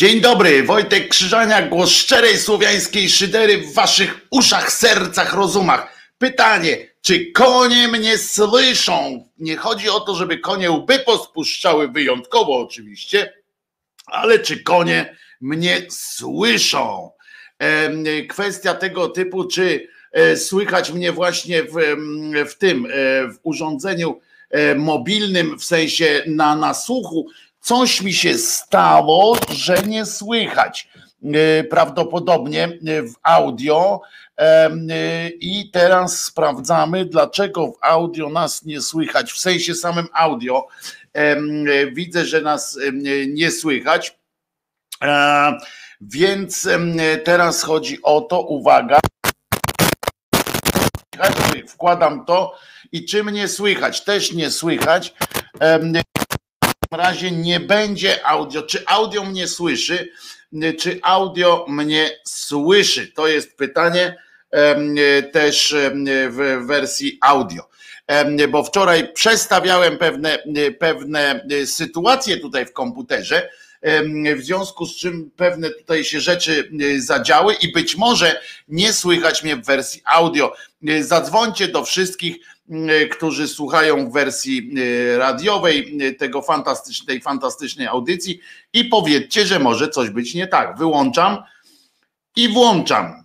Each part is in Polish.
Dzień dobry, Wojtek Krzyżania, głos szczerej słowiańskiej szydery w waszych uszach, sercach, rozumach. Pytanie, czy konie mnie słyszą? Nie chodzi o to, żeby konie łby pospuszczały wyjątkowo oczywiście, ale czy konie mnie słyszą? Kwestia tego typu, czy e, słychać mnie właśnie w, w tym, e, w urządzeniu e, mobilnym, w sensie na nasłuchu, coś mi się stało, że nie słychać. E, prawdopodobnie e, w audio e, i teraz sprawdzamy, dlaczego w audio nas nie słychać, w sensie samym audio. Widzę, że nas nie słychać. Więc teraz chodzi o to, uwaga. Wkładam to i czy mnie słychać? Też nie słychać razie nie będzie audio. Czy audio mnie słyszy? Czy audio mnie słyszy? To jest pytanie też w wersji audio. Bo wczoraj przestawiałem pewne, pewne sytuacje tutaj w komputerze, w związku z czym pewne tutaj się rzeczy zadziały i być może nie słychać mnie w wersji audio. Zadzwońcie do wszystkich którzy słuchają w wersji y, radiowej y, tego fantastycznej, fantastycznej audycji i powiedzcie, że może coś być nie tak. Wyłączam i włączam.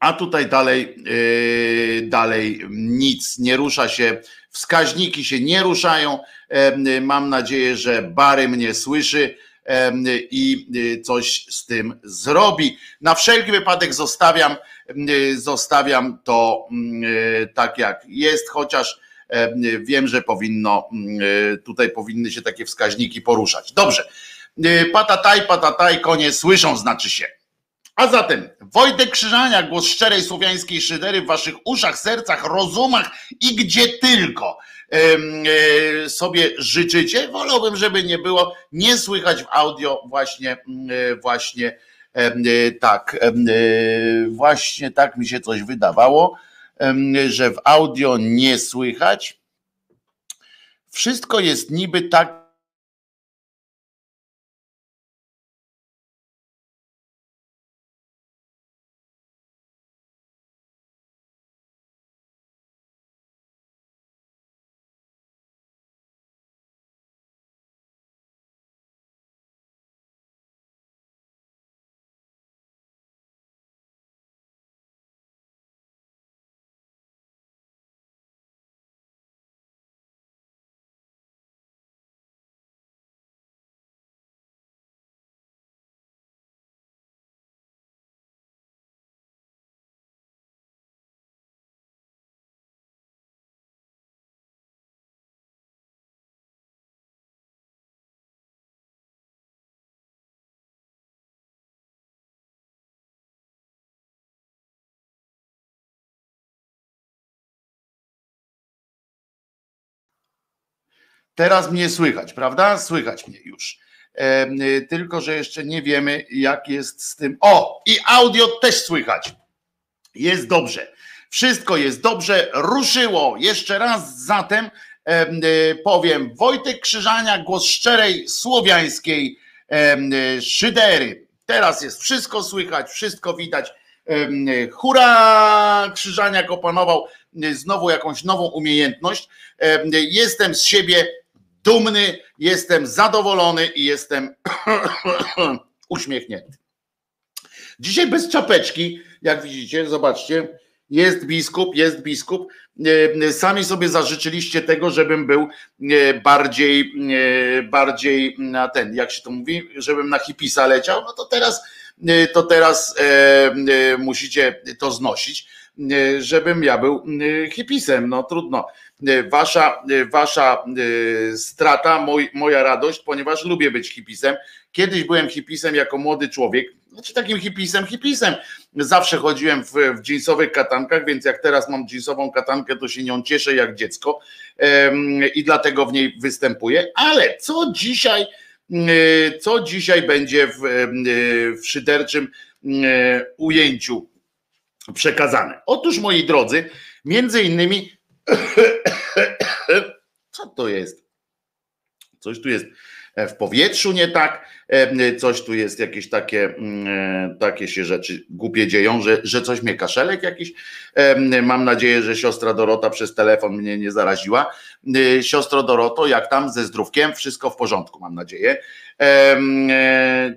A tutaj dalej, dalej nic nie rusza się, wskaźniki się nie ruszają. Mam nadzieję, że Bary mnie słyszy i coś z tym zrobi. Na wszelki wypadek zostawiam Y, zostawiam to mm, y, tak jak jest, chociaż wiem, że powinno, y, tutaj powinny się takie wskaźniki poruszać. Dobrze. Patataj, patataj, konie słyszą, znaczy się. A zatem Wojtek Krzyżania, głos szczerej słowiańskiej szydery w waszych uszach, sercach, rozumach i gdzie tylko sobie życzycie. Wolałbym, żeby nie było, nie słychać w audio właśnie, właśnie E, tak, e, właśnie tak mi się coś wydawało, że w audio nie słychać. Wszystko jest niby tak Teraz mnie słychać, prawda? Słychać mnie już. E, tylko, że jeszcze nie wiemy, jak jest z tym. O, i audio też słychać. Jest dobrze. Wszystko jest dobrze. Ruszyło. Jeszcze raz zatem e, powiem Wojtek Krzyżania, głos szczerej słowiańskiej e, szydery. Teraz jest wszystko słychać, wszystko widać. Hura! Krzyżaniak opanował znowu jakąś nową umiejętność. Jestem z siebie dumny, jestem zadowolony i jestem uśmiechnięty. Dzisiaj bez czapeczki, jak widzicie, zobaczcie, jest biskup, jest biskup. E, sami sobie zażyczyliście tego, żebym był e, bardziej, e, bardziej na ten, jak się to mówi, żebym na hipisa leciał, no to teraz, to teraz musicie to znosić, żebym ja był hipisem. No trudno. E, wasza, e, wasza e, strata, moj, moja radość, ponieważ lubię być hipisem. Kiedyś byłem hipisem jako młody człowiek, znaczy takim hipisem, hipisem. Zawsze chodziłem w, w jeansowych katankach, więc jak teraz mam jeansową katankę, to się nią cieszę jak dziecko i dlatego w niej występuję. Ale co dzisiaj, co dzisiaj będzie w, w szyderczym ujęciu przekazane? Otóż, moi drodzy, między innymi Co to jest? Coś tu jest. w powietrzu nie tak, coś tu jest jakieś takie, mm, takie się rzeczy głupie dzieją, że, że coś mnie kaszelek jakiś. Mam nadzieję, że siostra Dorota przez telefon mnie nie zaraziła. Siostro Doroto, jak tam ze zdrówkiem? Wszystko w porządku, mam nadzieję.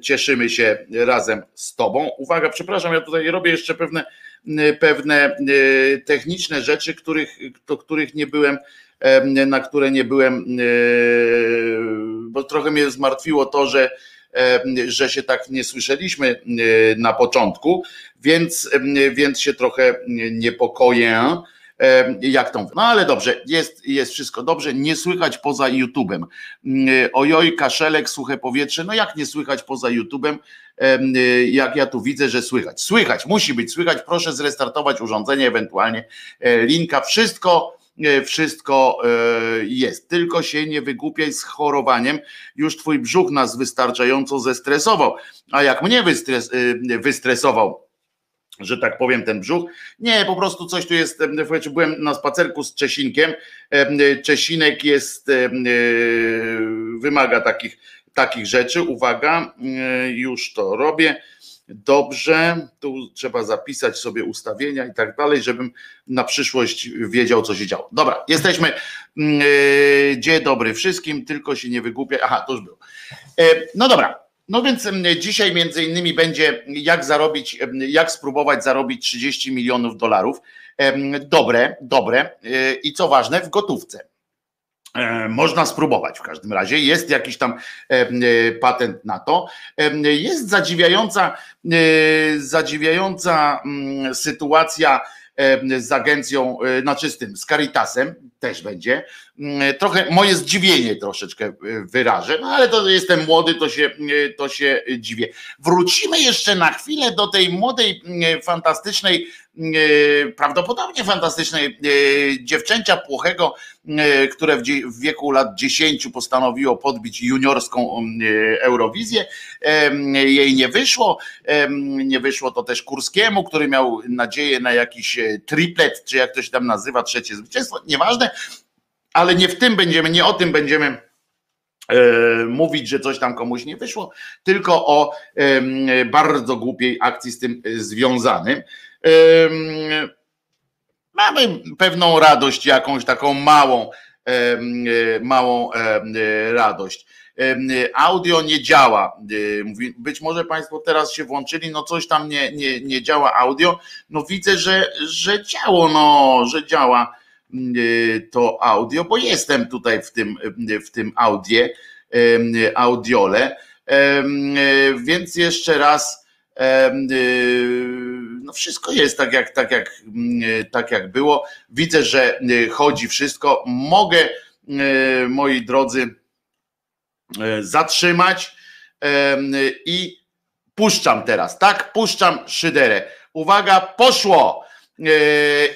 Cieszymy się razem z Tobą. Uwaga, przepraszam, ja tutaj robię jeszcze pewne pewne techniczne rzeczy, których, do których nie byłem, na które nie byłem, bo trochę mnie zmartwiło to, że, że się tak nie słyszeliśmy na początku, więc, więc się trochę niepokoję jak to No ale dobrze, jest, jest wszystko dobrze, nie słychać poza YouTube'em. Ojoj, kaszelek, suche powietrze, no jak nie słychać poza YouTube'em, jak ja tu widzę, że słychać. Słychać, musi być słychać, proszę zrestartować urządzenie, ewentualnie e, linka, wszystko e, wszystko e, jest. Tylko się nie wygłupiaj z chorowaniem. Już twój brzuch nas wystarczająco zestresował. A jak mnie wystres, wystresował, że tak powiem, ten brzuch. Nie, po prostu coś tu jest. Byłem na spacerku z Czesinkiem. Czesinek jest, wymaga takich, takich rzeczy. Uwaga, już to robię. Dobrze, tu trzeba zapisać sobie ustawienia i tak dalej, żebym na przyszłość wiedział, co się działo. Dobra, jesteśmy. Dzień dobry wszystkim, tylko się nie wygłupiaj. Aha, to już było. No dobra, no więc dzisiaj między innymi będzie jak zarobić, jak spróbować zarobić 30 milionów dolarów. Dobre, dobre e, i co ważne w gotówce. E, można spróbować w każdym razie. Jest jakiś tam e, patent na to. Jest zadziwiająca, zadziwiająca mm, sytuacja z agencją, znaczy z tym, z Caritasem też będzie. Mm, trochę moje zdziwienie troszeczkę wyrażę, no ale to jestem młody, to się, to się dziwię. Wrócimy jeszcze na chwilę do tej młodej, fantastycznej E, prawdopodobnie fantastycznej e, dziewczęcia płochego, e, które w wieku lat 10 postanowiło podbić juniorską Eurowizję. Jej nie wyszło. Nie wyszło to też Kurskiemu, który miał nadzieję na jakiś triplet, czy jak to się tam nazywa, trzecie zwycięstwo. Nieważne, ale nie w tym będziemy, nie o tym będziemy mówić, że coś tam komuś nie wyszło, tylko o bardzo głupiej akcji z tym związanym mamy pewną radość, jakąś taką małą, małą radość. Audio nie działa. Być może Państwo teraz się włączyli, no coś tam nie, nie, nie działa audio. No widzę, że, że działo, no, że działa to audio, bo jestem tutaj w tym, w tym audie, audiole. Więc jeszcze raz no wszystko jest tak jak, tak, jak, tak jak było. Widzę, że y, chodzi wszystko. Mogę, y, moi drodzy, y, zatrzymać i puszczam teraz, tak? Puszczam szyderę. Uwaga, poszło!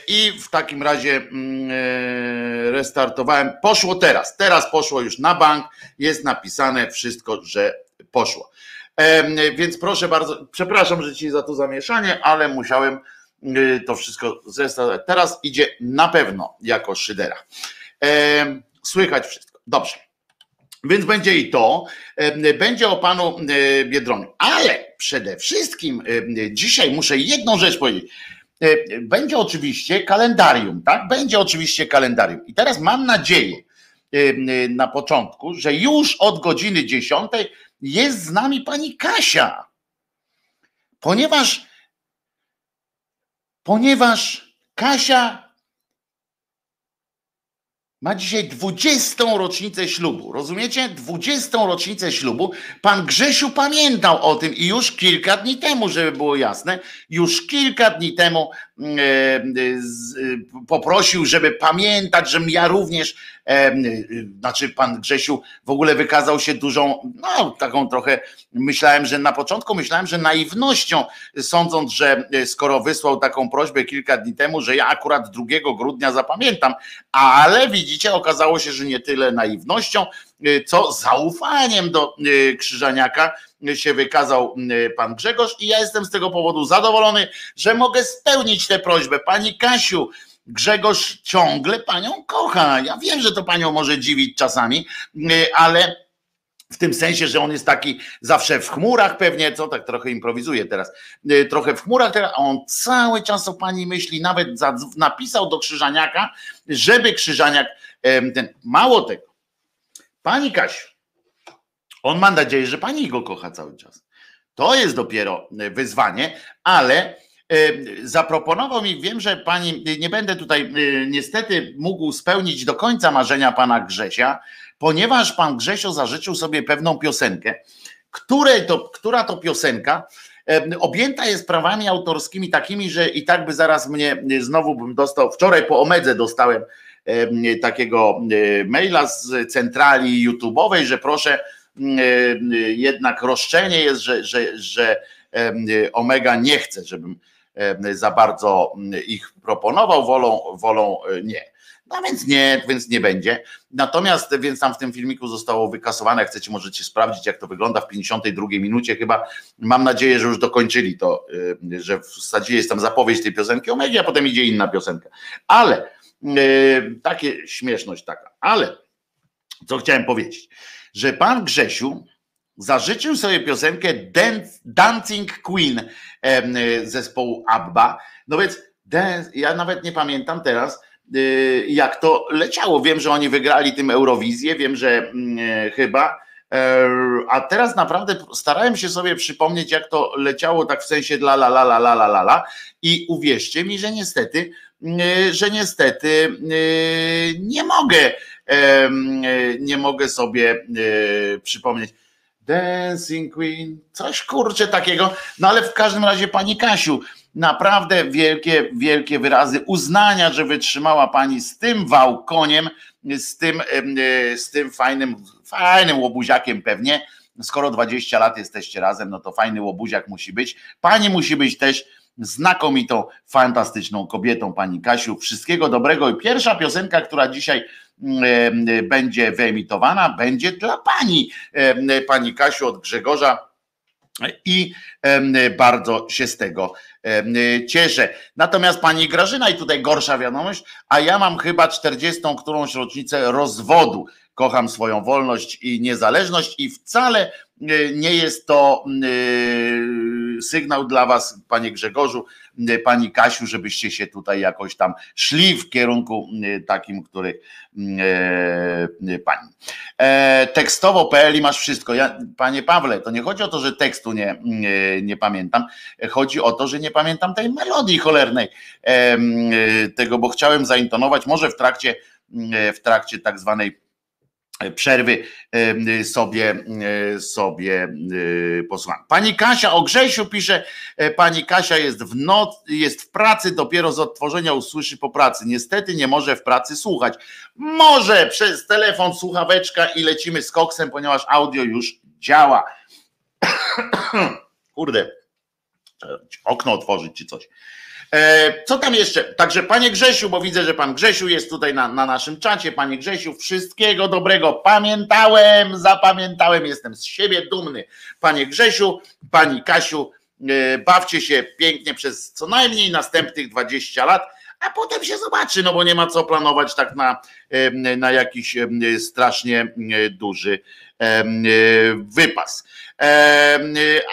I w takim razie mm, restartowałem. Poszło teraz. Teraz poszło już na bank. Jest napisane wszystko, że poszło. Więc proszę bardzo, przepraszam, że ci za to zamieszanie, ale musiałem y, to wszystko zrestaurować. Teraz idzie na pewno jako szydera. Słychać wszystko. Dobrze. Więc będzie i to. Będzie o panu e, Biedroniu. Ale przede wszystkim dzisiaj muszę jedną rzecz powiedzieć. E, będzie oczywiście kalendarium, tak? Będzie oczywiście kalendarium. I teraz mam nadzieję na początku, że już od godziny 10 jest z nami pani Kasia. Ponieważ, ponieważ Kasia ma dzisiaj 20. rocznicę ślubu. Rozumiecie? 20. rocznicę ślubu. Pan Grzesiu pamiętał o tym i już kilka dni temu, żeby było jasne, już kilka dni temu poprosił, żeby pamiętać, że ja również znaczy pan Grzesiu w ogóle wykazał się dużą, no taką trochę, myślałem, że na początku myślałem, że naiwnością, sądząc, że e, skoro wysłał taką prośbę kilka dni temu, że ja akurat 2 grudnia zapamiętam, ale widzicie, okazało się, że nie tyle naiwnością, e, co zaufaniem do e, Krzyżaniaka się wykazał pan Grzegorz i ja jestem z tego powodu zadowolony, że mogę spełnić tę prośbę. Pani Kasiu, Grzegorz ciągle panią kocha. Ja wiem, że to panią może dziwić czasami, ale w tym sensie, że on jest taki zawsze w chmurach pewnie, co tak trochę improwizuje teraz, trochę w chmurach a on cały czas o pani myśli, nawet napisał do Krzyżaniaka, żeby Krzyżaniak, ten, mało tego, pani Kasiu, on ma nadzieję, że pani go kocha cały czas. To jest dopiero y, wyzwanie, ale y, zaproponował mi, wiem, że pani, nie będę tutaj niestety mógł spełnić do końca marzenia pana Grzesia, ponieważ pan Grzesio zażyczył sobie pewną piosenkę, której to, która to piosenka objęta jest prawami autorskimi takimi, że i tak by zaraz mnie znowu bym dostał, wczoraj po Omedze dostałem takiego maila z centrali YouTube'owej, że proszę jednak roszczenie jest, że, że, że Omega nie chce, żebym za bardzo ich proponował, wolą, wolą e, nie. No więc nie, więc nie będzie. Natomiast, więc tam w tym filmiku zostało wykasowane, jak chcecie, możecie sprawdzić, jak to wygląda w 52 minucie chyba. Mam nadzieję, że już dokończyli to, że w zasadzie jest tam zapowiedź tej piosenki Omegi, a potem idzie inna piosenka. Ale takie śmieszność taka. Ale co chciałem powiedzieć, że pan Grzesiu zażyczył sobie piosenkę Dancing Queen zespołu ABBA. No więc ja nawet nie pamiętam teraz, Y, jak to leciało. Wiem, że oni wygrali tym Eurowizję, wiem, że mm, e, chyba. E, a teraz naprawdę starałem się sobie przypomnieć, jak to leciało, tak w sensie dla la la la la la la la. I uwierzcie mi, że niestety, y, że niestety y, nie mogę, nie mogę sobie przypomnieć. Dancing Queen, coś kurczę takiego. No ale w każdym razie, pani Kasiu, naprawdę wielkie, wielkie wyrazy uznania, że wytrzymała pani z tym wałkoniem, z tym, e, z tym fajnym, fajnym łobuziakiem pewnie. Skoro 20 lat jesteście razem, no to fajny łobuziak musi być. Pani musi być też znakomitą, fantastyczną kobietą, pani Kasiu. Wszystkiego dobrego. I pierwsza piosenka, która dzisiaj będzie wyemitowana, będzie dla pani, pani Kasiu od Grzegorza. I bardzo się z tego cieszę. Natomiast pani Grażyna, i tutaj gorsza wiadomość, a ja mam chyba 40. którąś rocznicę rozwodu. Kocham swoją wolność i niezależność i wcale e, nie jest to e, sygnał dla was, panie Grzegorzu, e, pani Kasiu, żebyście się tutaj jakoś tam szli w kierunku takim, który pani. Tekstowo.pl i masz wszystko. Ja, panie Pawle, to nie chodzi o to, że tekstu nie, nie, nie pamiętam. Chodzi o to, że nie pamiętam tej melodii cholernej tego, bo chciałem zaintonować może w trakcie w trakcie tak zwanej przerwy sobie, sobie posłucham. Pani Kasia o Grzesiu pisze, e, pani Kasia jest w noc, jest w pracy, dopiero z odtworzenia usłyszy po pracy. Niestety nie może w pracy słuchać. Może przez telefon, słuchaweczka i lecimy z koksem, ponieważ audio już działa. Kurde, okno otworzyć czy coś. E, co tam jeszcze? Także panie Grzesiu, bo widzę, że pan Grzesiu jest tutaj na, na naszym czacie. Panie Grzesiu, wszystkiego dobrego. Pamiętałem, zapamiętałem, jestem z siebie dumny. Panie Grzesiu, pani Kasiu, e, bawcie się pięknie przez co najmniej następnych 20 lat, a potem się zobaczy, no bo nie ma co planować tak na, e, na jakiś strasznie duży wypas.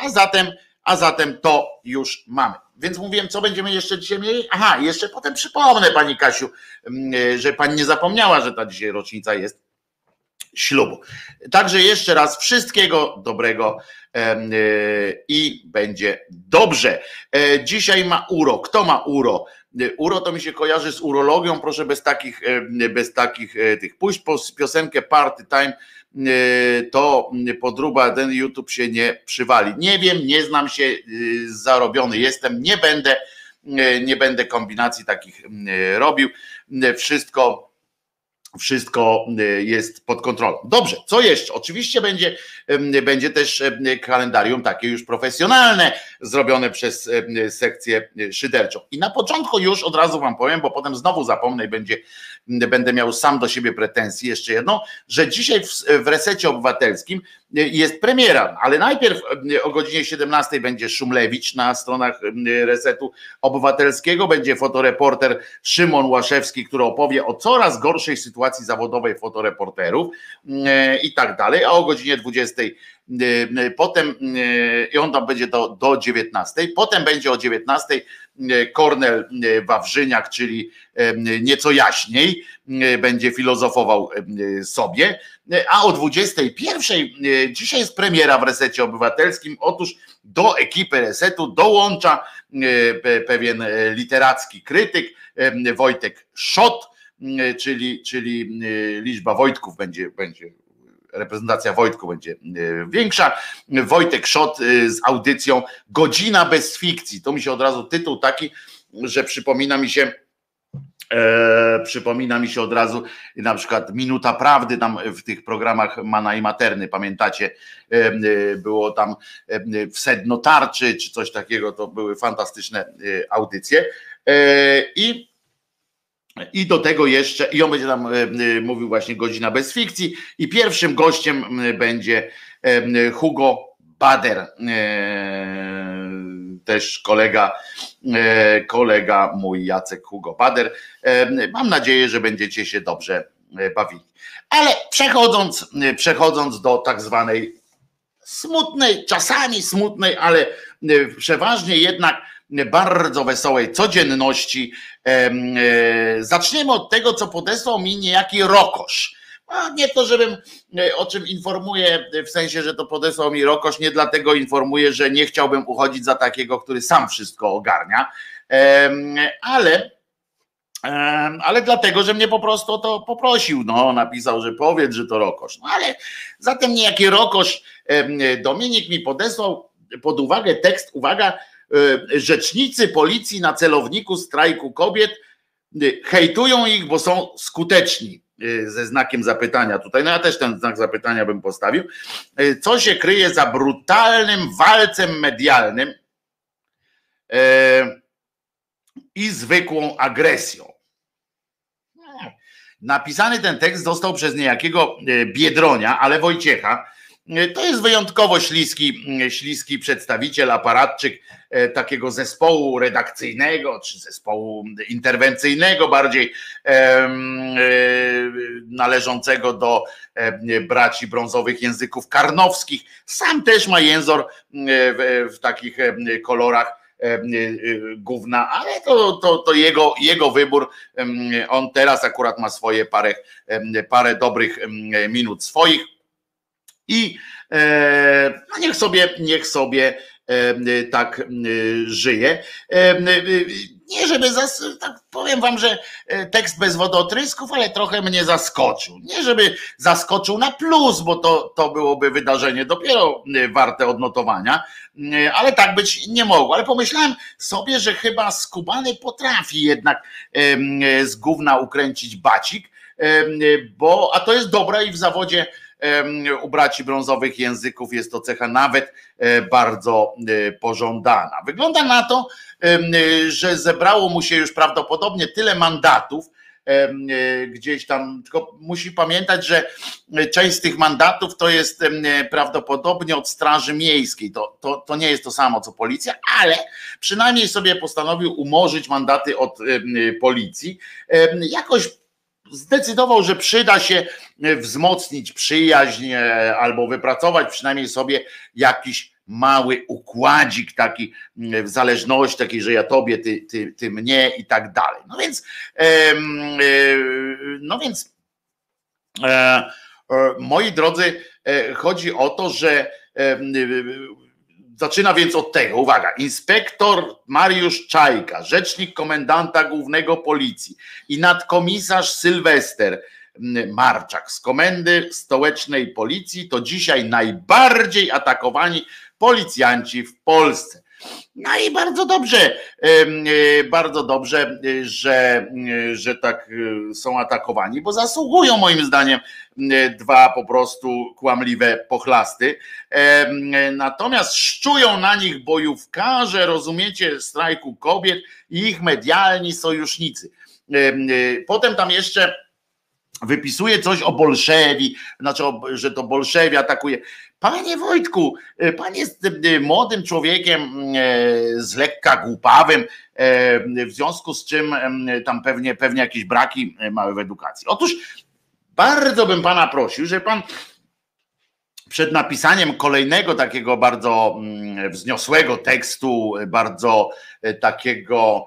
A zatem, a zatem to już mamy. Więc mówiłem, co będziemy jeszcze dzisiaj mieli. Aha, jeszcze potem przypomnę pani Kasiu, mm, e, że pani nie zapomniała, że ta dzisiaj rocznica jest ślubu. Także jeszcze raz wszystkiego dobrego e, i będzie dobrze. E, dzisiaj ma uro. Kto ma uro? Uro to mi się kojarzy z urologią, proszę bez takich, bez takich tych. Pójść po piosenkę Party Time to podruba ten YouTube się nie przywali. Nie wiem, nie znam się, e, zarobiony jestem, nie będę, e, nie będę kombinacji takich robił. Wszystko wszystko jest pod kontrolą. Dobrze, co jeszcze? Oczywiście będzie, będzie też kalendarium takie już profesjonalne, zrobione przez sekcję szyderczą. I na początku już od razu wam powiem, bo potem znowu zapomnę i będzie będę miał sam do siebie pretensji, jeszcze jedno, że dzisiaj w, w resecie obywatelskim jest premiera, ale najpierw o godzinie 17 będzie Szumlewicz na stronach Resetu Obywatelskiego, będzie fotoreporter Szymon Łaszewski, który opowie o coraz gorszej sytuacji zawodowej fotoreporterów i tak dalej, a o godzinie 20 potem i on tam będzie do, do 19, potem będzie o 19 Kornel Wawrzyniak, czyli nieco jaśniej, będzie filozofował sobie, a o 21 dzisiaj jest premiera w Resecie Obywatelskim. Otóż do ekipy Resetu dołącza pewien literacki krytyk Wojtek Szot, czyli, czyli liczba Wojtków będzie, będzie reprezentacja Wojtku będzie e, większa. Wojtek Szot e, z audycją Godzina bez fikcji. To mi się od razu tytuł taki, że przypomina mi się. E, przypomina mi się od razu na przykład Minuta Prawdy tam w tych programach Mana i Materny, pamiętacie, e, e było tam e, w sedno tarczy czy coś takiego, to były fantastyczne audycje i i do tego jeszcze, i on będzie tam e, e, mówił właśnie godzina bez fikcji. I pierwszym gościem będzie e, Hugo Bader, też kolega, kolega mój Jacek Hugo Bader. Mam nadzieję, że będziecie się dobrze bawili. Ale przechodząc, przechodząc do tak zwanej smutnej, czasami smutnej, ale przeważnie jednak bardzo wesołej codzienności. E, zaczniemy od tego, co podesłał mi niejaki Rokosz. A nie to, żebym e, o czym informuję, w sensie, że to podesłał mi Rokosz, nie dlatego informuję, że nie chciałbym uchodzić za takiego, który sam wszystko ogarnia, ale ale dlatego, że mnie po prostu o to poprosił. No, napisał, że powiedz, że to Rokosz. No ale zatem niejaki Rokosz Dominik mi podesłał pod uwagę tekst, uwaga, E, rzecznicy policji na celowniku strajku kobiet e, hejtują ich, bo są skuteczni ze znakiem zapytania tutaj. No ja też ten znak zapytania bym postawił. Co się kryje za brutalnym walcem medialnym i zwykłą agresją. Napisany ten tekst został przez niejakiego Biedronia, ale Wojciecha, to jest wyjątkowo śliski, śliski przedstawiciel, aparatczyk e, takiego zespołu redakcyjnego, czy zespołu interwencyjnego, bardziej e, należącego do e, braci brązowych języków karnowskich. Sam też ma jęzor w, takich kolorach gówna, ale to, to, to jego, jego wybór. On teraz akurat ma swoje parę, parę dobrych minut swoich i e, no niech sobie, niech sobie e, tak e, żyje. Nie, żeby zas, tak powiem wam, że tekst bez wodotrysków, ale trochę mnie zaskoczył. Nie, żeby zaskoczył na plus, bo to, to byłoby wydarzenie dopiero warte odnotowania, ale tak być nie mogło. Ale pomyślałem sobie, że chyba skubany potrafi jednak z gówna ukręcić bacik, bo, a to jest dobre i w zawodzie u braci brązowych języków jest to cecha nawet e, bardzo e, pożądana. Wygląda na to, że zebrało mu się już prawdopodobnie tyle mandatów, e, gdzieś tam, tylko musi pamiętać, że część z tych mandatów to jest prawdopodobnie od Straży Miejskiej. To, to, to nie jest to samo co policja, ale przynajmniej sobie postanowił umorzyć mandaty od policji. Jakoś zdecydował, że przyda się e, wzmocnić przyjaźń e, albo wypracować przynajmniej sobie jakiś mały układzik taki w zależności takiej, że ja tobie, ty, ty, ty mnie i tak dalej. No więc e, no więc moi drodzy, chodzi o to, że Zaczyna więc od tego, uwaga, inspektor Mariusz Czajka, rzecznik komendanta głównego policji i nadkomisarz Sylwester Marczak z komendy stołecznej policji to dzisiaj najbardziej atakowani policjanci w Polsce. No i bardzo dobrze, e, bardzo dobrze, że, że tak e, są atakowani, bo zasługują moim zdaniem dwa po prostu kłamliwe pochlasty. Natomiast szczują na nich bojówkarze, rozumiecie, strajku kobiet i ich medialni sojusznicy. E, potem tam jeszcze wypisuje coś o Bolszewi, znaczy, że to Bolszewi atakuje. Panie Wojtku, e, pan jest e, młodym człowiekiem e, z lekka głupawym, w związku z czym tam pewnie, pewnie jakieś braki małe w edukacji. Otóż bardzo bym pana prosił, że pan przed napisaniem kolejnego takiego bardzo wzniosłego tekstu, bardzo takiego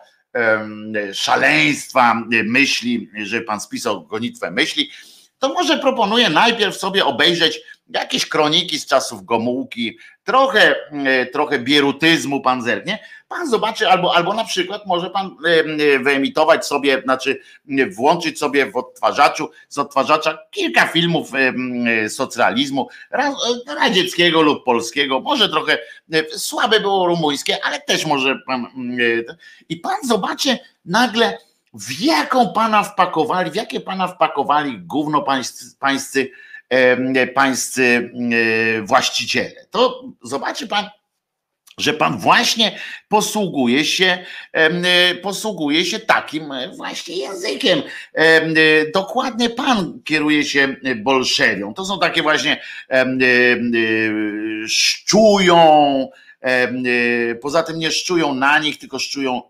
szaleństwa myśli, że pan spisał gonitwę myśli, to może proponuję najpierw sobie obejrzeć jakieś kroniki z czasów Gomułki, trochę, e, trochę bierutyzmu pan zerknie, pan zobaczy, albo, albo na przykład może pan e, e, wyemitować sobie, znaczy włączyć sobie w odtwarzaczu, z odtwarzacza kilka filmów socjalizmu, radzieckiego lub polskiego, może trochę słabe było rumuńskie, ale też może pan i pan zobaczy nagle w jaką pana wpakowali, w jakie pana wpakowali gówno pańscy, pańscy pańscy właściciele. To zobaczy pan, że pan właśnie posługuje się, posługuje się takim właśnie językiem. Dokładnie pan kieruje się bolszewią. To są takie właśnie szczują, poza tym nie szczują na nich, tylko szczują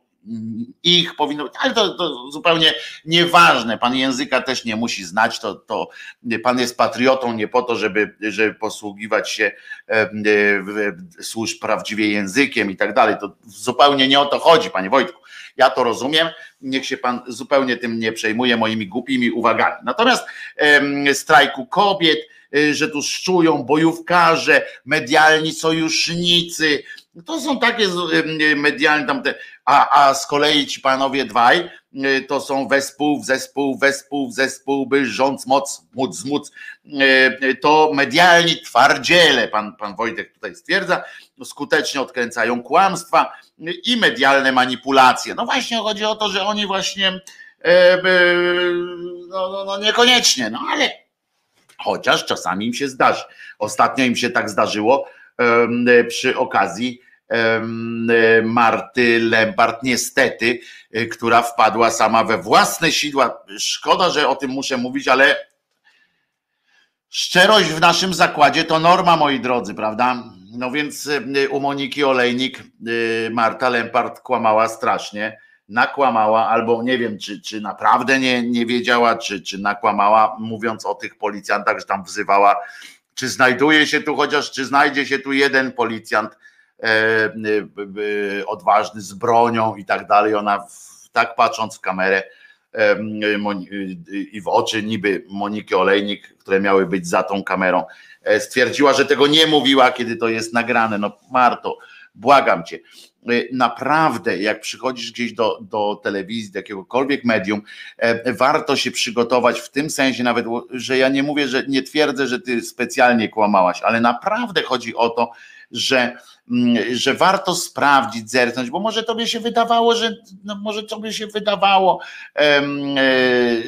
ich powinno być, ale to, to, zupełnie nieważne. Pan języka też nie musi znać, to, to pan jest patriotą nie po to, żeby, żeby posługiwać się e, służb prawdziwie językiem i tak dalej. To zupełnie nie o to chodzi, panie Wojtku. Ja to rozumiem, niech się pan zupełnie tym nie przejmuje moimi głupimi uwagami. Natomiast e, strajku kobiet, e, że tu szczują bojówkarze, medialni sojusznicy, to są takie medialne tamte, a, a z kolei ci panowie dwaj y, to są wespół, zespół, wespół, zespół, by rząd moc, móc, móc. Y, to medialni twardziele, pan, pan Wojtek tutaj stwierdza, skutecznie odkręcają kłamstwa i medialne manipulacje. No właśnie chodzi o to, że oni właśnie e, no, no, no niekoniecznie, no ale chociaż czasami im się zdarzy. Ostatnio im się tak zdarzyło przy okazji Marty Lempart, niestety, y, która wpadła sama we własne sidła. Szkoda, że o tym muszę mówić, ale szczerość w naszym zakładzie to norma, moi drodzy, prawda? No więc y, u Moniki Olejnik y, Marta Lempart kłamała strasznie, nakłamała, albo nie wiem, czy, czy naprawdę nie, nie wiedziała, czy, czy nakłamała, mówiąc o tych policjantach, że tam wzywała, czy znajduje się tu chociaż, czy znajdzie się tu jeden policjant, odważny z bronią i tak dalej. Ona tak patrząc w kamerę e, i w oczy niby Moniki Olejnik, które miały być za tą kamerą, stwierdziła, że tego nie mówiła, kiedy to jest nagrane. No Marto, błagam cię, naprawdę jak przychodzisz gdzieś do, do telewizji, do jakiegokolwiek medium, warto się przygotować w tym sensie nawet, że ja nie mówię, że nie twierdzę, że ty specjalnie kłamałaś, ale naprawdę chodzi o to, że, mm, że warto sprawdzić, zerknąć, bo może tobie się wydawało, że no może tobie się wydawało, e,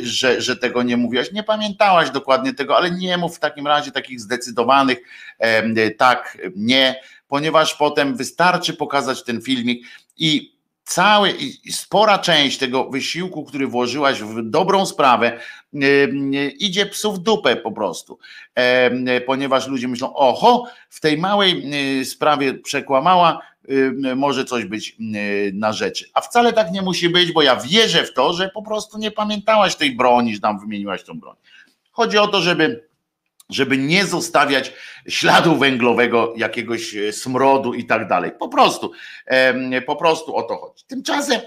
że, że tego nie mówiłaś. Nie pamiętałaś dokładnie tego, ale nie mów w takim razie takich zdecydowanych tak, nie, ponieważ potem wystarczy pokazać ten filmik i cały spora część tego wysiłku, który włożyłaś w dobrą sprawę, idzie psu w dupę po prostu, ponieważ ludzie myślą, oho, w tej małej sprawie przekłamała, może coś być na rzeczy. A wcale tak nie musi być, bo ja wierzę w to, że po prostu nie pamiętałaś tej broni, że tam wymieniłaś tą broń. Chodzi o to, żeby żeby nie zostawiać śladu węglowego, jakiegoś e, smrodu i tak dalej. Po prostu, po prostu o to chodzi. Tymczasem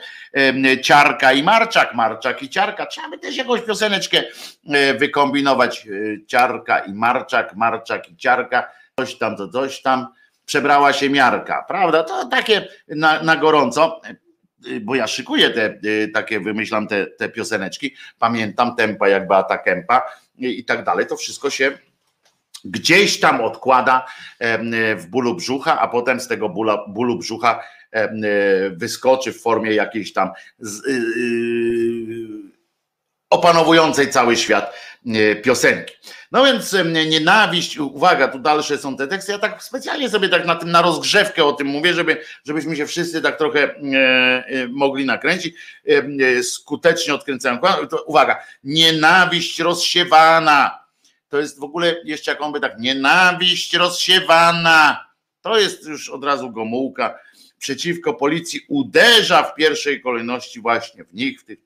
Ciarka i Marczak, Marczak i Ciarka, trzeba by też jakąś pioseneczkę e, wykombinować. E, Ciarka i Marczak, Marczak i Ciarka, coś tam, to coś tam. Przebrała się miarka, prawda? To takie na, na gorąco bo ja szykuję te takie, wymyślam te, te pioseneczki, pamiętam tempa jak Beata Kępa i tak dalej, to wszystko się gdzieś tam odkłada w bólu brzucha, a potem z tego bóla, bólu brzucha wyskoczy w formie jakiejś tam y, y, opanowującej cały świat piosenki. No więc nienawiść, uwaga, tu dalsze są te teksty. Ja tak specjalnie sobie tak na tym na rozgrzewkę o tym mówię, żeby, żebyśmy się wszyscy tak trochę e, e, mogli nakręcić. E, skutecznie odkręcają. To, uwaga, nienawiść rozsiewana. To jest w ogóle jeszcze jak on by tak, nienawiść rozsiewana. To jest już od razu Gomułka przeciwko policji uderza w pierwszej kolejności właśnie w nich. W tych,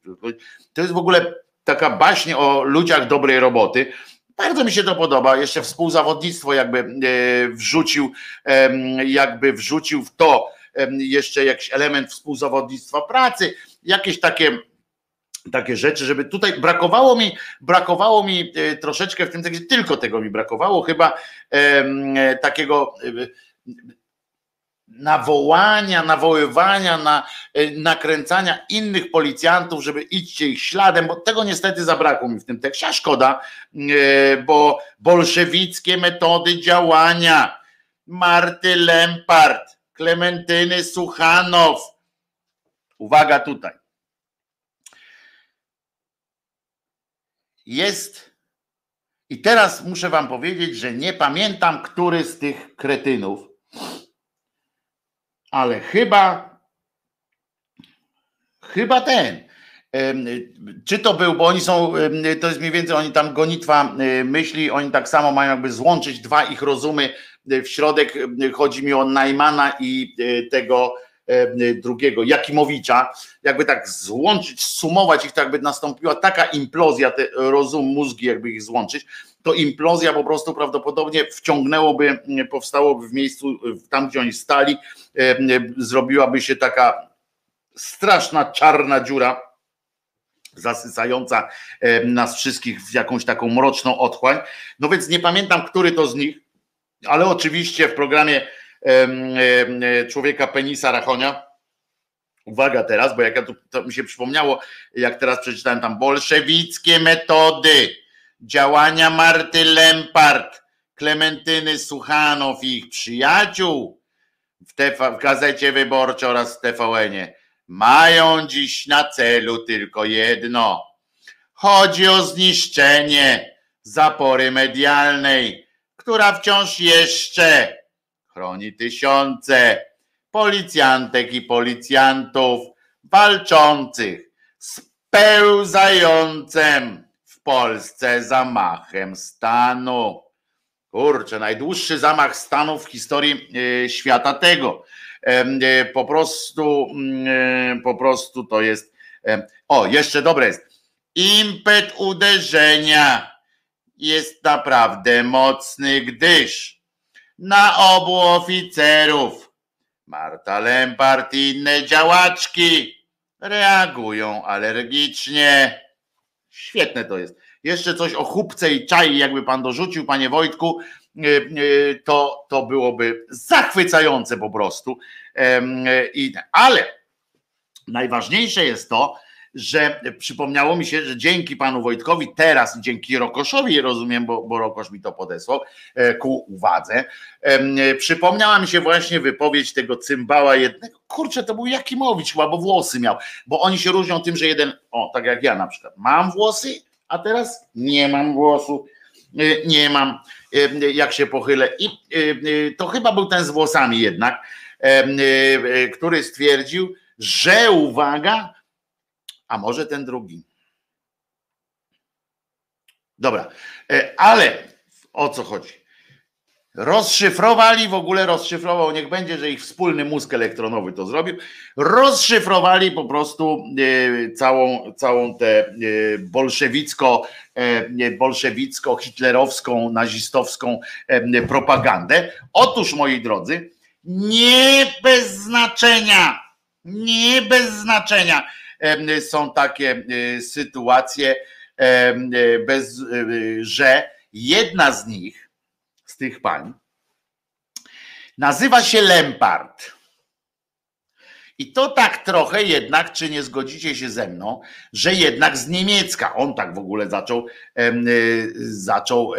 to jest w ogóle taka baśnie o ludziach dobrej roboty. Bardzo mi się to podoba. Jeszcze współzawodnictwo jakby e, wrzucił, jakby wrzucił w to jeszcze jakiś element współzawodnictwa pracy, jakieś takie takie rzeczy, żeby tutaj brakowało mi, brakowało mi e, troszeczkę w tym tekście, tylko tego mi brakowało, chyba e, takiego nawołania, nawoływania, na, e, nakręcania innych policjantów, żeby idźcie ich śladem, bo tego niestety zabrakło mi w tym tekście, a szkoda, e, bo bolszewickie metody działania, Marty Lempart, Klementyny Suchanow, uwaga tutaj, jest i teraz muszę wam powiedzieć, że nie pamiętam, który z tych kretynów ale chyba, chyba ten. Czy to był, bo oni są, to jest mniej więcej, oni tam gonitwa myśli, oni tak samo mają jakby złączyć dwa ich rozumy w środek. Chodzi mi o Najmana i e, tego drugiego, Jakimowicza, jakby tak złączyć, sumować ich, tak by nastąpiła taka implozja, te rozum, mózgi, jakby ich złączyć, to implozja po prostu prawdopodobnie wciągnęłoby, powstałoby w miejscu, tam gdzie oni stali, zrobiłaby się taka straszna czarna dziura, zasycająca nas wszystkich w jakąś taką mroczną otchłań. No więc nie pamiętam, który to z nich, ale oczywiście w programie człowieka Penisa Rachonia, uwaga teraz, bo jak ja tu, to mi się przypomniało, jak teraz przeczytałem tam bolszewickie metody, działania Marty Lempart, Klementyny Suchanow i ich przyjaciół w, TV, w Gazecie Wyborczej oraz w TVN-ie mają dziś na celu tylko jedno. Chodzi o zniszczenie zapory medialnej, która wciąż jeszcze chroni tysiące policjantek i policjantów walczących z pełzającym Polsce zamachem stanu. Kurczę, najdłuższy zamach stanu w historii e, świata tego. E, po prostu, mm, e, po prostu to jest. O, jeszcze dobre jest. Impet uderzenia jest naprawdę mocny, gdyż na obu oficerów Marta Lempart i inne działaczki reagują alergicznie. Świetne to jest. Jeszcze coś o chupce i czai, jakby pan dorzucił, panie Wojtku, e, e, to, to byłoby zachwycające po prostu. Ale najważniejsze jest to, że przypomniało mi się, że dzięki panu Wojtkowi teraz i dzięki Rokoszowi, rozumiem, bo, bo Rokosz mi to podesłał e, ku uwadze, przypomniała mi się właśnie wypowiedź tego cymbała jednego, kurczę, to był Jakimowicz chyba, bo włosy miał, bo oni się różnią tym, że jeden, o, tak jak ja na przykład, mam włosy, a teraz nie mam głosu, e, nie mam, e, jak się pochylę. I to chyba był ten z włosami jednak, który stwierdził, że uwaga, a może ten drugi. Dobra, e, ale o co chodzi? Rozszyfrowali w ogóle, rozszyfrował, niech będzie, że ich wspólny mózg elektronowy to zrobił. Rozszyfrowali po prostu e, całą, całą tę e, bolszewicko, bolszewicko, hitlerowską, nazistowską propagandę. Otóż, moi drodzy, nie bez znaczenia, nie bez znaczenia są takie e, sytuacje, e, bez, e, że jedna z nich, z tych pań, nazywa się Lempart. I to tak trochę jednak, czy nie zgodzicie się ze mną, że jednak z niemiecka, on tak w ogóle zaczął, zaczął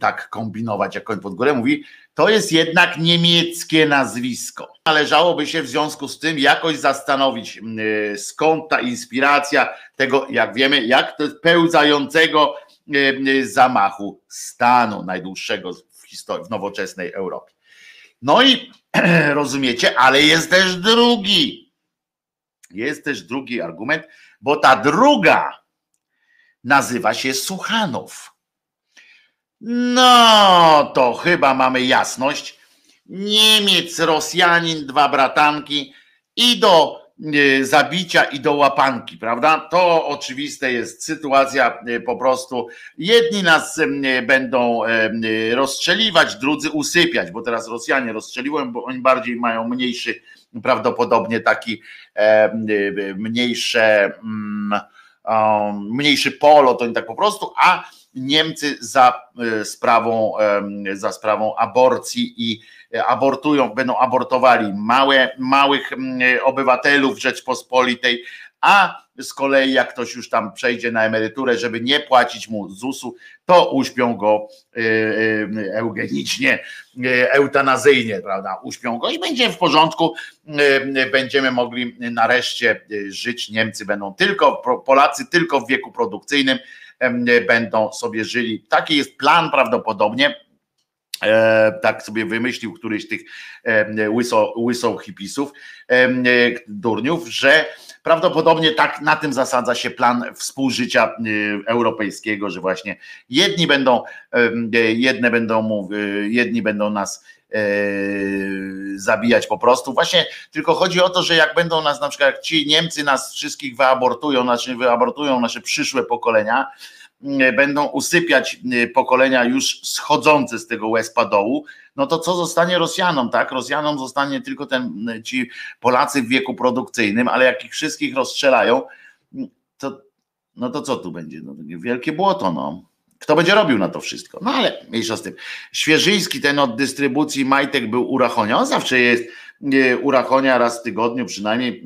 tak kombinować, jak on pod górę mówi, to jest jednak niemieckie nazwisko. Należałoby się w związku z tym jakoś zastanowić, y, skąd ta inspiracja tego, jak wiemy, jak to pełzającego y, zamachu stanu najdłuższego w historii, w nowoczesnej Europie. No i rozumiecie, ale jest też drugi. Jest też drugi argument, bo ta druga nazywa się Suchanów. No, to chyba mamy jasność. Niemiec, Rosjanin, dwa bratanki i do e, zabicia i do łapanki, prawda? To oczywiste jest sytuacja e, po prostu. Jedni nas e, będą rozstrzeliwać, drudzy usypiać, bo teraz Rosjanie rozstrzeliłem, bo oni bardziej mają mniejszy, prawdopodobnie taki mniejsze, mm, mniejszy polo, to nie tak po prostu, a Niemcy za e, sprawą, za sprawą aborcji i e, abortują, będą abortowali małe, małych obywatelów Rzeczpospolitej, a z kolei jak ktoś już tam przejdzie na emeryturę, żeby nie płacić mu ZUS-u, to uśpią go e, eugenicznie, eutanazyjnie, prawda? Uśpią go i będzie w porządku, będziemy mogli nareszcie żyć. Niemcy będą tylko, Polacy tylko w wieku produkcyjnym będą sobie żyli. Taki jest plan prawdopodobnie. E, tak sobie wymyślił któryś tych łyso, łyso hipisów, durniów, że prawdopodobnie tak na tym zasadza się plan współżycia e, europejskiego, że właśnie jedni będą, jedne będą, jedni będą nas zabijać po prostu. Właśnie tylko chodzi o to, że jak będą nas na przykład, jak ci Niemcy nas wszystkich wyabortują, znaczy wyabortują nasze przyszłe pokolenia, będą usypiać pokolenia już schodzące z tego łezpa dołu, no to co zostanie Rosjanom, tak? Rosjanom zostanie tylko ten, ci Polacy w wieku produkcyjnym, ale jak ich wszystkich rozstrzelają, to, no to co tu będzie? No, wielkie błoto, no. Kto będzie robił na to wszystko? No ale mniejsza z tym. Świeżyński ten od dystrybucji majtek był u Rachonia. On zawsze jest u Rachonia raz w tygodniu przynajmniej,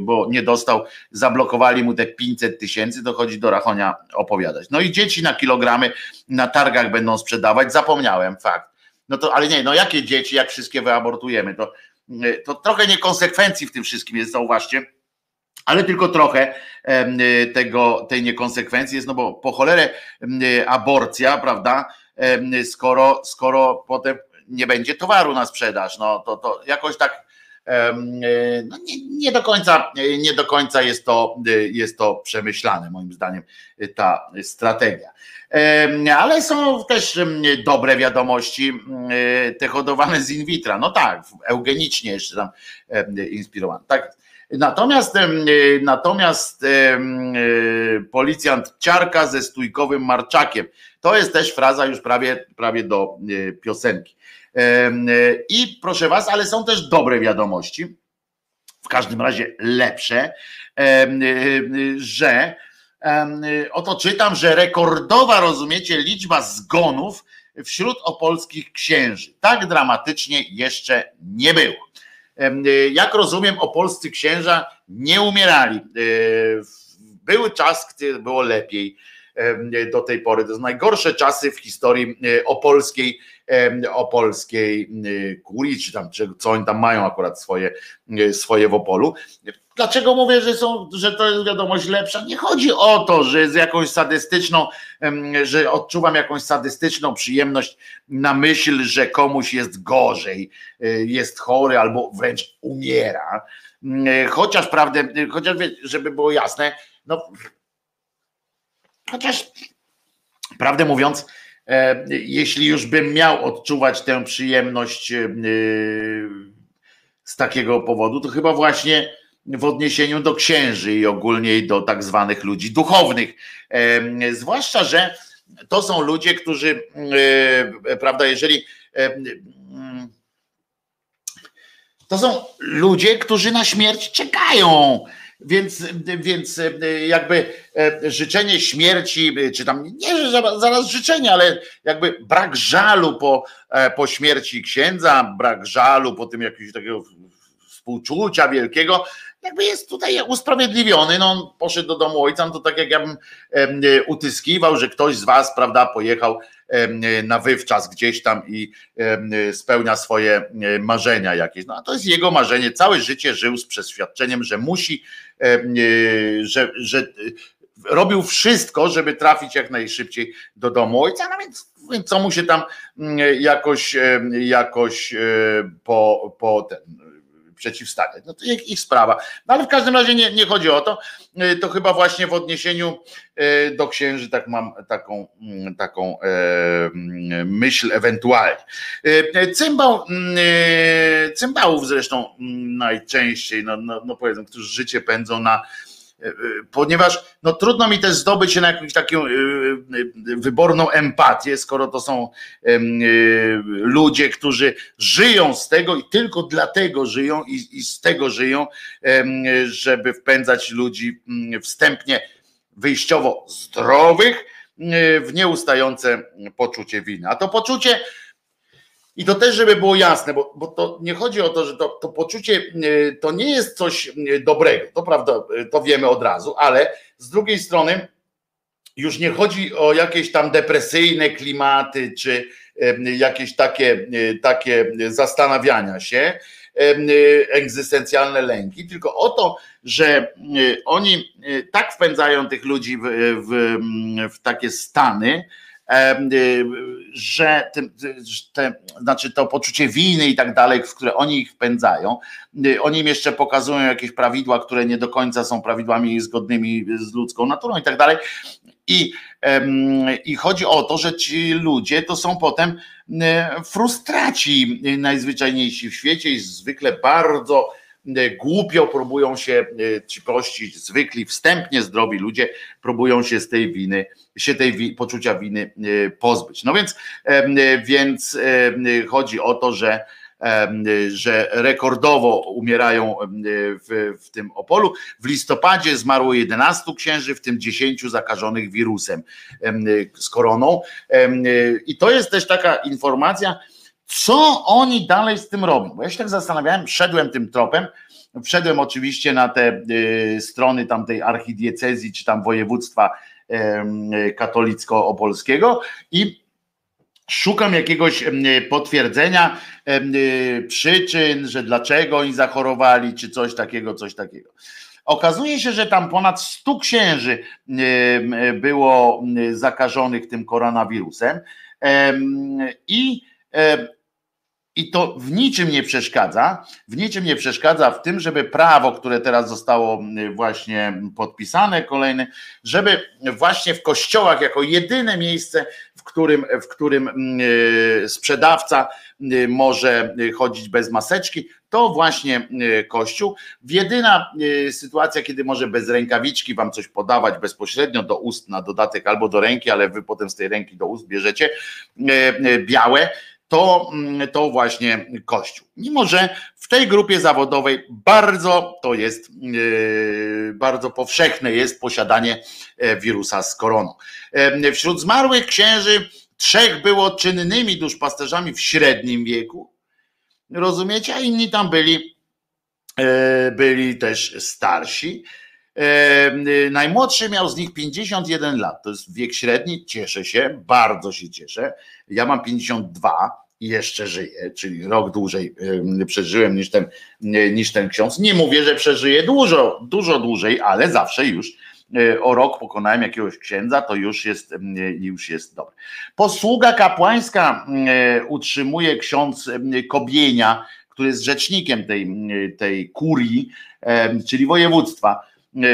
bo nie dostał, zablokowali mu te 500 tysięcy, to chodzi do Rachonia opowiadać. No i dzieci na kilogramy na targach będą sprzedawać, zapomniałem, fakt. No to, ale nie, no jakie dzieci, jak wszystkie wyabortujemy, to, to trochę niekonsekwencji w tym wszystkim jest, zauważcie ale tylko trochę tego, tej niekonsekwencji jest, no bo po cholerę aborcja, prawda, skoro, skoro potem nie będzie towaru na sprzedaż, no to, to jakoś tak no nie, nie, do końca, nie do końca jest to, jest to przemyślane, moim zdaniem, ta strategia. Ale są też dobre wiadomości, te hodowane z in vitro. No tak, eugenicznie jeszcze tam inspirowane. Tak, Natomiast, natomiast policjant ciarka ze stójkowym marczakiem. To jest też fraza już prawie, prawie do e, piosenki. I proszę was, ale są też dobre wiadomości, w każdym razie lepsze, że oto czytam, że rekordowa, rozumiecie, liczba zgonów wśród opolskich księży. Tak dramatycznie jeszcze nie było. Y, jak rozumiem, opolscy księża nie umierali. Y, Był czas, gdy było lepiej do tej pory. To są najgorsze czasy w historii y, opolskiej, opolskiej kurii, czy tam, co oni tam mają akurat swoje, swoje w Opolu. Dlaczego mówię, że, są, że to jest wiadomość lepsza? Nie chodzi o to, że z jakąś sadystyczną, że odczuwam jakąś sadystyczną przyjemność na myśl, że komuś jest gorzej, y, jest chory albo wręcz umiera. Chociaż prawdę, chociaż żeby było jasne, no chociaż prawdę mówiąc, jeśli już bym miał odczuwać tę przyjemność y, z takiego powodu, to chyba właśnie w odniesieniu do księży i ogólnie do tak zwanych ludzi duchownych. Zwłaszcza, że to są ludzie, którzy, e, prawda, jeżeli to są ludzie, którzy na śmierć czekają. Więc, więc jakby e, życzenie śmierci, czy tam nie zaraz życzenie, ale jakby brak żalu po, e, po śmierci księdza, brak żalu po tym jakiegoś takiego współczucia wielkiego, jakby jest tutaj usprawiedliwiony. No on poszedł do domu ojca, no to tak jak ja bym utyskiwał, że ktoś z was, prawda, pojechał na wywczas gdzieś tam i spełnia swoje marzenia jakieś. No a to jest jego marzenie. Całe życie żył z przeświadczeniem, że musi, że, że robił wszystko, żeby trafić jak najszybciej do domu ojca, no więc, więc co mu się tam jakoś, jakoś po, po ten, przeciwstawiać. No to ich, ich sprawa. No ale w każdym razie nie, nie chodzi o to. E, to chyba właśnie w odniesieniu e, do księży tak mam taką, mm, taką e, mm, myśl ewentualnie. Cymbał, mm, cymbałów zresztą najczęściej, no, no, no powiedzmy, którzy życie pędzą na ponieważ no, trudno mi też zdobyć się na jakąś taką y, y, wyborną empatię, skoro to są y, ludzie, którzy żyją z tego i tylko dlatego żyją i, i z tego żyją, żeby wpędzać ludzi mm, wstępnie wyjściowo zdrowych w nieustające poczucie winy. A to poczucie i to też, żeby było jasne, bo, bo to nie chodzi o to, że to, to poczucie e, to nie jest coś e, dobrego, to prawda, e, to wiemy od razu, ale z drugiej strony już nie chodzi o jakieś tam depresyjne klimaty, czy jakieś takie, takie zastanawiania się, egzystencjalne lęki, tylko o to, że oni tak wpędzają tych ludzi w, w, w takie stany, że te, te, znaczy to poczucie winy i tak dalej, w które oni ich wpędzają, y, oni im jeszcze pokazują jakieś prawidła, które nie do końca są prawidłami zgodnymi z ludzką naturą i tak dalej. I, I chodzi o to, że ci ludzie to są potem y, frustraci najzwyczajniejsi w świecie i zwykle bardzo głupio próbują się e, ci prości, zwykli, wstępnie zdrowi ludzie próbują się z tej winy, się tej poczucia winy e, pozbyć. No więc, więc chodzi o to, że że rekordowo umierają w, w tym Opolu. W listopadzie zmarło 11 księży, w tym 10 zakażonych wirusem z koroną. I to jest też taka informacja, co oni dalej z tym robią? Bo ja się tak zastanawiałem, szedłem tym tropem, wszedłem oczywiście na te y, strony tamtej archidiecezji czy tam województwa y, katolicko-opolskiego i szukam jakiegoś potwierdzenia y, przyczyn, że dlaczego oni zachorowali, czy coś takiego, coś takiego. Okazuje się, że tam ponad 100 księży było zakażonych tym koronawirusem i i to w niczym nie przeszkadza, w niczym nie przeszkadza w tym, żeby prawo, które teraz zostało y, właśnie podpisane, kolejne, żeby właśnie w kościołach jako jedyne miejsce, w którym, w którym y, sprzedawca y, może chodzić bez maseczki, to właśnie kościół. Jedyna sytuacja, kiedy może bez rękawiczki wam coś podawać bezpośrednio do ust na dodatek albo do ręki, ale wy potem z tej ręki do ust bierzecie białe, to, mm, to właśnie Kościół. Mimo, że w tej grupie zawodowej bardzo to jest, yy, bardzo powszechne jest posiadanie e, wirusa z koroną. E, wśród zmarłych księży trzech było czynnymi duszpasterzami w średnim wieku, rozumiecie, a inni tam byli, e, byli też starsi. Najmłodszy miał z nich 51 lat, to jest wiek średni, cieszę się, bardzo się cieszę. Ja mam 52 i jeszcze żyję, czyli rok dłużej przeżyłem niż ten, niż ten ksiądz. Nie mówię, że przeżyję dużo, dużo dłużej, ale zawsze już e, o rok pokonałem jakiegoś księdza, to już jest, już jest dobre. Posługa kapłańska e, utrzymuje ksiądz Kobienia, który jest rzecznikiem tej, tej kurii, czyli województwa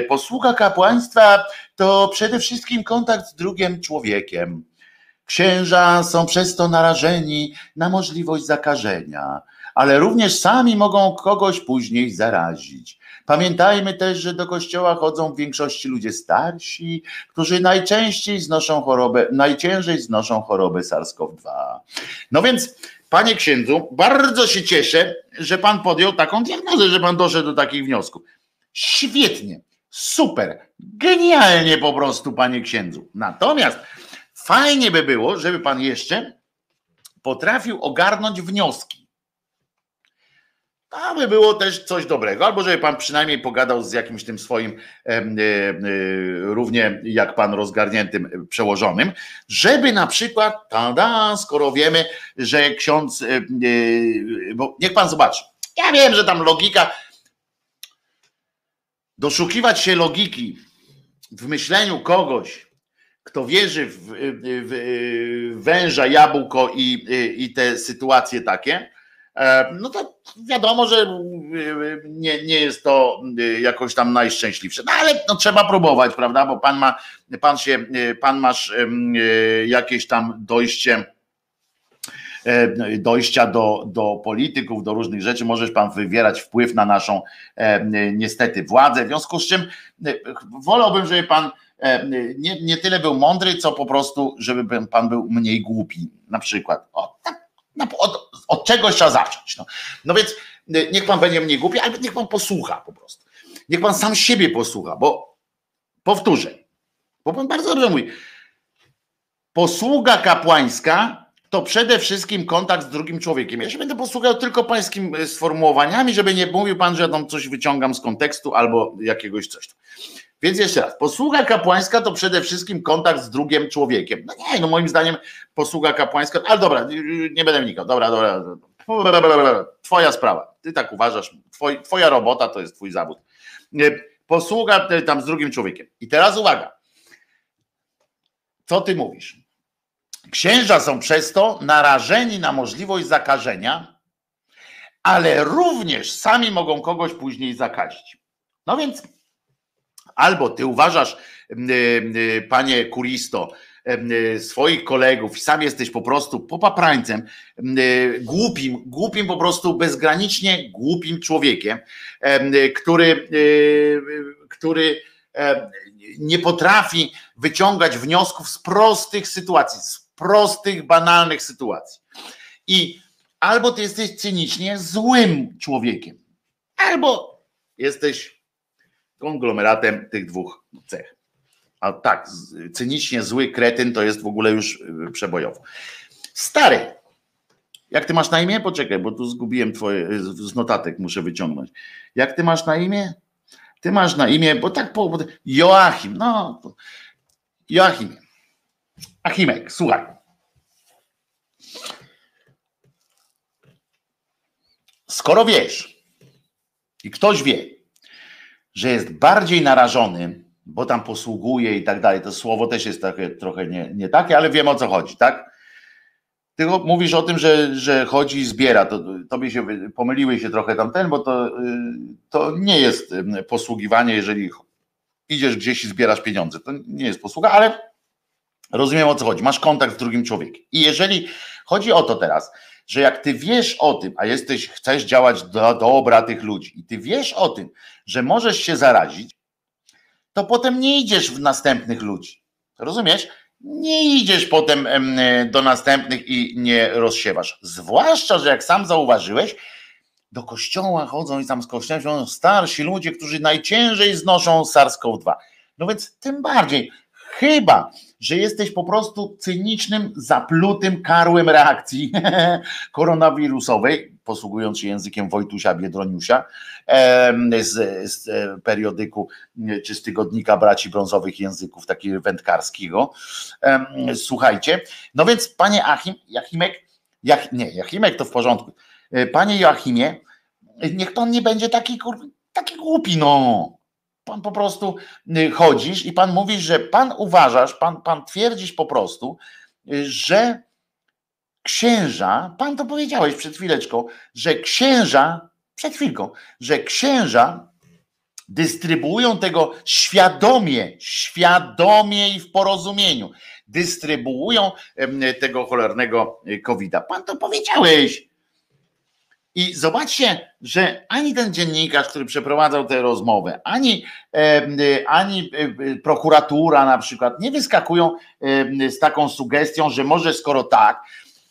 posługa kapłaństwa to przede wszystkim kontakt z drugim człowiekiem. Księża są przez to narażeni na możliwość zakażenia, ale również sami mogą kogoś później zarazić. Pamiętajmy też, że do kościoła chodzą w większości ludzie starsi, którzy najczęściej znoszą chorobę, najciężej znoszą chorobę SARS-CoV-2. No więc, panie księdzu, bardzo się cieszę, że pan podjął taką diagnozę, że pan doszedł do takich wniosków. Świetnie, super, genialnie po prostu, panie księdzu. Natomiast fajnie by było, żeby pan jeszcze potrafił ogarnąć wnioski. To by było też coś dobrego, albo żeby pan przynajmniej pogadał z jakimś tym swoim e, e, równie jak pan rozgarniętym przełożonym, żeby na przykład, tada, skoro wiemy, że ksiądz, e, bo niech pan zobaczy, ja wiem, że tam logika, doszukiwać się logiki w myśleniu kogoś, kto wierzy w, w, w węża, jabłko i, i te sytuacje takie, e, no to wiadomo, że nie, nie jest to jakoś tam najszczęśliwsze. No ale no, trzeba próbować, prawda? Bo pan ma, pan się, pan masz jakieś tam dojście E, dojścia do, do polityków, do różnych rzeczy, możesz pan wywierać wpływ na naszą e, niestety władzę. W związku z czym e, wolałbym, żeby pan nie, nie tyle był mądry, co po prostu, żeby pan był mniej głupi. Na przykład. O, tak, od, od czegoś trzeba zacząć. No. no więc niech pan będzie mniej głupi, ale niech pan posłucha po prostu. Niech pan sam siebie posłucha, bo powtórzę, bo pan bardzo dobrze mówi. Posługa kapłańska to przede wszystkim kontakt z drugim człowiekiem. Ja się będę posługiwał tylko pańskimi e, sformułowaniami, żeby nie mówił pan, że ja tam coś wyciągam z kontekstu albo jakiegoś coś. Więc jeszcze raz, posługa kapłańska to przede wszystkim kontakt z drugim człowiekiem. No nie, no moim zdaniem posługa kapłańska, ale dobra, nie będę wnikał, dobra, dobra, twoja sprawa, ty tak uważasz, twoj, twoja robota to jest twój zawód. Posługa e, tam z drugim człowiekiem. I teraz uwaga, co ty mówisz? Księża są przez to narażeni na możliwość zakażenia, ale również sami mogą kogoś później zakazić. No więc albo ty uważasz, panie kuristo, swoich kolegów, sam jesteś po prostu popaprańcem, głupim, głupim po prostu bezgranicznie głupim człowiekiem, który, który nie potrafi wyciągać wniosków z prostych sytuacji, z prostych, banalnych sytuacji. I albo ty jesteś cynicznie złym człowiekiem, albo jesteś konglomeratem tych dwóch cech. A tak, cynicznie zły kretyn to jest w ogóle już y, przebojowo. Stary, jak ty masz na imię? Poczekaj, bo tu zgubiłem twoje, y, z notatek muszę wyciągnąć. Jak ty masz na imię? Ty masz na imię, bo tak po. Joachim, no. Joachim. Achimek, słuchaj. Skoro wiesz i ktoś wie, że jest bardziej narażony, bo tam posługuje i tak dalej, to słowo też jest takie, trochę nie, nie takie, ale wiem o co chodzi, tak? Ty mówisz o tym, że, że chodzi i zbiera, to tobie się pomyliły się trochę tamten, bo to, y, to nie jest posługiwanie, jeżeli idziesz gdzieś i zbierasz pieniądze. To nie jest posługa, ale Rozumiem o co chodzi. Masz kontakt z drugim człowiekiem. I jeżeli chodzi o to teraz, że jak ty wiesz o tym, a jesteś, chcesz działać do dobra tych ludzi i ty wiesz o tym, że możesz się zarazić, to potem nie idziesz w następnych ludzi. Rozumiesz? Nie idziesz potem do następnych i nie rozsiewasz. Zwłaszcza, że jak sam zauważyłeś, do kościoła chodzą i tam z kościołem są starsi ludzie, którzy najciężej znoszą SARS-CoV-2. No więc tym bardziej Chyba, że jesteś po prostu cynicznym, zaplutym karłem reakcji koronawirusowej, posługując się językiem Wojtusia Biedroniusia z, z periodyku czy z tygodnika braci brązowych języków, takiego wędkarskiego. Słuchajcie, no więc panie Achim, Jachimek, Jach, nie, Jachimek to w porządku. E, panie Joachimie, niech pan nie będzie taki, taki głupi, no pan po prostu y, chodzisz i pan mówisz, że pan uważasz, pan, pan twierdzisz po prostu, y, że księża, pan to powiedziałeś przed chwileczką, że księża, przed chwilką, że księża dystrybuują tego świadomie, świadomie i w porozumieniu, dystrybuują tego cholernego y, COVID-a. Pan to powiedziałeś. I zobaczcie, że ani ten dziennikarz, który przeprowadzał tę rozmowę, ani, ani prokuratura na przykład nie wyskakują z taką sugestią, że może skoro tak,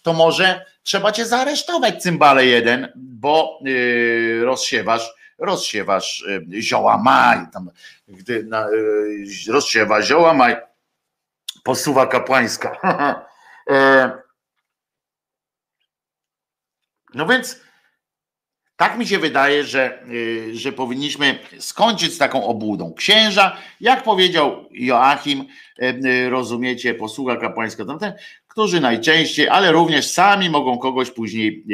to może trzeba cię zaaresztować, cymbale jeden, bo y, rozsiewasz, rozsiewasz zioła maj, tam, gdy na, y, rozsiewa zioła maj, posuwa kapłańska. E, no więc Tak mi się wydaje, że, y, że powinniśmy skończyć z taką obłudą. Księża, jak powiedział Joachim, y, y, rozumiecie, posługa kapłańska, tamten, którzy najczęściej, ale również sami mogą kogoś później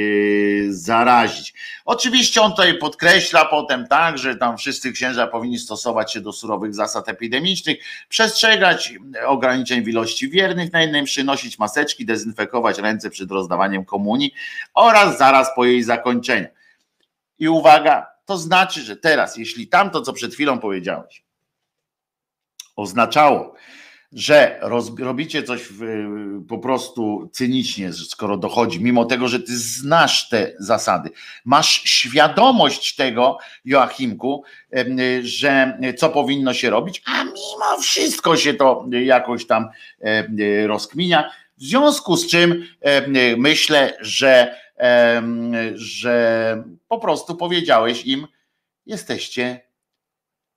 zarazić. Oczywiście on tutaj podkreśla potem tak, że tam wszyscy księża powinni stosować się do surowych zasad epidemicznych, przestrzegać ograniczeń w ilości wiernych na jednej mszy, nosić maseczki, dezynfekować ręce przed rozdawaniem komunii oraz zaraz po jej zakończeniu. I uwaga, to znaczy, że teraz, jeśli tamto, co przed chwilą powiedziałeś, oznaczało, że robicie coś w, po prostu cynicznie, skoro dochodzi, mimo tego, że ty znasz te zasady, masz świadomość tego, Joachimku, że co powinno się robić, a mimo wszystko się to jakoś tam rozkminia. W związku z czym myślę, że że po prostu powiedziałeś im, jesteście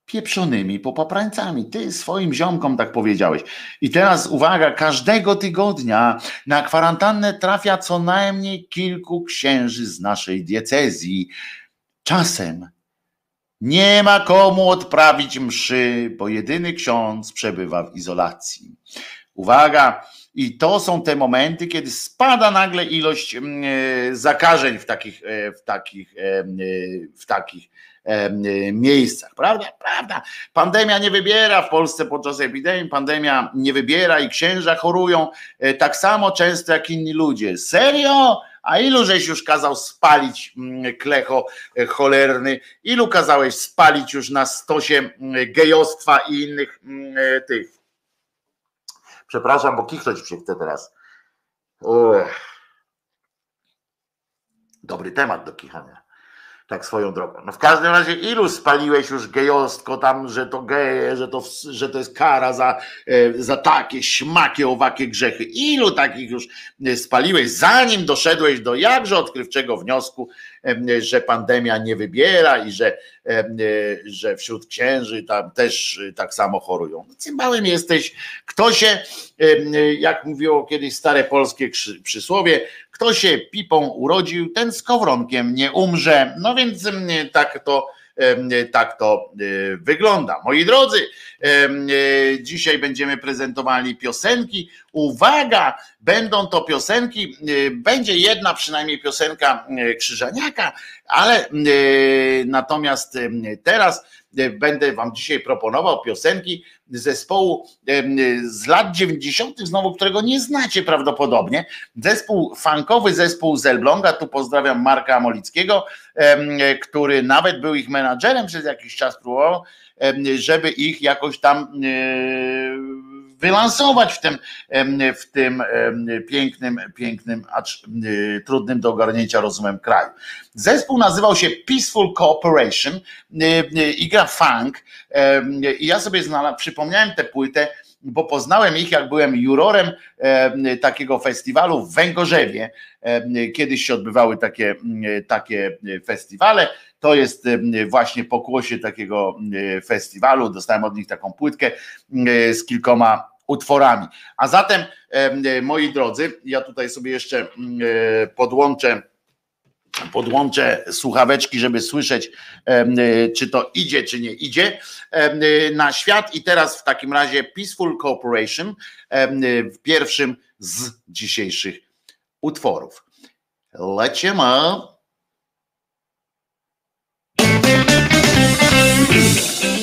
pieprzonymi popaprańcami. Ty swoim ziomkom tak powiedziałeś. I teraz uwaga, każdego tygodnia na kwarantannę trafia co najmniej kilku księży z naszej diecezji. Czasem nie ma komu odprawić mszy, bo jedyny ksiądz przebywa w izolacji. Uwaga, i to są te momenty, kiedy spada nagle ilość mm, e, zakażeń w takich, e, w takich, e, w takich miejscach, prawda? Prawda. Pandemia nie wybiera w Polsce podczas epidemii, pandemia nie wybiera i księża chorują tak samo często jak inni ludzie. Serio? A ilu żeś już kazał spalić mm, klecho cholerny? Ilu kazałeś spalić już na stosie mm, gejostwa i innych tych Przepraszam, bo kichnąć się chce teraz. Uch. Dobry temat do kichania. Tak swoją drogą. No w każdym razie, ilu spaliłeś już gejostko tam, że to geje, że to, że to jest kara za, e, za takie śmakie, owakie grzechy. Ilu takich już e, spaliłeś, zanim doszedłeś do jakże odkrywczego wniosku, że pandemia nie wybiera i że, e, że wśród księży tam też tak samo chorują. Cymbałem jesteś, kto się, jak mówiło kiedyś stare polskie przysłowie, kto się pipą urodził, ten z kowronkiem nie umrze. No więc tak to tak to e, wygląda. Moi drodzy, e, dzisiaj będziemy prezentowali piosenki. Uwaga, będą to piosenki, e, będzie jedna przynajmniej piosenka Krzyżaniaka, ale natomiast teraz będę wam dzisiaj proponował piosenki zespołu z lat 90., znowu którego nie znacie prawdopodobnie. Zespół funkowy, zespół z Elbląga, tu pozdrawiam Marka Amolickiego, który nawet był ich menadżerem przez jakiś czas próbował, żeby ich jakoś tam wylansować w tym, w tym pięknym, pięknym, acz trudnym do ogarnięcia rozumem kraju. Zespół nazywał się Peaceful Cooperation i gra funk. I ja sobie znalazłem, przypomniałem tę płytę, bo poznałem ich, jak byłem jurorem takiego festiwalu w Węgorzewie. Kiedyś się odbywały takie, takie festiwale. To jest właśnie pokłosie takiego festiwalu. Dostałem od nich taką płytkę z kilkoma utworami. A zatem, moi drodzy, ja tutaj sobie jeszcze podłączę podłączę słuchaweczki, żeby słyszeć, czy to idzie, czy nie idzie na świat. I teraz w takim razie Peaceful Cooperation w pierwszym z dzisiejszych utworów. Lecimy. więcej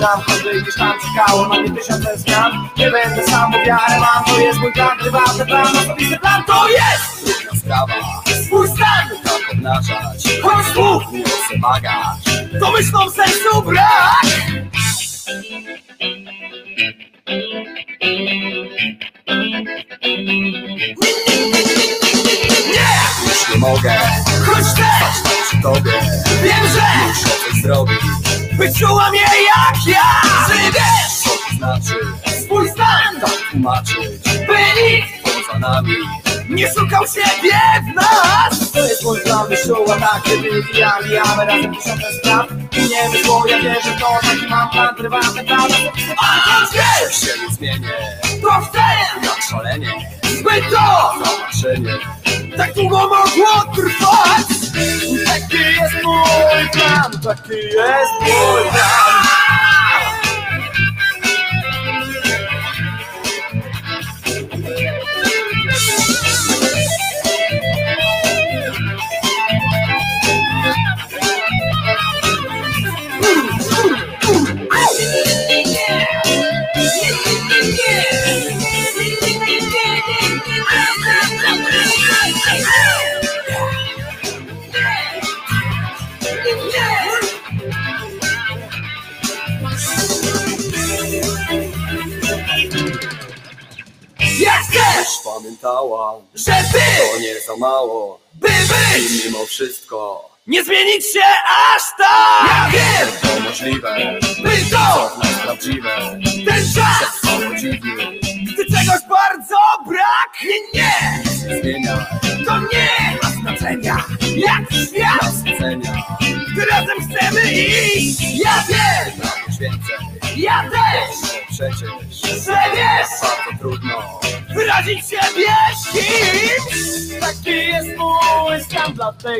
dam Choćby gdzieś tam czekało na mnie tysiące zmian Nie będę sam, bo wiarę mam To jest mój plan, prywatny plan, osobisty plan To jest trudna sprawa. Swój stan tam obnażać Choć słów nie chcę magać To myślą sercu brak siebie w nas. To jest mój plan, wyszło tak, kiedy wywijamy Mamy razem tysiące spraw I nie wyszło, ja wierzę w to Taki mam plan, prywatny plan A wiesz, się nie zmienię. To chcę, jak szalenie. Zbyt to. Zobaczenie. Tak długo mogło trwać. Taki jest mój plan Taki jest mój plan nie zmienić się aż tak! Ja wiem,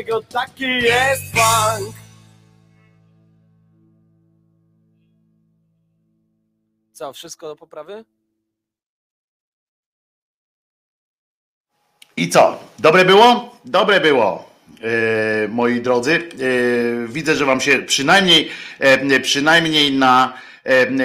dlatego taki jest funk Co, wszystko do poprawy? I co? Dobre było? Dobre było. e, moi drodzy, E, widzę, że wam się przynajmniej e, przynajmniej na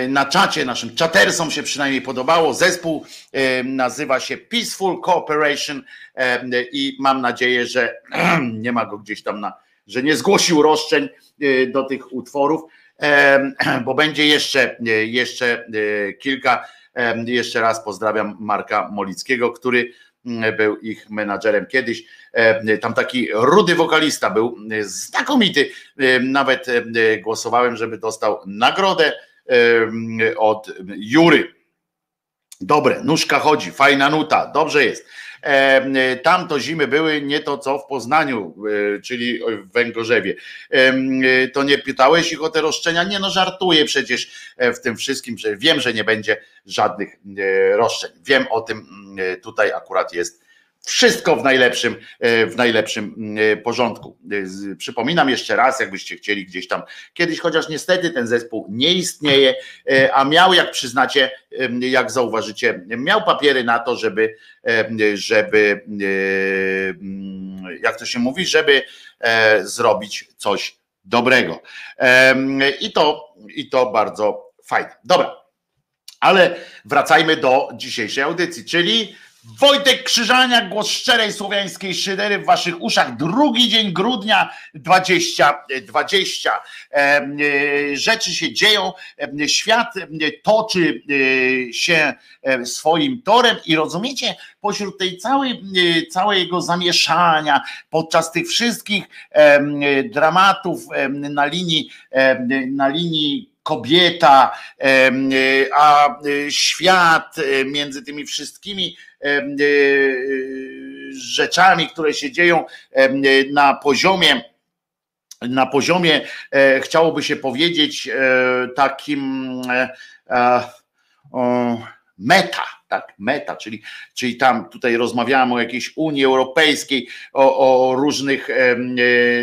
na czacie naszym czatersom się przynajmniej podobało. Zespół e, nazywa się Peaceful Cooperation e, i mam nadzieję, że nie ma go gdzieś tam na, że nie zgłosił roszczeń e, do tych utworów, e, bo będzie jeszcze, e, jeszcze e, kilka. E, Jeszcze raz pozdrawiam Marka Molickiego, który mm, był ich menadżerem kiedyś. E, Tam taki rudy wokalista był, e, znakomity. E, Nawet e, głosowałem, żeby dostał nagrodę e, od Jury. Dobre, nóżka chodzi, fajna nuta, dobrze jest. E, Tam to zimy były nie to co w Poznaniu, e, czyli w Węgorzewie. E, To nie pytałeś ich o te roszczenia? Nie no, żartuję przecież w tym wszystkim, że wiem, że nie będzie żadnych roszczeń. Wiem o tym, tutaj akurat jest wszystko w najlepszym, e, w najlepszym e, porządku. E, Przypominam jeszcze raz, jakbyście chcieli gdzieś tam kiedyś, chociaż niestety ten zespół nie istnieje, a miał, jak przyznacie, jak zauważycie, miał papiery na to, żeby, żeby mm, jak to się mówi, żeby zrobić coś dobrego. I to, i to bardzo fajne. Dobra. Ale wracajmy do dzisiejszej audycji, czyli Wojtek Krzyżaniak, głos szczerej słowiańskiej szydery w waszych uszach. Drugi dzień grudnia 2020. Em, e, Rzeczy się dzieją, świat toczy e, się e, swoim torem i rozumiecie, pośród tej całej, całego zamieszania, podczas tych wszystkich dramatów na linii, na linii kobieta, e, a e, świat e, między tymi wszystkimi rzeczami, które się dzieją na poziomie na poziomie chciałoby się powiedzieć takim meta, tak, meta, czyli, czyli tam tutaj rozmawiałem o jakiejś Unii Europejskiej, o, o różnych e,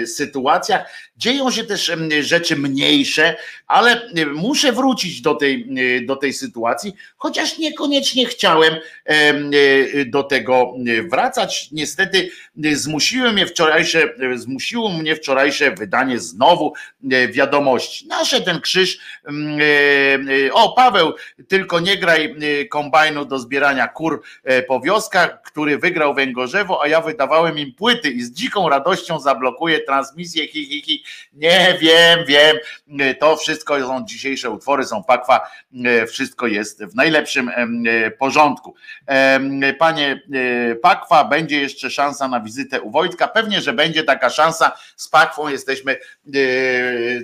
sytuacjach. Dzieją się też rzeczy mniejsze, ale muszę wrócić do tej, do tej sytuacji, chociaż niekoniecznie chciałem em, e, do tego wracać. Niestety zmusiły mnie wczorajsze, zmusiło mnie wczorajsze wydanie znowu e, wiadomości. Nasze ten krzyż, e, o Paweł, tylko nie graj kombajnu do zbierania kur po wioskach, który wygrał Węgorzewo, a ja wydawałem im płyty i z dziką radością zablokuję transmisję. Hi, hi, hi. Nie wiem, wiem. To wszystko są dzisiejsze utwory, są pakwa, wszystko jest w najlepszym porządku. Panie Pakwa, będzie jeszcze szansa na wizytę u Wojtka. Pewnie, że będzie taka szansa. Z Pakwą jesteśmy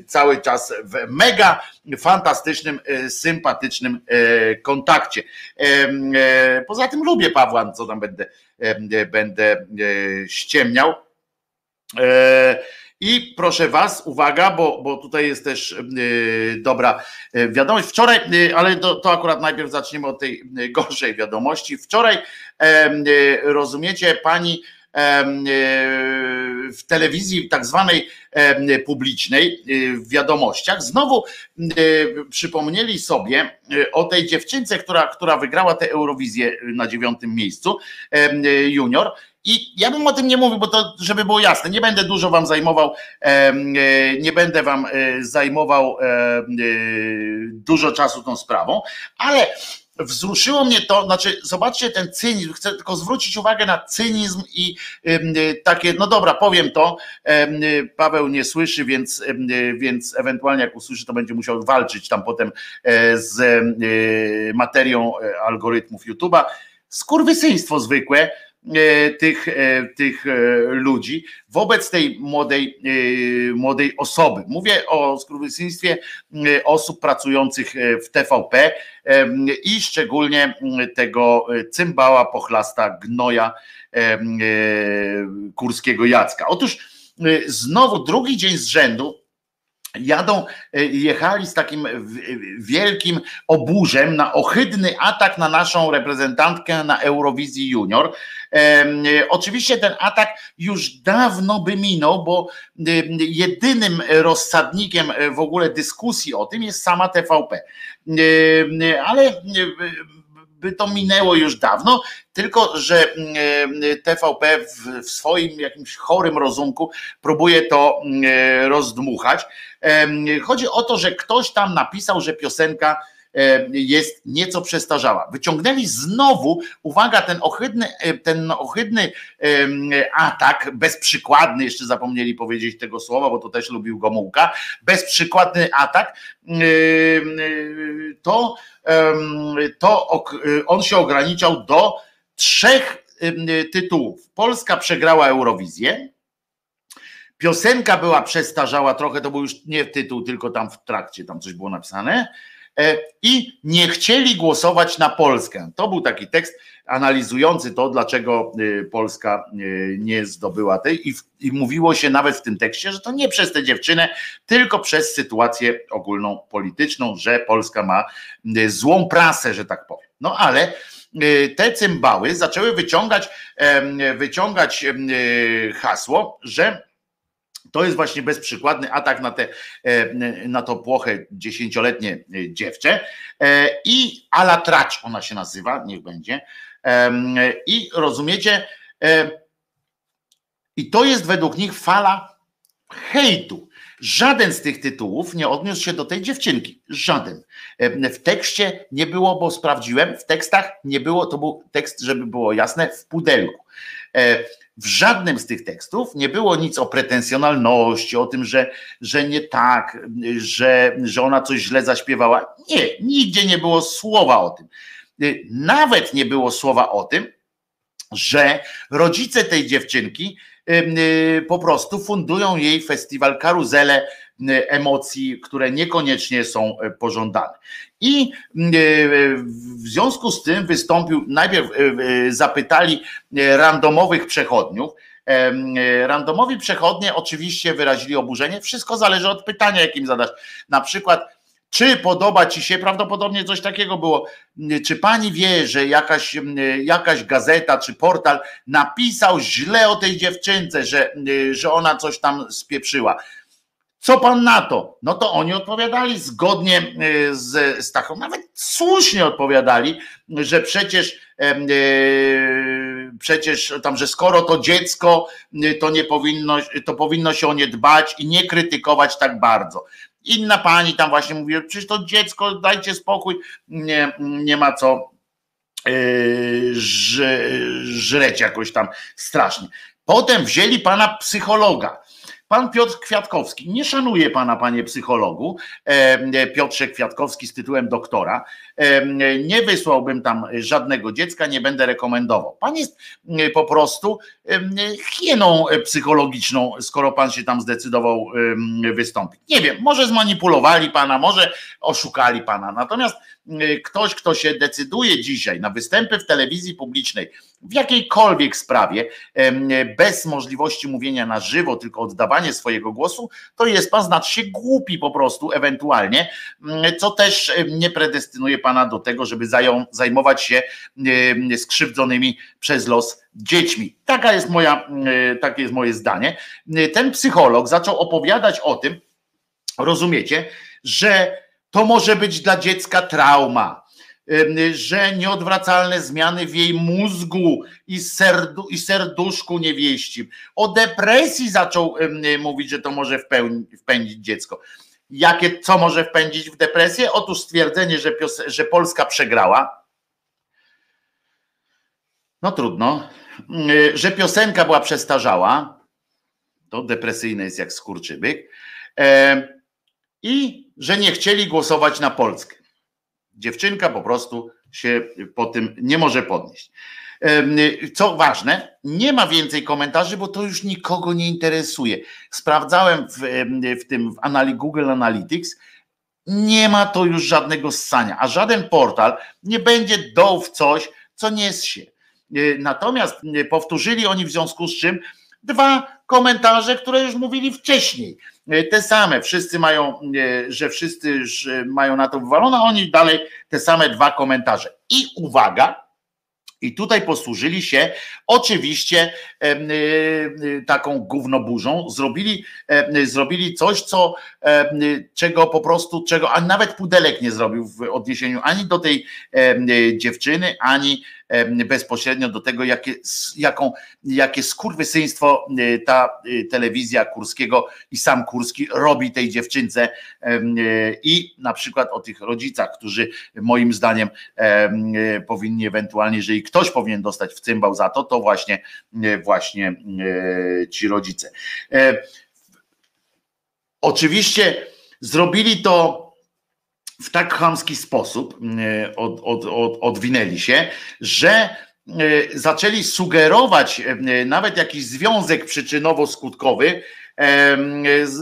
cały czas w mega fantastycznym, e, sympatycznym e, kontakcie. E, poza tym lubię Pawła, co tam będę, będę ściemniał. I proszę Was, uwaga, bo, bo tutaj jest też dobra wiadomość. Wczoraj, ale to, to akurat najpierw zaczniemy od tej gorszej wiadomości. Wczoraj, rozumiecie, pani w telewizji tak zwanej publicznej, w wiadomościach, znowu przypomnieli sobie o tej dziewczynce, która, która wygrała tę Eurowizję na dziewiątym miejscu, junior. I ja bym o tym nie mówił, bo to, żeby było jasne, nie będę dużo wam zajmował, nie będę wam zajmował dużo czasu tą sprawą, ale wzruszyło mnie to, znaczy zobaczcie ten cynizm, chcę tylko zwrócić uwagę na cynizm i takie, no dobra, powiem to, Paweł nie słyszy, więc, więc ewentualnie jak usłyszy, to będzie musiał walczyć tam potem e, z materią e, algorytmów YouTube'a. Skurwysyństwo zwykłe, E, tych, e, tych e, ludzi wobec tej młodej, młodej osoby. Mówię o skurwysyństwie osób pracujących w TVP i szczególnie tego cymbała, pochlasta, gnoja Kurskiego Jacka. Otóż znowu drugi dzień z rzędu jadą, e, jechali z takim wielkim oburzem na ohydny atak na naszą reprezentantkę na Eurowizji Junior. E, oczywiście ten atak już dawno by minął, bo jedynym rozsadnikiem w ogóle dyskusji o tym jest sama TVP. Ale by to minęło już dawno, tylko że mm, e, TVP w, w swoim jakimś chorym rozumku próbuje to mm, e, rozdmuchać. Chodzi o to, że ktoś tam napisał, że piosenka jest nieco przestarzała. Wyciągnęli znowu, uwaga, ten ohydny, e, ten ohydny atak, bezprzykładny, jeszcze zapomnieli powiedzieć tego słowa, bo to też lubił Gomułka, bezprzykładny atak, to, to on się ograniczał do trzech tytułów. Polska przegrała Eurowizję, Piosenka była przestarzała trochę, to był już nie tytuł, tylko tam w trakcie tam coś było napisane. E, i nie chcieli głosować na Polskę. To był taki tekst analizujący to, dlaczego y, Polska y, nie zdobyła tej i, i mówiło się nawet w tym tekście, że to nie przez tę dziewczynę, tylko przez sytuację ogólną polityczną, że Polska ma y, złą prasę, że tak powiem. No ale te cymbały zaczęły wyciągać, wyciągać hasło, że to jest właśnie bezprzykładny atak na, te, e, na to płoche dziesięcioletnie e, dziewczę e, i Ala Trać ona się nazywa, niech będzie. I rozumiecie, i to jest według nich fala hejtu. Żaden z tych tytułów nie odniósł się do tej dziewczynki. Żaden. W tekście nie było, bo sprawdziłem, w tekstach nie było, to był tekst, żeby było jasne, w pudelku w żadnym z tych tekstów nie było nic o pretensjonalności, o tym, że, że nie tak, że, że ona coś źle zaśpiewała. Nie, nigdzie nie było słowa o tym. Nawet nie było słowa o tym, że rodzice tej dziewczynki y, po prostu fundują jej festiwal karuzelę y, emocji, które niekoniecznie są y, pożądane. I w związku z tym wystąpił, najpierw zapytali randomowych przechodniów, Randomowi przechodnie oczywiście wyrazili oburzenie. Wszystko zależy od pytania, jakim zadasz. Na przykład, czy podoba ci się, prawdopodobnie coś takiego było, czy pani wie, że jakaś, jakaś gazeta czy portal napisał źle o tej dziewczynce, że, że ona coś tam spieprzyła. Co pan na to? No to oni odpowiadali zgodnie z, z taką, nawet słusznie odpowiadali, że przecież e, przecież tam, że skoro to dziecko, to nie powinno, to powinno się o nie dbać i nie krytykować tak bardzo. Inna pani tam właśnie mówi, przecież to dziecko, dajcie spokój, nie, nie ma co żreć jakoś tam strasznie. Potem wzięli pana psychologa Pan Piotr Kwiatkowski, nie szanuje pana, panie psychologu, Piotrze Kwiatkowski z tytułem doktora, nie wysłałbym tam żadnego dziecka, nie będę rekomendował. Pan jest po prostu hieną psychologiczną, skoro pan się tam zdecydował wystąpić. Nie wiem, może zmanipulowali pana, może oszukali pana. Natomiast ktoś, kto się decyduje dzisiaj na występy w telewizji publicznej w jakiejkolwiek sprawie, bez możliwości mówienia na żywo, tylko oddawanie swojego głosu, to jest pan znaczy się głupi po prostu, ewentualnie, co też nie predestynuje pana do tego, żeby zajmować się skrzywdzonymi przez los dziećmi. Taka jest moja, takie jest moje zdanie. Ten psycholog zaczął opowiadać o tym, rozumiecie, że to może być dla dziecka trauma, że nieodwracalne zmiany w jej mózgu i, serdu, i serduszku niewieścim. O depresji zaczął mówić, że to może wpędzić dziecko. Jakie, co może wpędzić w depresję? Otóż stwierdzenie, że, że Polska przegrała. No trudno. Że piosenka była przestarzała. To depresyjne jest jak skurczybyk. I że nie chcieli głosować na Polskę. Dziewczynka po prostu się po tym nie może podnieść. Co ważne, nie ma więcej komentarzy, bo to już nikogo nie interesuje. Sprawdzałem w, w tym w anali Google Analytics, nie ma to już żadnego ssania, a żaden portal nie będzie dał w coś, co nie jest się. Natomiast powtórzyli oni w związku z czym dwa komentarze, które już mówili wcześniej. E, te same, wszyscy mają, e, że wszyscy mają na to wywalone, a oni dalej te same dwa komentarze. I uwaga, i tutaj posłużyli się oczywiście e, taką gównoburzą, zrobili, zrobili coś, co, czego po prostu, czego a nawet Pudelek nie zrobił w odniesieniu ani do tej dziewczyny, ani bezpośrednio do tego, jakie, jaką, jakie skurwysyństwo e, ta e, telewizja Kurskiego i sam Kurski robi tej dziewczynce e, i na przykład o tych rodzicach, którzy moim zdaniem powinni ewentualnie, jeżeli ktoś powinien dostać w cymbał za to, to właśnie, właśnie ci rodzice. Oczywiście zrobili to w tak chamski sposób e, od, od, od, odwinęli się, że e, zaczęli sugerować e, nawet jakiś związek przyczynowo-skutkowy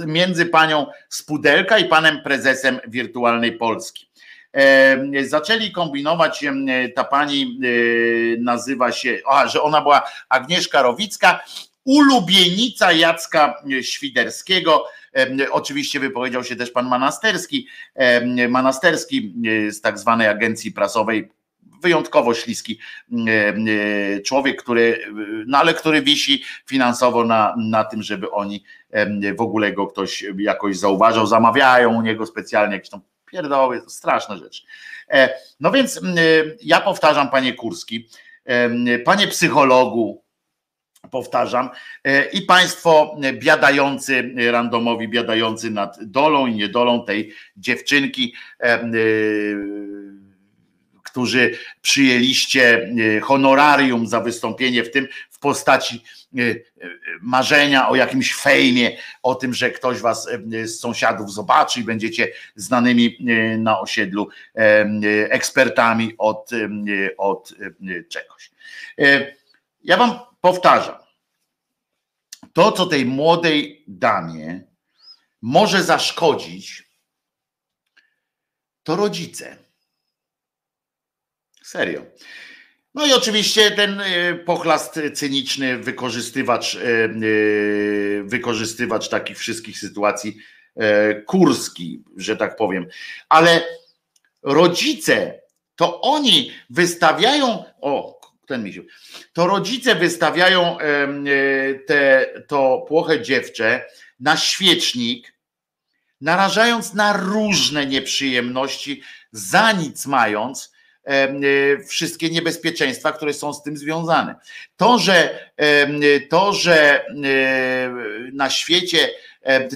między panią Spudelka i panem prezesem Wirtualnej Polski. Zaczęli kombinować, ta pani nazywa się, a, że ona była Agnieszka Rowicka, ulubienica Jacka Świderskiego, Oczywiście wypowiedział się też pan Manasterski, Manasterski e, z tak zwanej agencji prasowej, wyjątkowo śliski e, człowiek, który, no ale który wisi finansowo na, na tym, żeby oni w ogóle go ktoś jakoś zauważał, zamawiają u niego specjalnie jakieś tam pierdoły, straszne rzeczy. E, no więc ja powtarzam, panie Kurski, panie psychologu, powtarzam, e, i państwo biadający, randomowi biadający nad dolą i niedolą tej dziewczynki, e, e, którzy przyjęliście honorarium za wystąpienie w tym w postaci marzenia o jakimś fejmie, o tym, że ktoś was z sąsiadów zobaczy i będziecie znanymi na osiedlu ekspertami od, od czegoś. Ja wam powtarzam, to, co tej młodej damie może zaszkodzić, to rodzice. Serio. No i oczywiście ten e, pochlast cyniczny, wykorzystywacz, e, e, wykorzystywacz takich wszystkich sytuacji, kurski, że tak powiem. Ale rodzice, to oni wystawiają, o ten misiu. To rodzice wystawiają e, te, to płoche dziewczę na świecznik, narażając na różne nieprzyjemności, za nic mając e, wszystkie niebezpieczeństwa, które są z tym związane. To, że, to, że e, na świecie,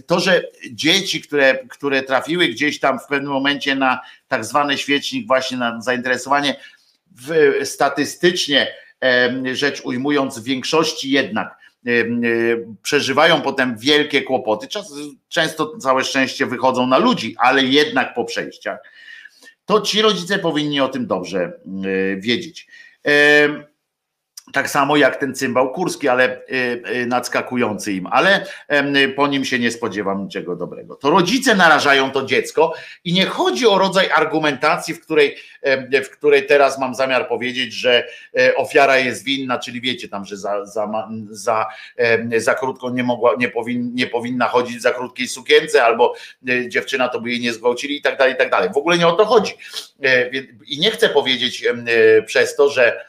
to, że dzieci, które, które trafiły gdzieś tam w pewnym momencie na tak zwany świecznik, właśnie na zainteresowanie w, statystycznie rzecz ujmując, w większości jednak przeżywają potem wielkie kłopoty. Często całe szczęście wychodzą na ludzi, ale jednak po przejściach, to ci rodzice powinni o tym dobrze wiedzieć. Tak samo jak ten cymbał kurski, ale y, y, nadskakujący im, ale po nim się nie spodziewam niczego dobrego. To rodzice narażają to dziecko i nie chodzi o rodzaj argumentacji, w której, w której teraz mam zamiar powiedzieć, że e, ofiara jest winna, czyli wiecie tam, że za, za, za, za krótko nie, mogła, nie, powin, nie powinna chodzić za krótkiej sukience, albo e, dziewczyna to by jej nie zgwałcili i tak dalej, i tak dalej. W ogóle nie o to chodzi. E, I nie chcę powiedzieć przez to, że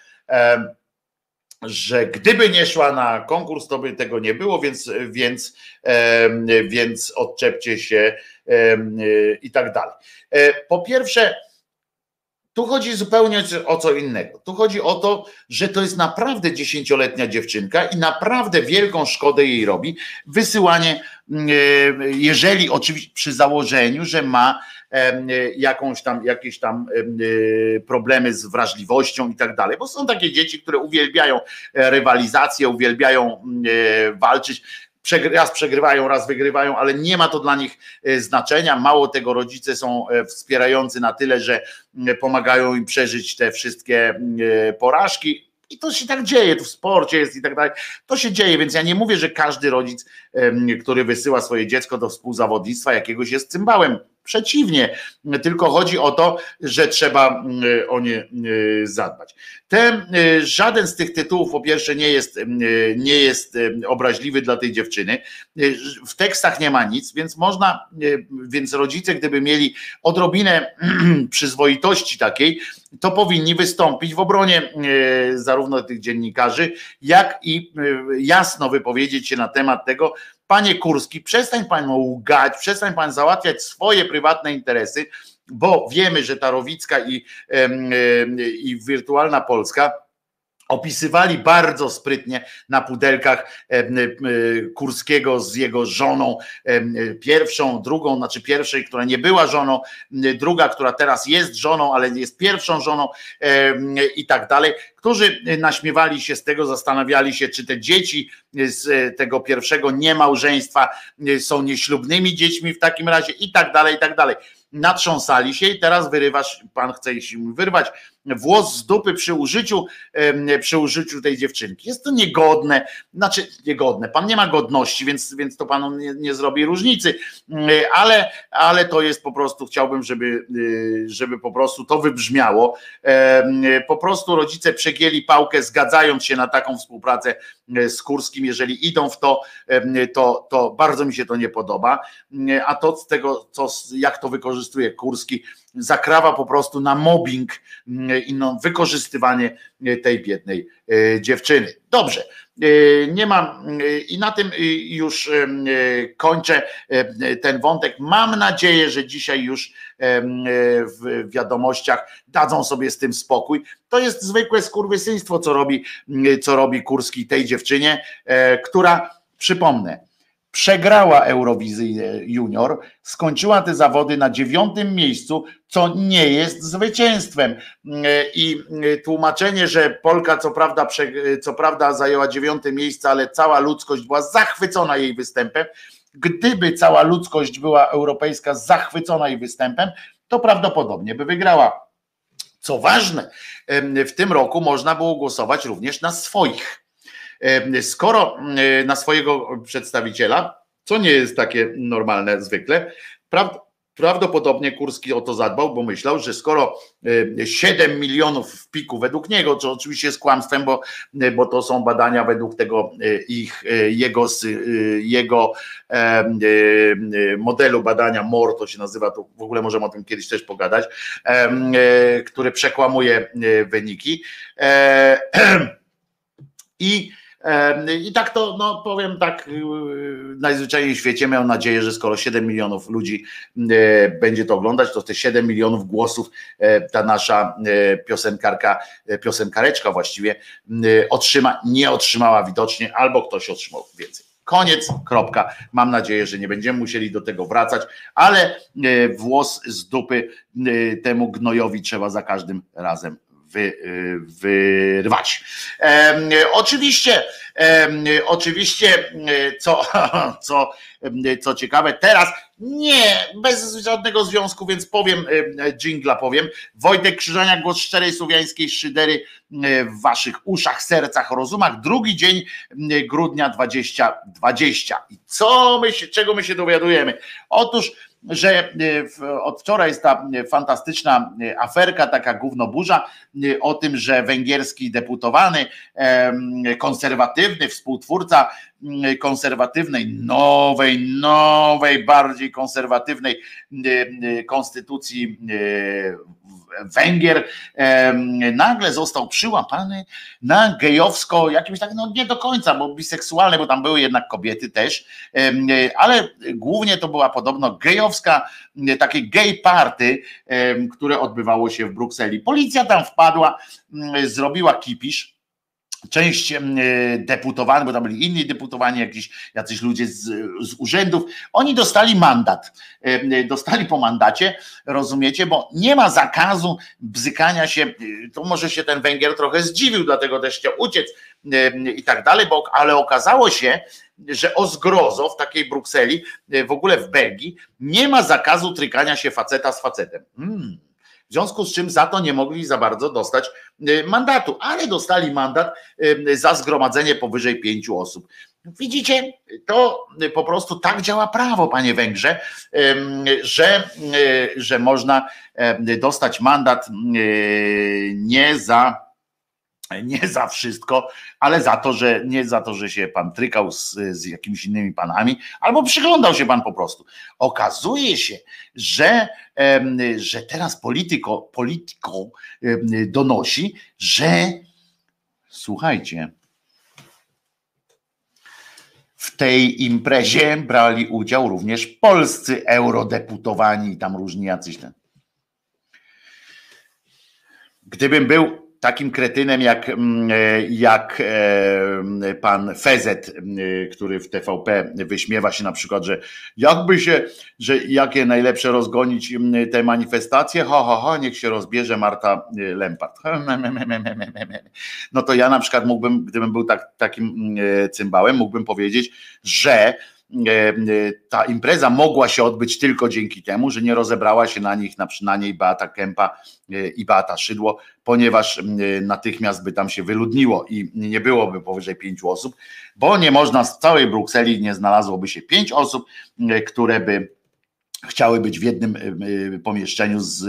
że gdyby nie szła na konkurs, to by tego nie było, więc, więc, więc odczepcie się i tak dalej. E, po pierwsze, tu chodzi zupełnie o co innego. Tu chodzi o to, że to jest naprawdę dziesięcioletnia dziewczynka i naprawdę wielką szkodę jej robi wysyłanie, jeżeli oczywiście przy założeniu, że ma jakąś tam, jakieś tam e, problemy z wrażliwością i tak dalej, bo są takie dzieci, które uwielbiają e, rywalizację, uwielbiają e, walczyć, raz przegrywają, raz wygrywają, ale nie ma to dla nich znaczenia. Mało tego, rodzice są wspierający na tyle, że pomagają im przeżyć te wszystkie porażki. I to się tak dzieje, tu w sporcie jest i tak dalej. To się dzieje, więc ja nie mówię, że każdy rodzic, który wysyła swoje dziecko do współzawodnictwa jakiegoś jest cymbałem Przeciwnie, tylko chodzi o to, że trzeba mm, o nie y, zadbać. Ten, y, żaden z tych tytułów, po pierwsze, nie jest, y, nie jest obraźliwy dla tej dziewczyny. W tekstach nie ma nic, więc można, więc rodzice, gdyby mieli odrobinę przyzwoitości takiej, to powinni wystąpić w obronie zarówno tych dziennikarzy, jak i jasno wypowiedzieć się na temat tego, Panie Kurski, przestań pan łgać, przestań pan załatwiać swoje prywatne interesy, bo wiemy, że ta Rowicka i, i wirtualna Polska opisywali bardzo sprytnie na pudelkach Kurskiego z jego żoną, pierwszą, drugą, znaczy pierwszej, która nie była żoną, druga, która teraz jest żoną, ale jest pierwszą żoną i tak dalej, którzy naśmiewali się z tego, zastanawiali się, czy te dzieci z tego pierwszego niemałżeństwa są nieślubnymi dziećmi w takim razie i tak dalej, i tak dalej. Natrząsali się i teraz wyrywasz, pan chce się wyrwać włos z dupy przy użyciu, przy użyciu tej dziewczynki. Jest to niegodne, znaczy niegodne, pan nie ma godności, więc, więc to panu nie, nie zrobi różnicy, ale, ale to jest po prostu, chciałbym, żeby, żeby po prostu to wybrzmiało. Po prostu rodzice przegięli pałkę, zgadzając się na taką współpracę z Kurskim, jeżeli idą w to, to, to bardzo mi się to nie podoba, a to z tego, co, jak to wykorzystuje Kurski, zakrawa po prostu na mobbing mm, i wykorzystywanie e, tej biednej e, dziewczyny. Dobrze, e, nie mam i na tym już kończę ten wątek. Mam nadzieję, że dzisiaj już w wiadomościach dadzą sobie z tym spokój. To jest zwykłe skurwysyństwo, co robi, co robi Kurski tej dziewczynie, która, przypomnę, przegrała Eurowizję Junior, skończyła te zawody na dziewiątym miejscu, co nie jest zwycięstwem. I tłumaczenie, że Polka co prawda, co prawda zajęła dziewiąte miejsce, ale cała ludzkość była zachwycona jej występem. Gdyby cała ludzkość była europejska zachwycona jej występem, to prawdopodobnie by wygrała. Co ważne, w tym roku można było głosować również na swoich Skoro na swojego przedstawiciela, co nie jest takie normalne zwykle, Prawdopodobnie Kurski o to zadbał, bo myślał, że skoro 7 milionów w piku według niego, co oczywiście jest kłamstwem, bo, bo to są badania według tego ich, jego, jego modelu badania MOR, to się nazywa, to w ogóle możemy o tym kiedyś też pogadać, który przekłamuje wyniki. I i tak to, no powiem tak, y, najzwyczajniej w świecie miał nadzieję, że skoro 7 milionów ludzi e, będzie to oglądać, to te 7 milionów głosów e, ta nasza e, piosenkarka, piosenkareczka właściwie otrzyma, nie otrzymała widocznie, albo ktoś otrzymał więcej. Koniec, kropka. Mam nadzieję, że nie będziemy musieli do tego wracać, ale włos z dupy temu gnojowi trzeba za każdym razem wy, wyrwać. Oczywiście, oczywiście, co, co, co ciekawe, teraz nie, bez żadnego związku, więc powiem, dżingla powiem. Wojtek Krzyżania, głos szczerej słowiańskiej szydery w waszych uszach, sercach, rozumach. Drugi dzień grudnia 2020. I co my się, czego my się dowiadujemy? Otóż że e, od wczoraj jest ta fantastyczna e, aferka, taka gównoburza e, o tym, że węgierski deputowany, konserwatywny współtwórca konserwatywnej, nowej, nowej, bardziej konserwatywnej konstytucji Węgier nagle został przyłapany na gejowsko, jakimś tak, no nie do końca, bo biseksualne, bo tam były jednak kobiety też, ale głównie to była podobno gejowska, takie gay party, które odbywało się w Brukseli. Policja tam wpadła, zrobiła kipisz, część deputowanych, bo tam byli inni deputowani, jakiś, jacyś ludzie z, z, urzędów, oni dostali mandat. Dostali po mandacie, rozumiecie, bo nie ma zakazu bzykania się, to może się ten Węgier trochę zdziwił, dlatego też chciał uciec i tak dalej, bo, ale okazało się, że o zgrozo w takiej Brukseli, w ogóle w Belgii, nie ma zakazu trykania się faceta z facetem. Hmm w związku z czym za to nie mogli za bardzo dostać y, mandatu, ale dostali mandat y, za zgromadzenie powyżej pięciu osób. Widzicie, to po prostu tak działa prawo, panie Węgrze, że, y, że można dostać mandat nie za nie za wszystko, ale za to, że nie za to, że się pan trykał z, z jakimiś innymi panami, albo przyglądał się pan po prostu. Okazuje się, że, że teraz polityko, polityko donosi, że słuchajcie, w tej imprezie brali udział również polscy eurodeputowani i tam różni jacyś ten. Gdybym był takim kretynem jak, mm, e, jak e, pan Fezet, e, który w TVP wyśmiewa się na przykład, że jakby się, że jakie najlepsze rozgonić te manifestacje, ho, ho, ho, niech się rozbierze Marta Lempart. No to ja na przykład mógłbym, gdybym był tak, takim cymbałem, mógłbym powiedzieć, że ta impreza mogła się odbyć tylko dzięki temu, że nie rozebrała się na nich, na niej Beata Kępa e, i Beata Szydło, ponieważ natychmiast by tam się wyludniło i nie byłoby powyżej pięciu osób, bo nie można z całej Brukseli nie znalazłoby się pięć osób, które by chciały być w jednym pomieszczeniu z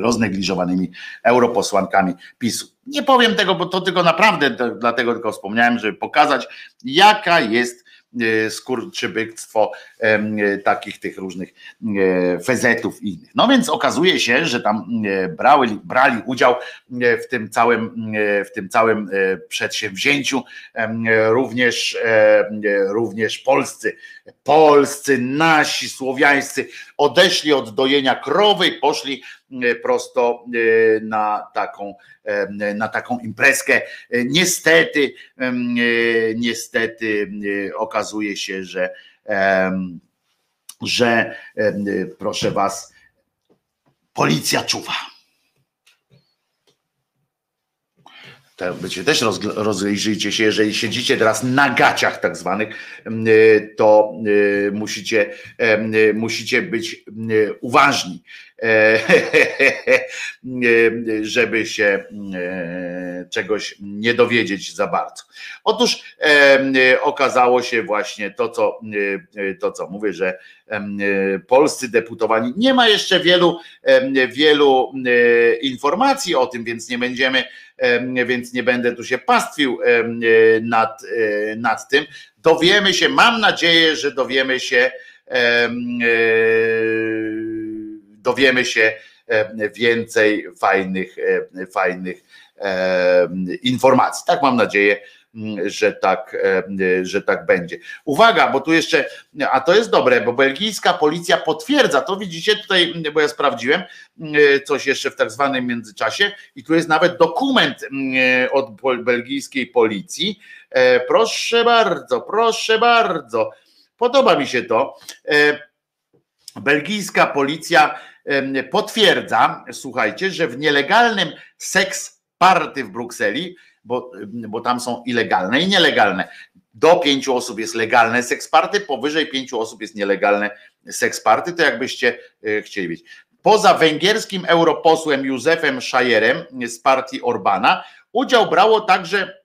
roznegliżowanymi europosłankami PiSu. Nie powiem tego, bo to tylko naprawdę dlatego tylko wspomniałem, żeby pokazać, jaka jest E, skurczybyctwo takich tych różnych e, fezetów i innych. No więc okazuje się, że tam e, brali, brali udział w tym całym, w tym całym przedsięwzięciu również, również polscy, polscy, nasi, słowiańscy odeszli od dojenia krowy i poszli prosto na taką na taką imprezkę. Niestety, niestety okazuje się, że, że proszę was, policja czuwa. Bycie też rozejrzyjcie się, jeżeli siedzicie teraz na gaciach tak zwanych, to musicie, musicie być uważni. E, żeby się e, czegoś nie dowiedzieć za bardzo. Otóż okazało się właśnie to, co, to, co mówię, że polscy deputowani, nie ma jeszcze wielu, wielu informacji o tym, więc nie będziemy, więc nie będę tu się pastwił nad, nad tym. Dowiemy się, mam nadzieję, że dowiemy się dowiemy się e, więcej fajnych, e, fajnych e, informacji. Tak mam nadzieję, że tak, że tak będzie. Uwaga, bo tu jeszcze, a to jest dobre, bo belgijska policja potwierdza, to widzicie tutaj, bo ja sprawdziłem coś jeszcze w tak zwanym międzyczasie i tu jest nawet dokument od belgijskiej policji. Proszę bardzo, proszę bardzo. Podoba mi się to belgijska policja potwierdza, słuchajcie, że w nielegalnym seks party w Brukseli, bo, bo tam są ilegalne i nielegalne. Do pięciu osób jest legalne seks party, powyżej pięciu osób jest nielegalne seks party, to jakbyście e, chcieli wiedzieć. Poza węgierskim europosłem Józefem Szajerem z partii Orbana, udział brało także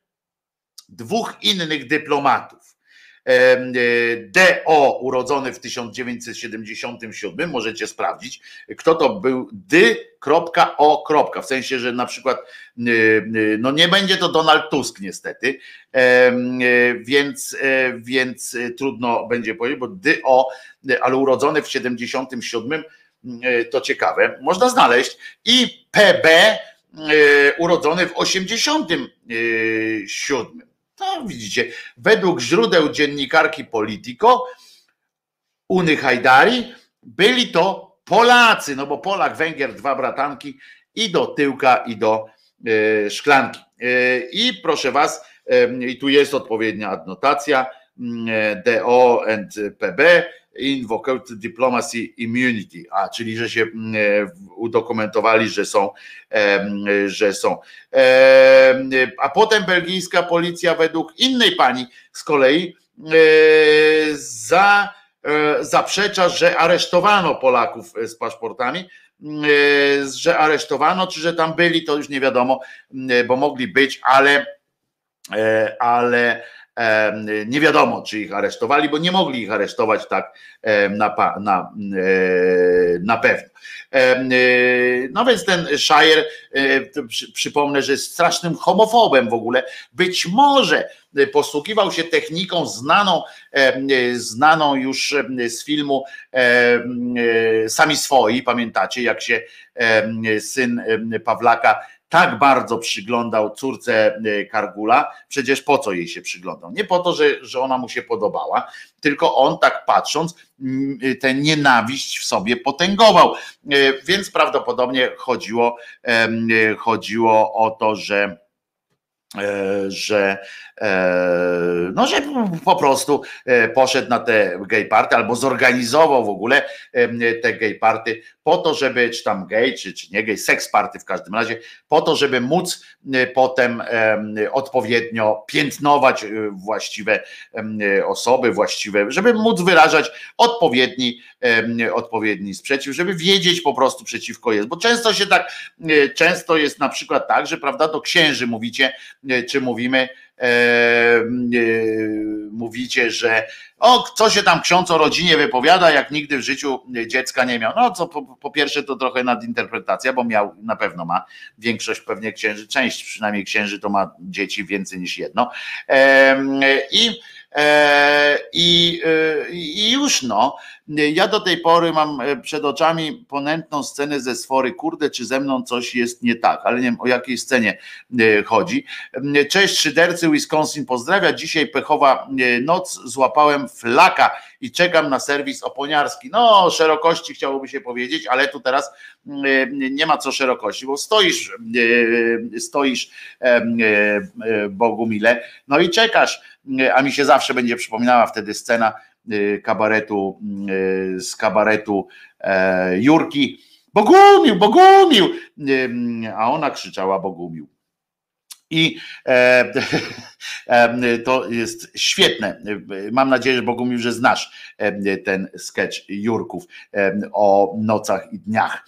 dwóch innych dyplomatów. E, DO urodzony w 1977, możecie sprawdzić, kto to był D.O. W sensie, że na przykład e, e, no nie będzie to Donald Tusk niestety, więc, więc trudno będzie powiedzieć, bo DO, ale urodzony w 77 to ciekawe, można znaleźć. I PB urodzony w 87 to widzicie, według źródeł dziennikarki Politico, Uny Hajdari, byli to Polacy, no bo Polak, Węgier, dwa bratanki i do tyłka, i do e, szklanki. E, I proszę Was, e, i tu jest odpowiednia adnotacja, DO and PB, invoked diplomacy immunity, a czyli że się mm, e, udokumentowali, że są, że są. A potem belgijska policja według innej pani z kolei e, za, e, zaprzecza, że aresztowano Polaków z paszportami, że aresztowano, czy że tam byli, to już nie wiadomo, bo mogli być, ale ale nie wiadomo, czy ich aresztowali, bo nie mogli ich aresztować tak na, na, na pewno. No więc ten Shire, przypomnę, że jest strasznym homofobem w ogóle. Być może posługiwał się techniką znaną, znaną już z filmu Sami Swoi, pamiętacie, jak się syn Pawlaka tak bardzo przyglądał córce e, Kargula, przecież po co jej się przyglądał? Nie po to, że, że ona mu się podobała, tylko on tak patrząc e, tę nienawiść w sobie potęgował. E, więc prawdopodobnie chodziło, chodziło o to, że że, no, że po prostu poszedł na te gay party albo zorganizował w ogóle te gay party po to, żeby, czy tam gay, czy, czy nie gay, seks party w każdym razie, po to, żeby móc e, potem odpowiednio piętnować e, właściwe osoby, właściwe, żeby móc wyrażać odpowiedni, odpowiedni sprzeciw, żeby wiedzieć po prostu przeciwko jest, bo często się tak, e, często jest na przykład tak, że prawda, do księży mówicie, czy mówimy, mówicie, że o, co się tam ksiądz o rodzinie wypowiada, jak nigdy w życiu dziecka nie miał. No, co po, po, pierwsze to trochę nadinterpretacja, bo miał, na pewno ma większość pewnie księży, część przynajmniej księży to ma dzieci więcej niż jedno. I E, I, e, I już no, ja do tej pory mam e, przed oczami ponętną scenę ze sfory, kurde, czy ze mną coś jest nie tak, ale nie wiem o jakiej scenie chodzi. Cześć szydercy, Wisconsin pozdrawia, dzisiaj pechowa noc, złapałem flaka i czekam na serwis oponiarski. No, szerokości chciałoby się powiedzieć, ale tu teraz nie ma co szerokości, bo stoisz, stoisz Bogumile, no i czekasz a mi się zawsze będzie przypominała wtedy scena kabaretu, y, z kabaretu e, Jurki. Bogumił, Bogumił! Y, a ona krzyczała Bogumił. I e, e, to jest świetne. Mam nadzieję, że Bogumił, że znasz e, ten sketch Jurków o nocach i dniach.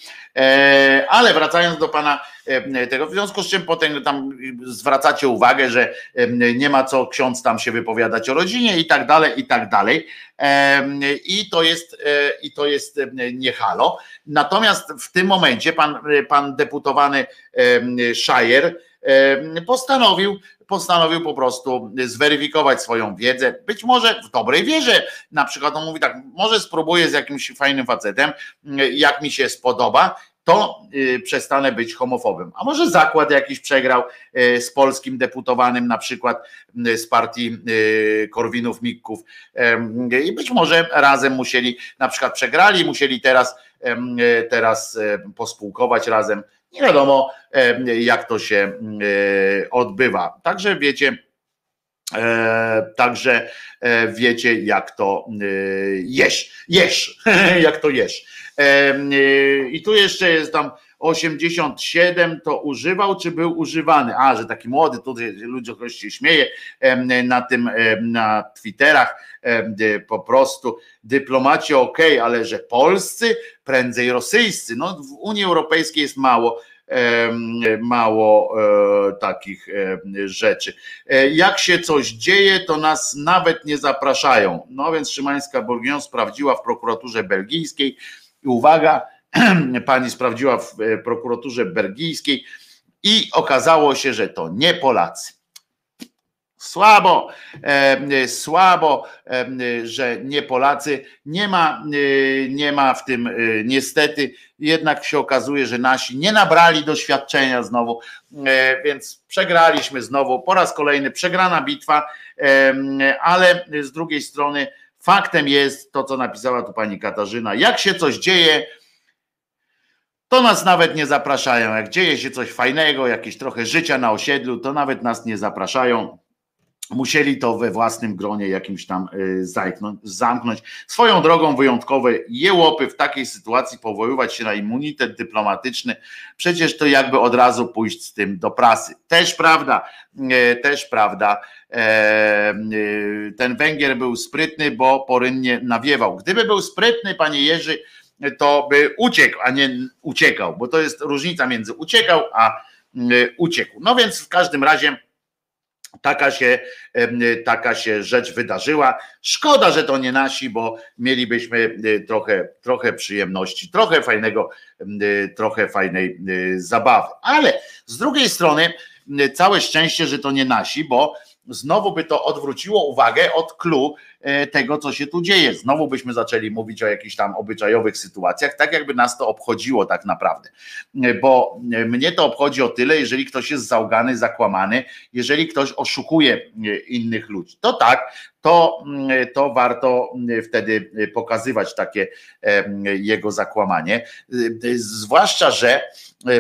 Ale wracając do pana tego, w związku z czym potem tam zwracacie uwagę, że nie ma co ksiądz tam się wypowiadać o rodzinie i tak dalej, i tak dalej. I to jest, i to jest niehalo. Natomiast w tym momencie pan, pan deputowany Szajer, postanowił, postanowił po prostu zweryfikować swoją wiedzę, być może w dobrej wierze. Na przykład on mówi tak, może spróbuję z jakimś fajnym facetem, jak mi się spodoba, to y, przestanę być homofobem. A może zakład jakiś przegrał y, z polskim deputowanym, na przykład y, z partii Korwinów Mikków i być może razem musieli, na przykład przegrali, musieli teraz, teraz pospółkować razem nie wiadomo, jak to się odbywa. Także wiecie, E, także e, wiecie, jak to e, jesz, jesz, jak to jesz. E, e, I tu jeszcze jest tam 87 to używał, czy był używany? A, że taki młody, tutaj ludzie ktoś się śmieje na tym, na Twitterach, po prostu dyplomaci ok, ale że polscy, prędzej rosyjscy. No w Unii Europejskiej jest mało mało e, takich rzeczy. E, jak się coś dzieje, to nas nawet nie zapraszają. No więc Szymańska Bourguignon sprawdziła w prokuraturze belgijskiej i uwaga, pani sprawdziła w e, prokuraturze belgijskiej i okazało się, że to nie Polacy. Słabo, e, słabo, e, że nie Polacy. Nie ma, nie ma w tym niestety, jednak się okazuje, że nasi nie nabrali doświadczenia znowu, więc przegraliśmy znowu po raz kolejny przegrana bitwa, ale z drugiej strony faktem jest to, co napisała tu pani Katarzyna. Jak się coś dzieje, to nas nawet nie zapraszają. Jak dzieje się coś fajnego, jakieś trochę życia na osiedlu, to nawet nas nie zapraszają. Musieli to we własnym gronie jakimś tam y, zamknąć. Swoją drogą wyjątkowe jełopy w takiej sytuacji powoływać się na immunitet dyplomatyczny, przecież to jakby od razu pójść z tym do prasy. Też prawda, y, też prawda. E, y, ten Węgier był sprytny, bo porynnie nawiewał. Gdyby był sprytny, panie Jerzy, to by uciekł, a nie uciekał, bo to jest różnica między uciekał a uciekł. No więc w każdym razie taka się, taka się rzecz wydarzyła. Szkoda, że to nie nasi, bo mielibyśmy y, trochę, trochę przyjemności, trochę fajnego, y, trochę fajnej y, zabawy. Ale z drugiej strony całe szczęście, że to nie nasi, bo znowu by to odwróciło uwagę od klu e, tego, co się tu dzieje. Znowu byśmy zaczęli mówić o jakichś tam obyczajowych sytuacjach, tak jakby nas to obchodziło tak naprawdę. E, bo e, mnie to obchodzi o tyle, jeżeli ktoś jest załgany, zakłamany, jeżeli ktoś oszukuje innych ludzi. To tak, to, mm, to warto mm, wtedy pokazywać takie jego zakłamanie. Zwłaszcza, że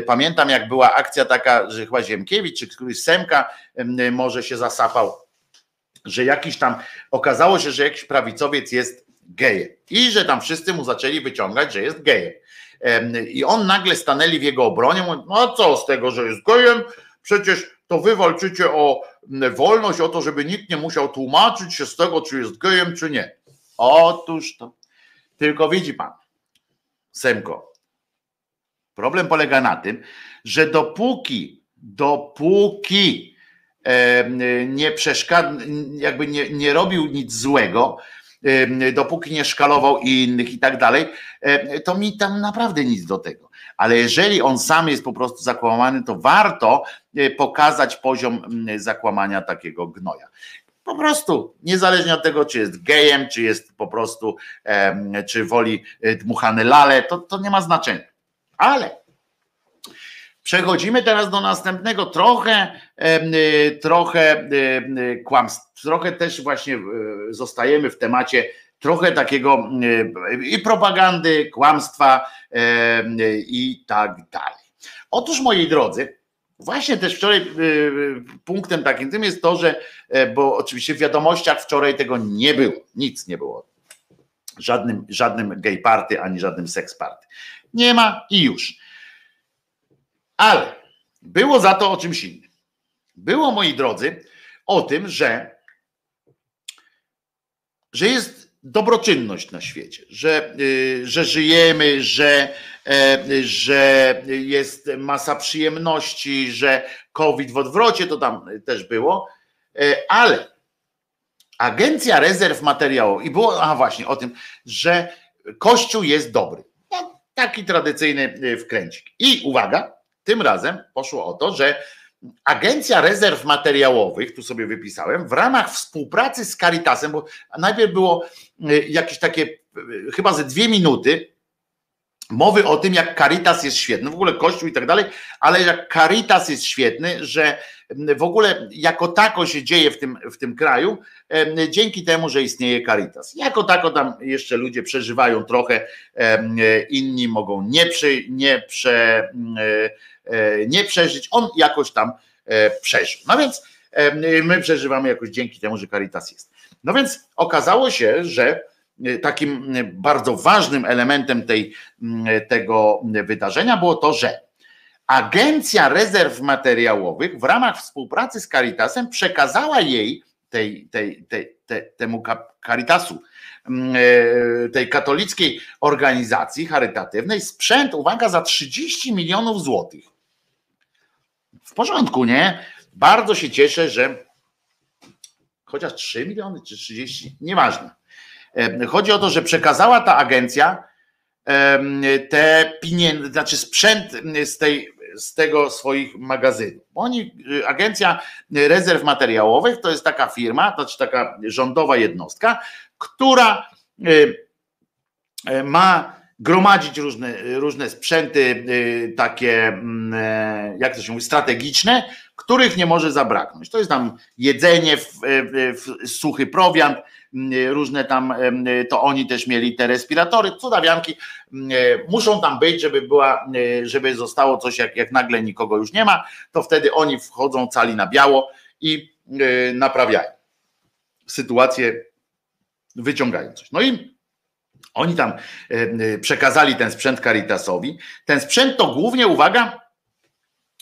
pamiętam, jak była akcja taka, że chyba Ziemkiewicz czy któryś Semka może się zasapał, że jakiś tam okazało się, że jakiś prawicowiec jest gejem i że tam wszyscy mu zaczęli wyciągać, że jest gejem. I on nagle stanęli w jego obronie, mówiąc, no co z tego, że jest gejem, przecież to wy walczycie o wolność, o to, żeby nikt nie musiał tłumaczyć się z tego, czy jest gejem, czy nie. Otóż to. Tylko widzi pan, Semko, problem polega na tym, że dopóki, dopóki nie przeszkadza, jakby nie, nie robił nic złego, dopóki nie szkalował innych i tak dalej, to mi tam naprawdę nic do tego. Ale jeżeli on sam jest po prostu zakłamany, to warto e, pokazać poziom zakłamania takiego gnoja. Po prostu, niezależnie od tego, czy jest gejem, czy jest po prostu, czy woli e, dmuchane lale, to, to nie ma znaczenia. Ale Przechodzimy teraz do następnego, trochę, y, trochę y, kłamstw, trochę też właśnie y, zostajemy w temacie trochę takiego i propagandy, kłamstwa i tak dalej. Otóż moi drodzy, właśnie też wczoraj punktem takim tym jest to, że, e, bo oczywiście w wiadomościach wczoraj tego nie było, nic nie było. Żadnym, żadnym gay party, ani żadnym seks party. Nie ma i już. Ale było za to o czymś innym. Było, moi drodzy, o tym, że, że jest dobroczynność na świecie, że, y, że żyjemy, że, e, że jest masa przyjemności, że COVID w odwrocie to tam też było, e, ale Agencja Rezerw Materiałowych, i było, a właśnie o tym, że Kościół jest dobry. No, taki tradycyjny y, wkręcik. I uwaga, tym razem poszło o to, że Agencja Rezerw Materiałowych, tu sobie wypisałem, w ramach współpracy z Caritasem, bo najpierw było y, jakieś takie, y, chyba ze dwie minuty, mowy o tym, jak Caritas jest świetny, w ogóle Kościół i tak dalej, ale jak Caritas jest świetny, że w ogóle jako tako się dzieje w tym, w tym kraju, dzięki temu, że istnieje Caritas. Jako tako tam jeszcze ludzie przeżywają trochę, inni mogą nie, przy, nie, prze, e, nie przeżyć, on jakoś tam e, przeżył. No więc My przeżywamy jakoś dzięki temu, że Caritas jest. No więc okazało się, że takim bardzo ważnym elementem tej, tego wydarzenia było to, że Agencja Rezerw Materiałowych w ramach współpracy z Caritasem przekazała jej, tej, tej, tej, temu Caritasu, mm, e, tej katolickiej organizacji charytatywnej sprzęt, uwaga, za 30 milionów złotych. W porządku, nie? Bardzo się cieszę, że chociaż 3 miliony czy 30, nieważne. E, chodzi o to, że przekazała ta agencja te pieniądze, znaczy sprzęt z tej z tego swoich magazynów. Oni, y, Agencja Rezerw Materiałowych to jest taka firma, to znaczy taka rządowa jednostka, która y, y, ma gromadzić różne, różne sprzęty takie, mm, e, jak to się mówi, strategiczne, których nie może zabraknąć. To jest tam jedzenie, suchy prowiant, różne tam, to oni też mieli te respiratory, cudawianki, muszą tam być, żeby była, żeby zostało coś, jak, jak nagle nikogo już nie ma, to wtedy oni wchodzą cali na biało i naprawiają sytuację, wyciągają coś. No i oni tam przekazali ten sprzęt Caritasowi. Ten sprzęt to głównie, uwaga,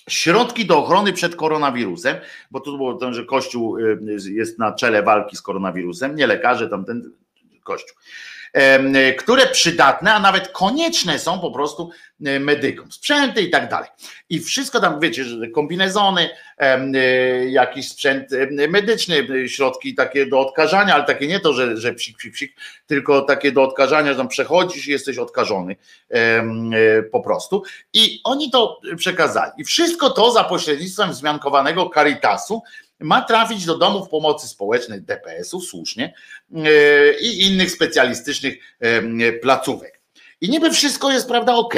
Środki do ochrony przed koronawirusem, bo tu było to, że Kościół y, jest na czele walki z koronawirusem, nie lekarze, tam ten Kościół które przydatne, a nawet konieczne są po prostu e, medykom, sprzęty i tak dalej. I wszystko tam, wiecie, że kombinezony, e, jakiś sprzęt medyczny, środki takie do odkażania, ale takie nie to, że, że psik, psik, psik, tylko takie do odkażania, że tam przechodzisz i jesteś odkażony e, po prostu. I oni to przekazali. I wszystko to za pośrednictwem wzmiankowanego Caritasu, ma trafić do domów pomocy społecznej DPS-ów, słusznie, e, i innych specjalistycznych e, placówek. I niby wszystko jest, prawda, ok.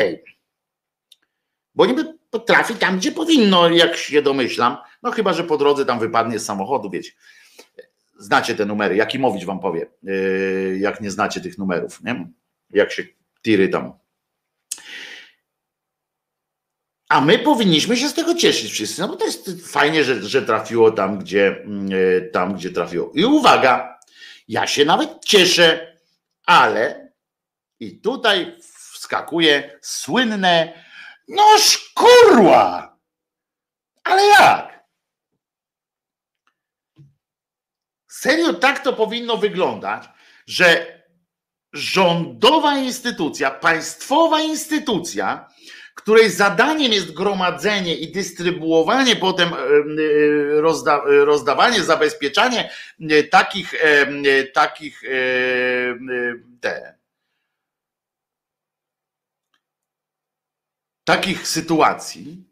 Bo niby trafi tam, gdzie powinno, jak się domyślam, no chyba, że po drodze tam wypadnie z samochodu, wiecie. Znacie te numery, Jakimowicz wam powie, e, jak nie znacie tych numerów, nie? Jak się tiry tam a my powinniśmy się z tego cieszyć wszyscy, no bo to jest fajnie, że, że trafiło tam gdzie, mm, e, tam, gdzie trafiło. I uwaga, ja się nawet cieszę, ale i tutaj wskakuje słynne, no szkurła! Ale jak? Serio tak to powinno wyglądać, że rządowa instytucja, państwowa instytucja, której zadaniem jest gromadzenie i dystrybuowanie, potem e, e, rozda, rozdawanie, zabezpieczanie e, takich, takich te, takich sytuacji,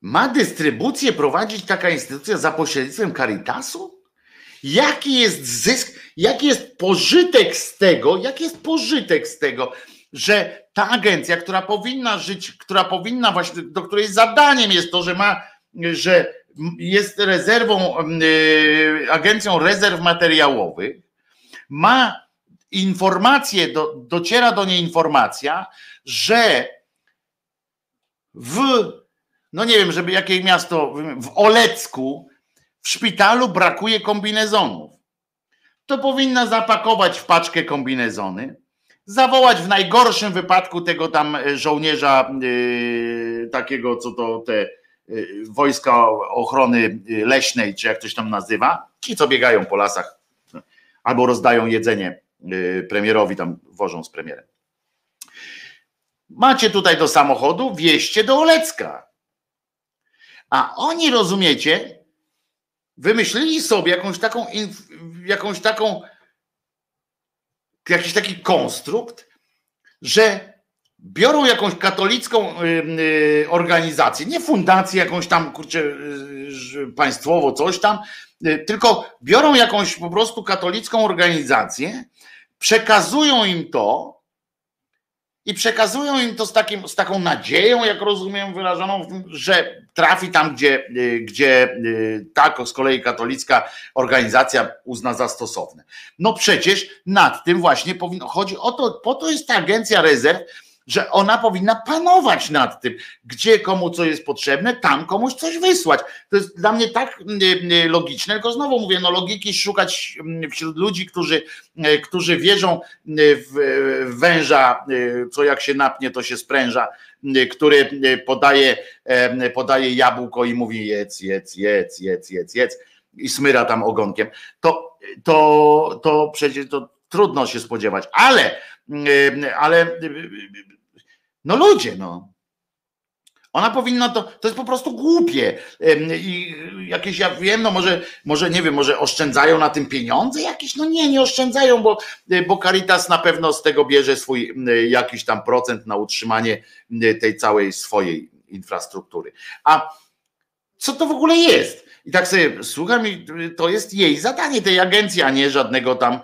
ma dystrybucję prowadzić taka instytucja za pośrednictwem Caritasu? Jaki jest zysk, jaki jest pożytek z tego, jaki jest pożytek z tego, że ta agencja, która powinna żyć, która powinna właśnie, do której zadaniem jest to, że ma, że jest rezerwą, yy, agencją rezerw materiałowych, ma informację, do, dociera do niej informacja, że w, no nie wiem, żeby jakie miasto, w Olecku w szpitalu brakuje kombinezonów. To powinna zapakować w paczkę kombinezony, zawołać w najgorszym wypadku tego tam e, żołnierza yy, takiego, co to te yy, wojska ochrony leśnej, czy jak ktoś tam nazywa, ci co biegają po lasach albo rozdają jedzenie yy, premierowi, tam wożą z premierem. Macie tutaj do samochodu, wieście do Olecka. A oni, rozumiecie, wymyślili sobie jakąś taką, jakąś taką, jakiś taki konstrukt, że biorą jakąś katolicką organizację, nie fundację jakąś tam, kurczę, y, państwowo, coś tam, y, tylko biorą jakąś po prostu katolicką organizację, przekazują im to, i przekazują im to z, takim, z taką nadzieją, jak rozumiem, wyrażoną, że trafi tam, gdzie, y, gdzie y, tak z kolei katolicka organizacja uzna za stosowne. No przecież nad tym właśnie powinno chodzi o to, po to jest ta agencja rezerw, że ona powinna panować nad tym, gdzie komu co jest potrzebne, tam komuś coś wysłać. To jest dla mnie tak logiczne, tylko znowu mówię, no logiki szukać wśród ludzi, którzy, którzy wierzą w węża, co jak się napnie, to się spręża, który podaje, podaje jabłko i mówi jedz, jedz, jedz, jedz, jedz, jedz i smyra tam ogonkiem, to, to, to przecież to trudno się spodziewać, ale, ale no ludzie, no. Ona powinna to, to jest po prostu głupie. I jakieś, ja wiem, no może, może nie wiem, może oszczędzają na tym pieniądze jakieś? No nie, nie oszczędzają, bo, bo Caritas na pewno z tego bierze swój jakiś tam procent na utrzymanie tej całej swojej infrastruktury. A co to w ogóle jest? I tak sobie słucham, i to jest jej zadanie, tej agencji, a nie żadnego tam,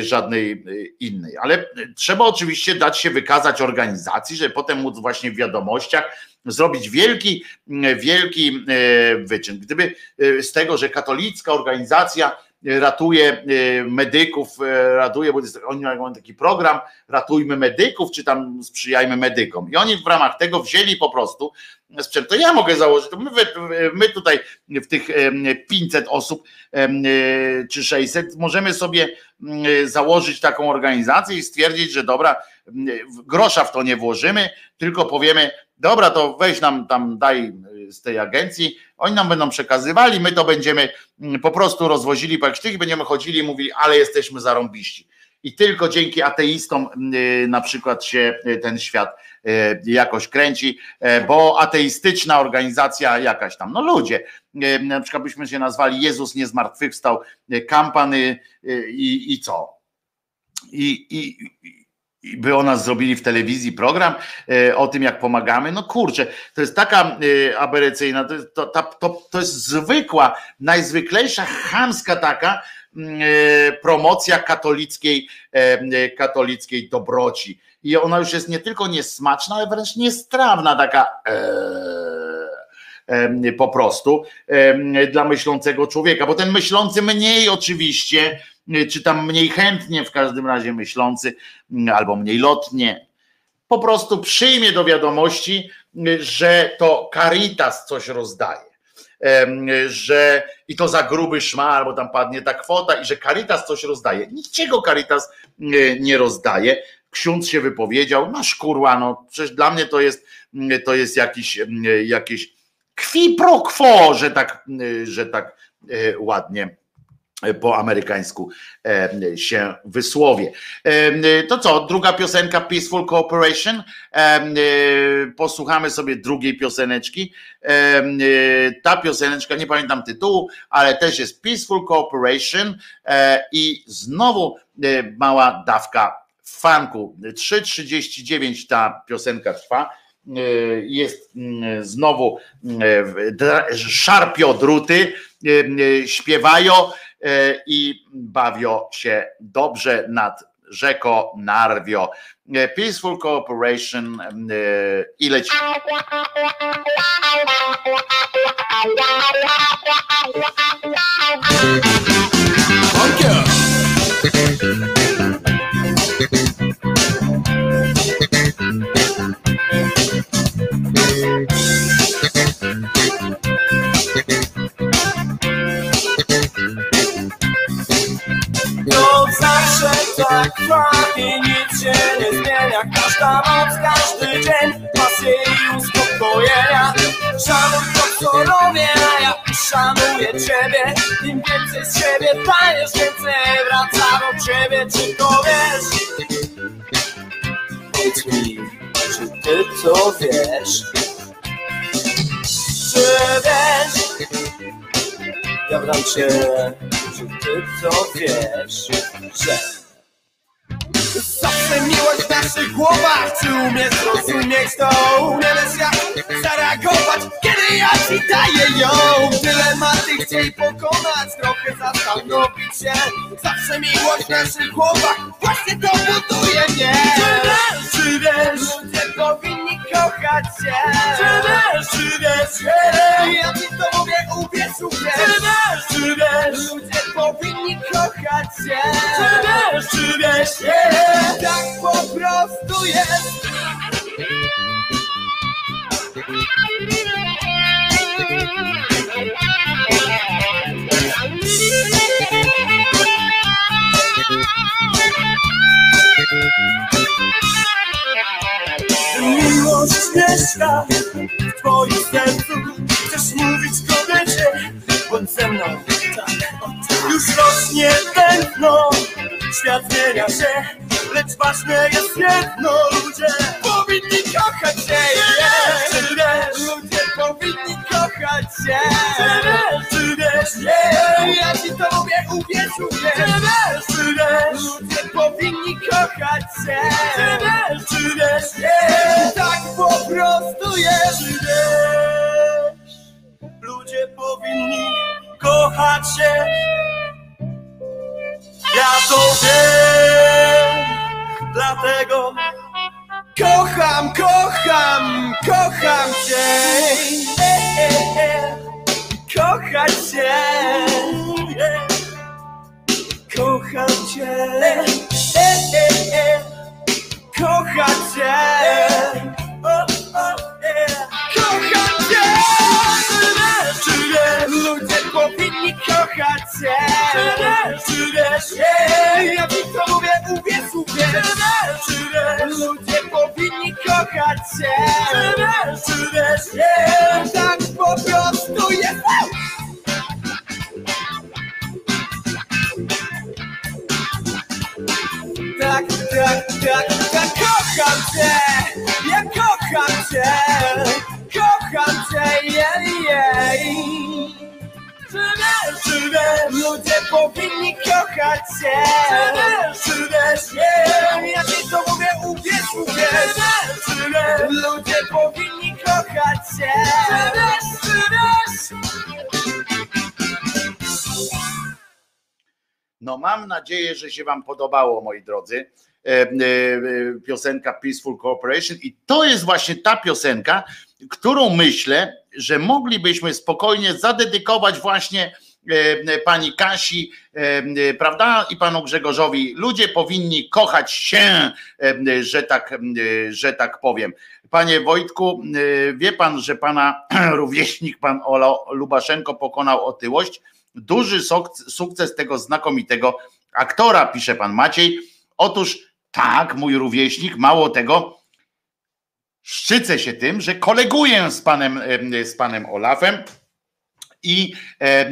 żadnej e, innej. Ale trzeba oczywiście dać się wykazać organizacji, żeby potem móc właśnie w wiadomościach zrobić wielki, wielki wyczyn. Gdyby z tego, że katolicka organizacja ratuje y, medyków, y, ratuje, bo oni mają taki program, ratujmy medyków, czy tam sprzyjajmy medykom. I oni w ramach tego wzięli po prostu sprzęt. To ja mogę założyć, to my, my tutaj w tych 500 osób y, czy 600 możemy sobie założyć taką organizację i stwierdzić, że dobra, grosza w to nie włożymy, tylko powiemy, dobra, to weź nam tam, daj z tej agencji, oni nam będą przekazywali, my to będziemy mm, po prostu rozwozili po tych, będziemy chodzili i mówili, ale jesteśmy zarąbiści. I tylko dzięki ateistom mm, na przykład się y, ten świat y, jakoś kręci, y, bo ateistyczna organizacja jakaś tam, no ludzie, na przykład byśmy się nazwali Jezus nie zmartwychwstał, kampany i, i co? I, i, by o nas zrobili w telewizji program e, o tym, jak pomagamy. No kurczę, to jest taka e, aberracyjna, to, to, to, to jest zwykła, najzwyklejsza, chamska taka mm, e, promocja katolickiej, katolickiej dobroci. I ona już jest nie tylko niesmaczna, ale wręcz niestrawna, taka po prostu dla myślącego człowieka, bo ten myślący mniej oczywiście czy tam mniej chętnie w każdym razie myślący, mm, albo mniej lotnie, po prostu przyjmie do wiadomości, y, że to Caritas coś rozdaje. Że i to za gruby szma, albo tam padnie ta kwota, i że Caritas coś rozdaje. Niczego Caritas y, nie rozdaje. Ksiądz się wypowiedział, no szkurła, no przecież dla mnie to jest, to jest jakiś, jakiś qui pro quo, że tak, że tak ładnie po amerykańsku e, się wysłowie. E, to co, druga piosenka Peaceful Cooperation. E, posłuchamy sobie drugiej pioseneczki. Ta pioseneczka, nie pamiętam tytułu, ale też jest Peaceful Cooperation i znowu mała dawka funku. 3.39 ta piosenka trwa jest znowu szarpio druty, śpiewają i bawią się dobrze nad rzeką Narwio. E, Peaceful Cooperation e, i tak trwa i nic się nie zmienia Każda noc, każdy dzień pasje i uspokojenia Szanuj to co robię, a ja szanuję ciebie Im więcej z siebie dajesz, więcej wraca do ciebie Czy to wiesz? Powiedz mi, czy ty to wiesz? Czy wiesz? Ja wram cię czy ty to wiesz, że Zawsze miłość w naszych głowach Czy umiesz zrozumieć to? Umiesz jak zareagować Kiedy ja ci daję ją. Dylematy chciej pokonać Trochę zastanowić się. Zawsze miłość w naszych głowach Właśnie to buduje mnie. Czy wiesz, czy wiesz? Ludzie powinni kochać się. Czy wiesz, czy wiesz, ja ci to mówię, uwierz, uwierz. Czy wiesz, czy wiesz, ludzie powinni kochać się. Czy wiesz, czy wiesz, tak po prostu jest Miłość mieszka w twoim sercu Chcesz mówić kobiecie, bądź ze mną. Już rośnie tętno, świat zmienia się Lecz ważne jest jedno, ludzie powinni kochać się yeah. Czy wiesz, ludzie powinni kochać się Czy wiesz, yeah. ja ci to mówię, uwierz, uwierz Czy wiesz, czy wiesz, ludzie powinni kochać się. Czy wiesz, czy wiesz, tak po prostu jest. Czy wiesz, ludzie powinni kochać się. Ja to wiem, dlatego kocham, kocham, kocham cię. Kochać cię. Kocham cię. Kocham cię. Kochać cię. Czy wiesz, czy wiesz, yeah. ja ci to mówię, uwierz, uwierz. Czy wiesz, czy wiesz, ludzie powinni kochać cię. Czy wiesz, czy wiesz, yeah. tak po prostu jest. Tak, tak, tak, tak, kocham cię, ja kocham cię, kocham cię, jej, jej. Czy wiesz, ludzie powinni kochać się. Czy wiesz, czy wiesz, ja ci to mówię, uwierz, uwierz. Czy wiesz, ludzie powinni kochać się. Czy wiesz, czy No mam nadzieję, że się wam podobało, moi drodzy. E, e, piosenka Peaceful Cooperation i to jest właśnie ta piosenka, którą myślę, że moglibyśmy spokojnie zadedykować właśnie e, pani Kasi, prawda, i panu Grzegorzowi. Ludzie powinni kochać się, że tak, że tak powiem. Panie Wojtku, wie pan, że pana rówieśnik, pan Olo Lubaszenko pokonał otyłość? Duży sukces tego znakomitego aktora, pisze pan Maciej. Otóż tak, mój rówieśnik, mało tego, szczycę się tym, że koleguję z panem, z panem Olafem. I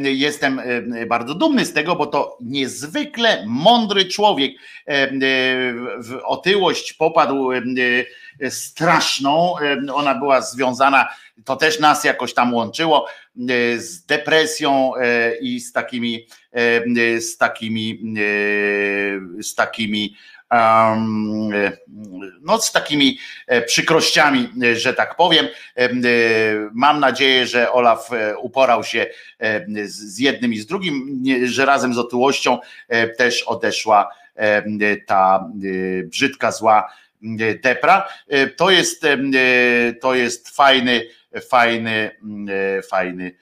jestem bardzo dumny z tego, bo to niezwykle mądry człowiek. W otyłość popadł straszną. Ona była związana, to też nas jakoś tam łączyło, z depresją i z takimi, z takimi, z takimi no z takimi e, przykrościami, e, że tak powiem. E, mam nadzieję, że Olaf uporał się z jednym i z drugim, że razem z otyłością też odeszła ta brzydka, zła depra. To jest, to jest fajny, fajny, fajny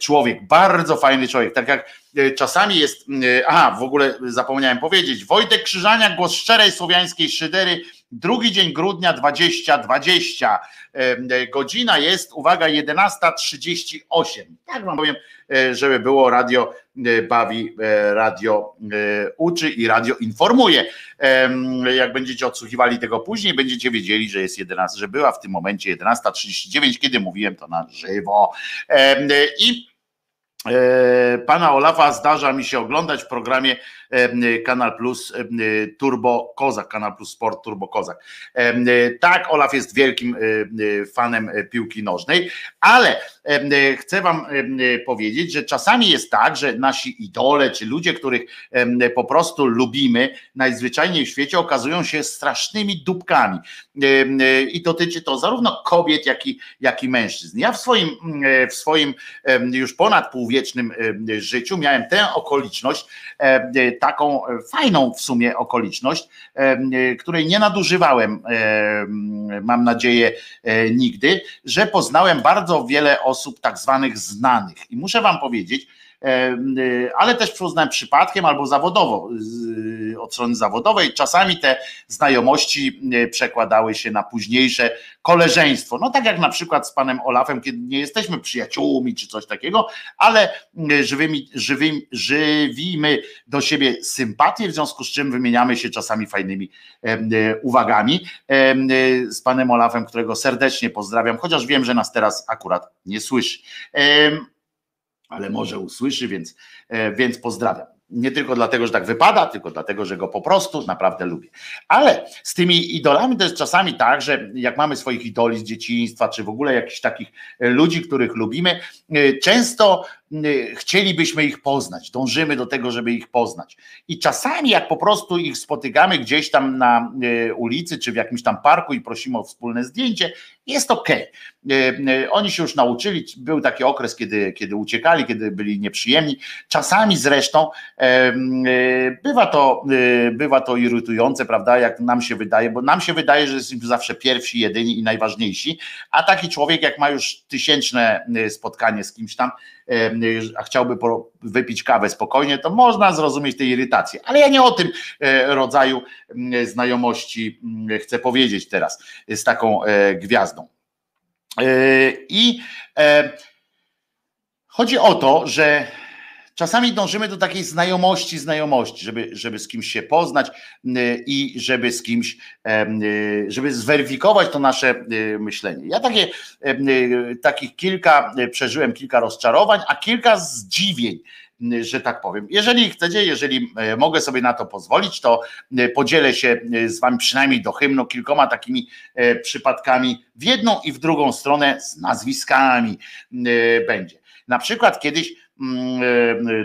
człowiek, bardzo fajny człowiek. Tak jak E, czasami jest, e, aha, w ogóle zapomniałem powiedzieć, Wojtek Krzyżania, głos szczerej słowiańskiej szydery, drugi dzień grudnia 2020, e, godzina jest, uwaga, 11.38, tak wam powiem, żeby było radio bawi, radio uczy i radio informuje. Jak będziecie odsłuchiwali tego później, będziecie wiedzieli, że jest 11, że była w tym momencie 11.39, kiedy mówiłem to na żywo. I E, pana Olafa zdarza mi się oglądać w programie e, Kanal Plus e, Turbo Kozak, Kanal Plus Sport Turbo Kozak. Tak, Olaf jest wielkim fanem piłki nożnej, ale chcę wam powiedzieć, że czasami jest tak, że nasi idole, czy ludzie, których po prostu lubimy najzwyczajniej w świecie, okazują się strasznymi dupkami. I dotyczy to zarówno kobiet, jak i, jak i mężczyzn. Ja w swoim, w swoim już ponad pół wiecznym życiu miałem tę okoliczność, taką fajną w sumie okoliczność, której nie nadużywałem, mam nadzieję, nigdy, że poznałem bardzo wiele osób tak zwanych znanych. I muszę wam powiedzieć, ale też poznałem przypadkiem albo zawodowo, od strony zawodowej. Czasami te znajomości y, przekładały się na późniejsze koleżeństwo. No tak jak na przykład z panem Olafem, kiedy nie jesteśmy przyjaciółmi czy coś takiego, ale y, żywymi, żywymi, żywimy do siebie sympatię, w związku z czym wymieniamy się czasami fajnymi uwagami z panem Olafem, którego serdecznie pozdrawiam, chociaż wiem, że nas teraz akurat nie słyszy ale może usłyszy, więc, e, więc pozdrawiam. Nie tylko dlatego, że tak wypada, tylko dlatego, że go po prostu naprawdę lubię. Ale z tymi idolami to jest czasami tak, że jak mamy swoich idoli z dzieciństwa, czy w ogóle jakichś takich e, ludzi, których lubimy, e, często chcielibyśmy ich poznać, dążymy do tego, żeby ich poznać. I czasami, jak po prostu ich spotykamy gdzieś tam na ulicy, czy w jakimś tam parku i prosimy o wspólne zdjęcie, jest ok. Oni się już nauczyli, był taki okres, kiedy, kiedy uciekali, kiedy byli nieprzyjemni. Czasami zresztą bywa to, bywa to irytujące, prawda, jak nam się wydaje, bo nam się wydaje, że jesteśmy zawsze pierwsi, jedyni i najważniejsi, a taki człowiek, jak ma już tysięczne spotkanie z kimś tam, a chciałby wypić kawę spokojnie, to można zrozumieć tej irytacji. Ale ja nie o tym rodzaju znajomości chcę powiedzieć teraz z taką gwiazdą. I chodzi o to, że czasami dążymy do takiej znajomości, znajomości, żeby, żeby z kimś się poznać i żeby z kimś, żeby zweryfikować to nasze myślenie. Ja takie, takich kilka przeżyłem, kilka rozczarowań, a kilka zdziwień że tak powiem. Jeżeli chcecie, jeżeli e, mogę sobie na to pozwolić, to e, podzielę się e, z wami przynajmniej do hymnu kilkoma takimi przypadkami w jedną i w drugą stronę z nazwiskami będzie. Na przykład kiedyś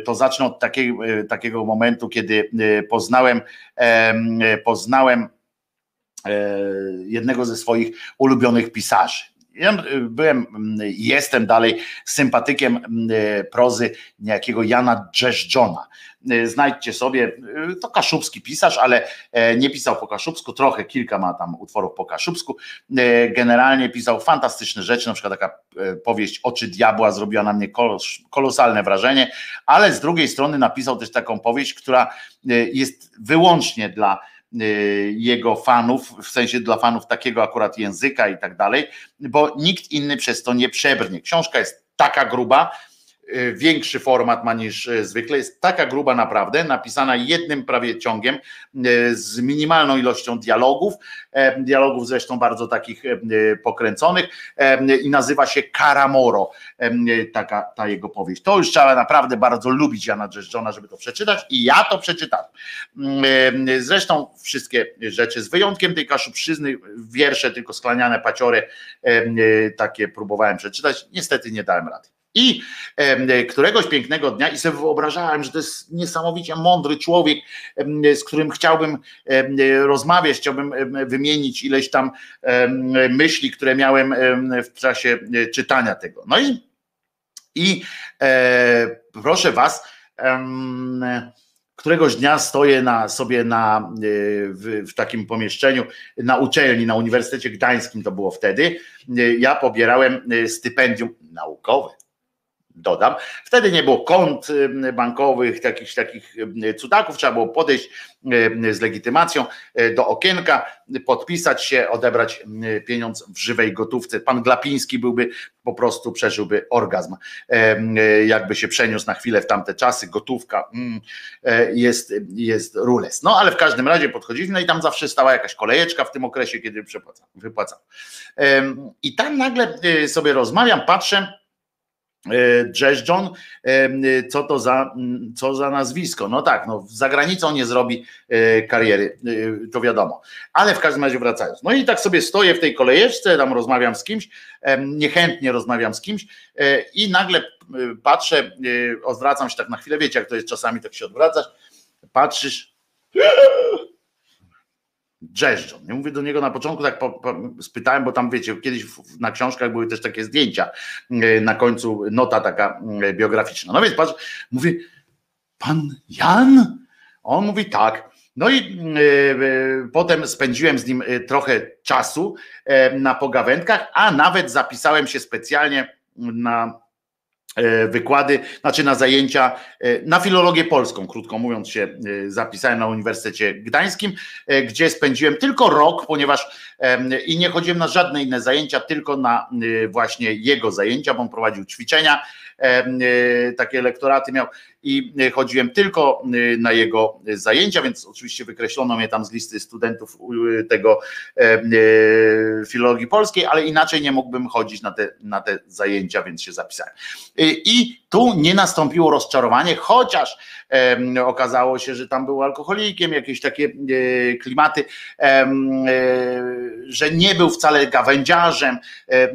to zacznę od takiego, takiego momentu, kiedy poznałem poznałem jednego ze swoich ulubionych pisarzy. Ja y, byłem, mm, jestem dalej sympatykiem mm, y, prozy niejakiego Jana Dżeszczona. Y, znajdźcie sobie, to kaszubski pisarz, ale e, nie pisał po kaszubsku, trochę kilka ma tam utworów po kaszubsku. Generalnie pisał fantastyczne rzeczy, na przykład taka e, powieść Oczy Diabła zrobiła na mnie kolosalne wrażenie, ale z drugiej strony napisał też taką powieść, która jest wyłącznie dla jego fanów, w sensie dla fanów takiego akurat języka i tak dalej, bo nikt inny przez to nie przebrnie. Książka jest taka gruba, Y, większy format ma niż y, zwykle, jest taka gruba naprawdę, napisana jednym prawie ciągiem, y, z minimalną ilością dialogów, e, dialogów zresztą bardzo takich e, pokręconych e, i nazywa się Karamoro, taka ta jego powieść. To już trzeba naprawdę bardzo lubić Jana Dżeszczona, żeby to przeczytać i ja to przeczytałem. Zresztą wszystkie rzeczy, z wyjątkiem tej kaszubszyzny, wiersze tylko sklaniane paciory, takie próbowałem przeczytać, niestety nie dałem rady. I któregoś pięknego dnia, i sobie wyobrażałem, że to jest niesamowicie mądry człowiek, z którym chciałbym rozmawiać, chciałbym wymienić ileś tam myśli, które miałem w czasie e, czytania tego. No i, i e, proszę Was, któregoś dnia stoję na, sobie na, e, w, w, takim pomieszczeniu na uczelni, na Uniwersytecie Gdańskim to było wtedy. Ja pobierałem stypendium naukowe dodam. Wtedy nie było kont bankowych, jakichś takich cudaków, trzeba było podejść z legitymacją e, do okienka, podpisać się, odebrać pieniądz w żywej gotówce. Pan Glapiński byłby po prostu przeżyłby orgazm. E, jakby się przeniósł na chwilę w tamte czasy, gotówka mm, e, jest, jest rules. No ale w każdym razie podchodziliśmy, no i tam zawsze stała jakaś kolejeczka w tym okresie, kiedy wypłacam. I tam nagle sobie rozmawiam, patrzę, Jazz John, co to za, co za nazwisko? No tak, no za granicą nie zrobi e, kariery, e, to wiadomo. Ale w każdym razie wracając. No i tak sobie stoję w tej kolejeczce, tam rozmawiam z kimś, niechętnie rozmawiam z kimś e, i nagle patrzę, odwracam się tak na chwilę, wiecie jak to jest czasami, tak się odwracasz, patrzysz, Dżeszczą. Nie mówię do niego na początku, tak po, po, spytałem, bo tam wiecie, kiedyś na książkach były też takie zdjęcia, e, na końcu nota taka e, biograficzna. No więc patrz, mówię, pan Jan? On mówi tak. No i potem spędziłem z nim trochę czasu na pogawędkach, a nawet zapisałem się specjalnie na E, wykłady, znaczy na zajęcia, e, na filologię polską, krótko mówiąc się e, zapisałem na Uniwersytecie Gdańskim, gdzie spędziłem tylko rok, ponieważ i nie chodziłem na żadne inne zajęcia, tylko na właśnie jego zajęcia, bo on prowadził ćwiczenia, takie lektoraty miał i chodziłem tylko na jego zajęcia, więc oczywiście wykreślono mnie tam z listy studentów tego filologii polskiej, ale inaczej nie mógłbym chodzić na te, na te zajęcia, więc się zapisałem. I tu nie nastąpiło rozczarowanie, chociaż okazało się, że tam był alkoholikiem, jakieś takie e, klimaty, e, że nie był wcale gawędziarzem, e,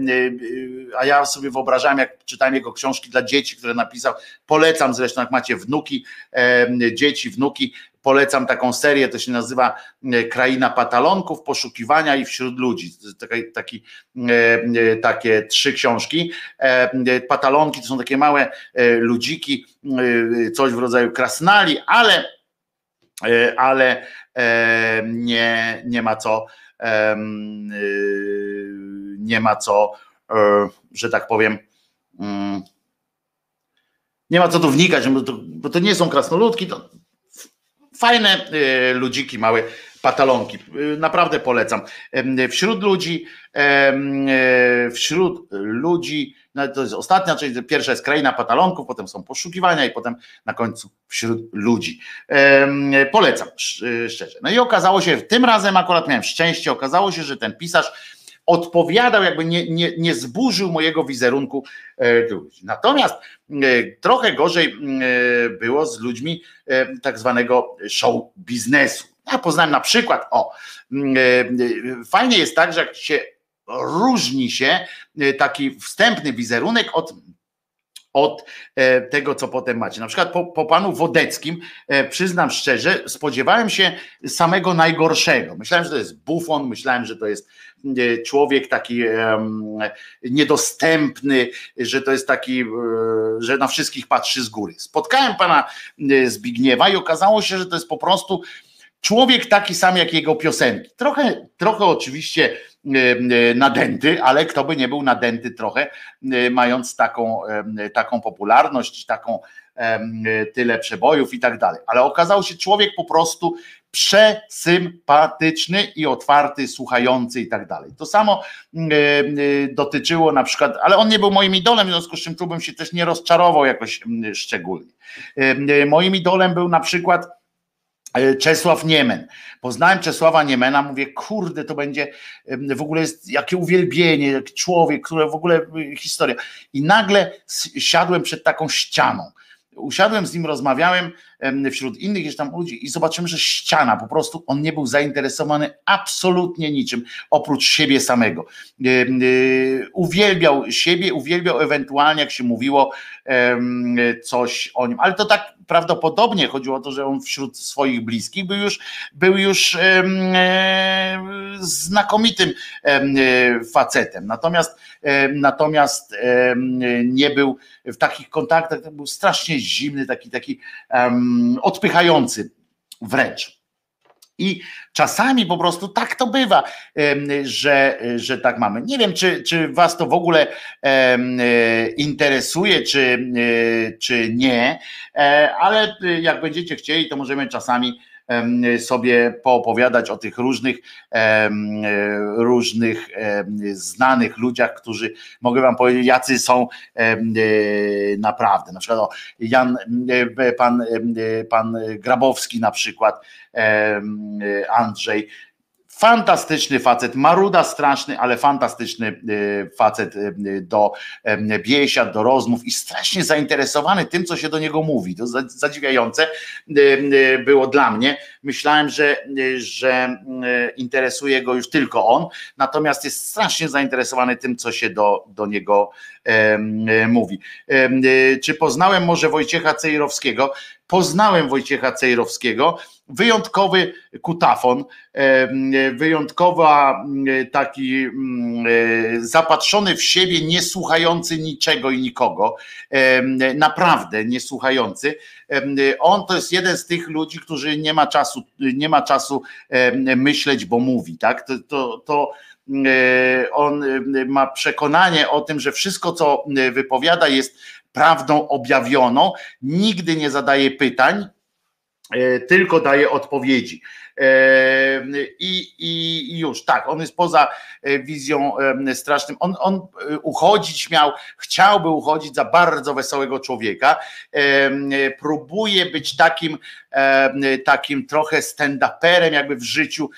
a ja sobie wyobrażałem, jak czytałem jego książki dla dzieci, które napisał, polecam zresztą, jak macie wnuki, dzieci, wnuki, polecam taką serię, to się nazywa e, Kraina Patalonków, poszukiwania i wśród ludzi. Taki, taki, e, e, takie trzy książki. Patalonki to są takie małe ludziki, coś w rodzaju krasnali, ale, ale nie, nie ma co nie ma co, że tak powiem, mm, nie ma co tu wnikać, bo to, bo to nie są krasnoludki, to Fajne y, ludziki, małe patalonki. Y, naprawdę polecam. Wśród ludzi, y, wśród ludzi, no to jest ostatnia, czyli pierwsza jest kraina patalonków, potem są poszukiwania i potem na końcu wśród ludzi. Polecam szczerze. No i okazało się, tym razem akurat miałem szczęście, okazało się, że ten pisarz odpowiadał, jakby nie, nie, nie zburzył mojego wizerunku e, ludzi. Natomiast e, trochę gorzej e, było z ludźmi tak zwanego show biznesu. Ja poznałem na przykład, o, fajnie jest tak, że jak się różni się taki wstępny wizerunek od od e, tego, co potem macie. Na przykład po, po panu Wodeckim, e, przyznam szczerze, spodziewałem się samego najgorszego. Myślałem, że to jest bufon, myślałem, że to jest e, człowiek taki niedostępny, że to jest taki, że na wszystkich patrzy z góry. Spotkałem pana Zbigniewa i okazało się, że to jest po prostu człowiek taki sam jak jego piosenki. Trochę, trochę oczywiście nadęty, ale kto by nie był nadęty trochę, e, mając taką, taką popularność, taką tyle przebojów i tak dalej. Ale okazał się człowiek po prostu przesympatyczny i otwarty, słuchający i tak dalej. To samo dotyczyło na przykład, ale on nie był moim idolem, w związku z czym tu bym się też nie rozczarował jakoś szczególnie. Moim idolem był na przykład E, Czesław Niemen. Poznałem Czesława Niemena, mówię, kurde, to będzie w ogóle jest jakie uwielbienie, jak człowiek, które w ogóle y, historia. I nagle siadłem przed taką ścianą. Usiadłem z nim, rozmawiałem wśród innych jeszcze tam ludzi i zobaczymy, że ściana, po prostu on nie był zainteresowany absolutnie niczym oprócz siebie samego. Y, uwielbiał siebie, uwielbiał ewentualnie, jak się mówiło, coś o nim, ale to tak prawdopodobnie chodziło o to, że on wśród swoich bliskich był już, był już e, znakomitym e, facetem. Natomiast, natomiast nie był w takich kontaktach, był strasznie zimny, taki, taki odpychający wręcz. I czasami po prostu tak to bywa, że, że tak mamy. Nie wiem, czy, czy Was to w ogóle interesuje, czy, czy nie, e, ale jak będziecie chcieli, to możemy czasami sobie poopowiadać o tych różnych, różnych znanych ludziach, którzy mogę wam powiedzieć, jacy są e, naprawdę. Na przykład Jan, e, pan, pan Grabowski na przykład, Andrzej, Fantastyczny facet, maruda straszny, ale fantastyczny e, facet e, do e, biesiad, do rozmów i strasznie zainteresowany tym, co się do niego mówi. To zadziwiające było dla mnie. Myślałem, że, że interesuje go już tylko on, natomiast jest strasznie zainteresowany tym, co się do, do niego mówi. Czy poznałem może Wojciecha Cejrowskiego? Poznałem Wojciecha Cejrowskiego, wyjątkowy kutafon, wyjątkowa taki zapatrzony w siebie, niesłuchający niczego i nikogo, naprawdę niesłuchający. On to jest jeden z tych ludzi, którzy nie ma czasu, nie ma czasu myśleć, bo mówi, tak? To, to, to on ma przekonanie o tym, że wszystko, co wypowiada, jest prawdą objawioną, nigdy nie zadaje pytań, E, tylko daje odpowiedzi. E, I, I, już tak, on jest poza e, wizją strasznym. On, on uchodzić miał, chciałby uchodzić za bardzo wesołego człowieka. Próbuje być takim, takim trochę stand-uperem, jakby w życiu.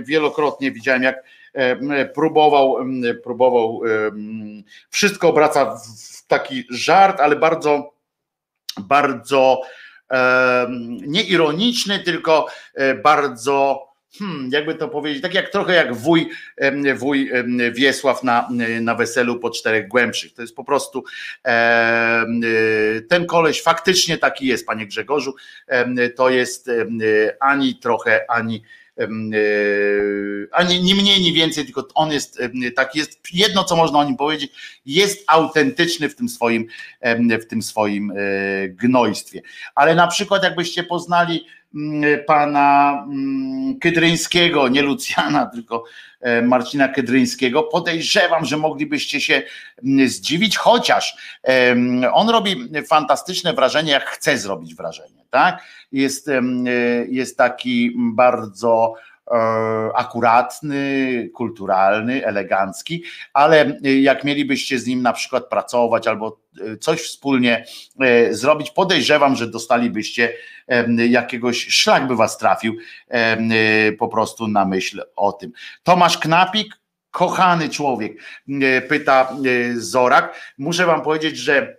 Wielokrotnie widziałem, jak próbował, próbował wszystko obraca w taki żart, ale bardzo, bardzo nie ironiczny, tylko e, bardzo hmm, jakby to powiedzieć, tak jak trochę jak wuj, wuj Wiesław na, na weselu po czterech głębszych. To jest po prostu ten koleś faktycznie taki jest, panie Grzegorzu. To jest ani trochę, ani E, ani nie mniej, nie więcej, tylko on jest taki, jest jedno, co można o nim powiedzieć, jest autentyczny w tym swoim, w tym swoim e, gnojstwie. Ale na przykład jakbyście poznali pana mm, Kydryńskiego, nie Lucjana, tylko e, Marcina Kydryńskiego, podejrzewam, że moglibyście się mm, zdziwić, chociaż on robi fantastyczne wrażenie, jak chce zrobić wrażenie tak? Jest, jest taki bardzo e, akuratny, kulturalny, elegancki, ale jak mielibyście z nim na przykład pracować albo e, coś wspólnie e, zrobić, podejrzewam, że dostalibyście jakiegoś szlak by was trafił po prostu na myśl o tym. Tomasz Knapik, kochany człowiek, pyta Zorak. Muszę wam powiedzieć, że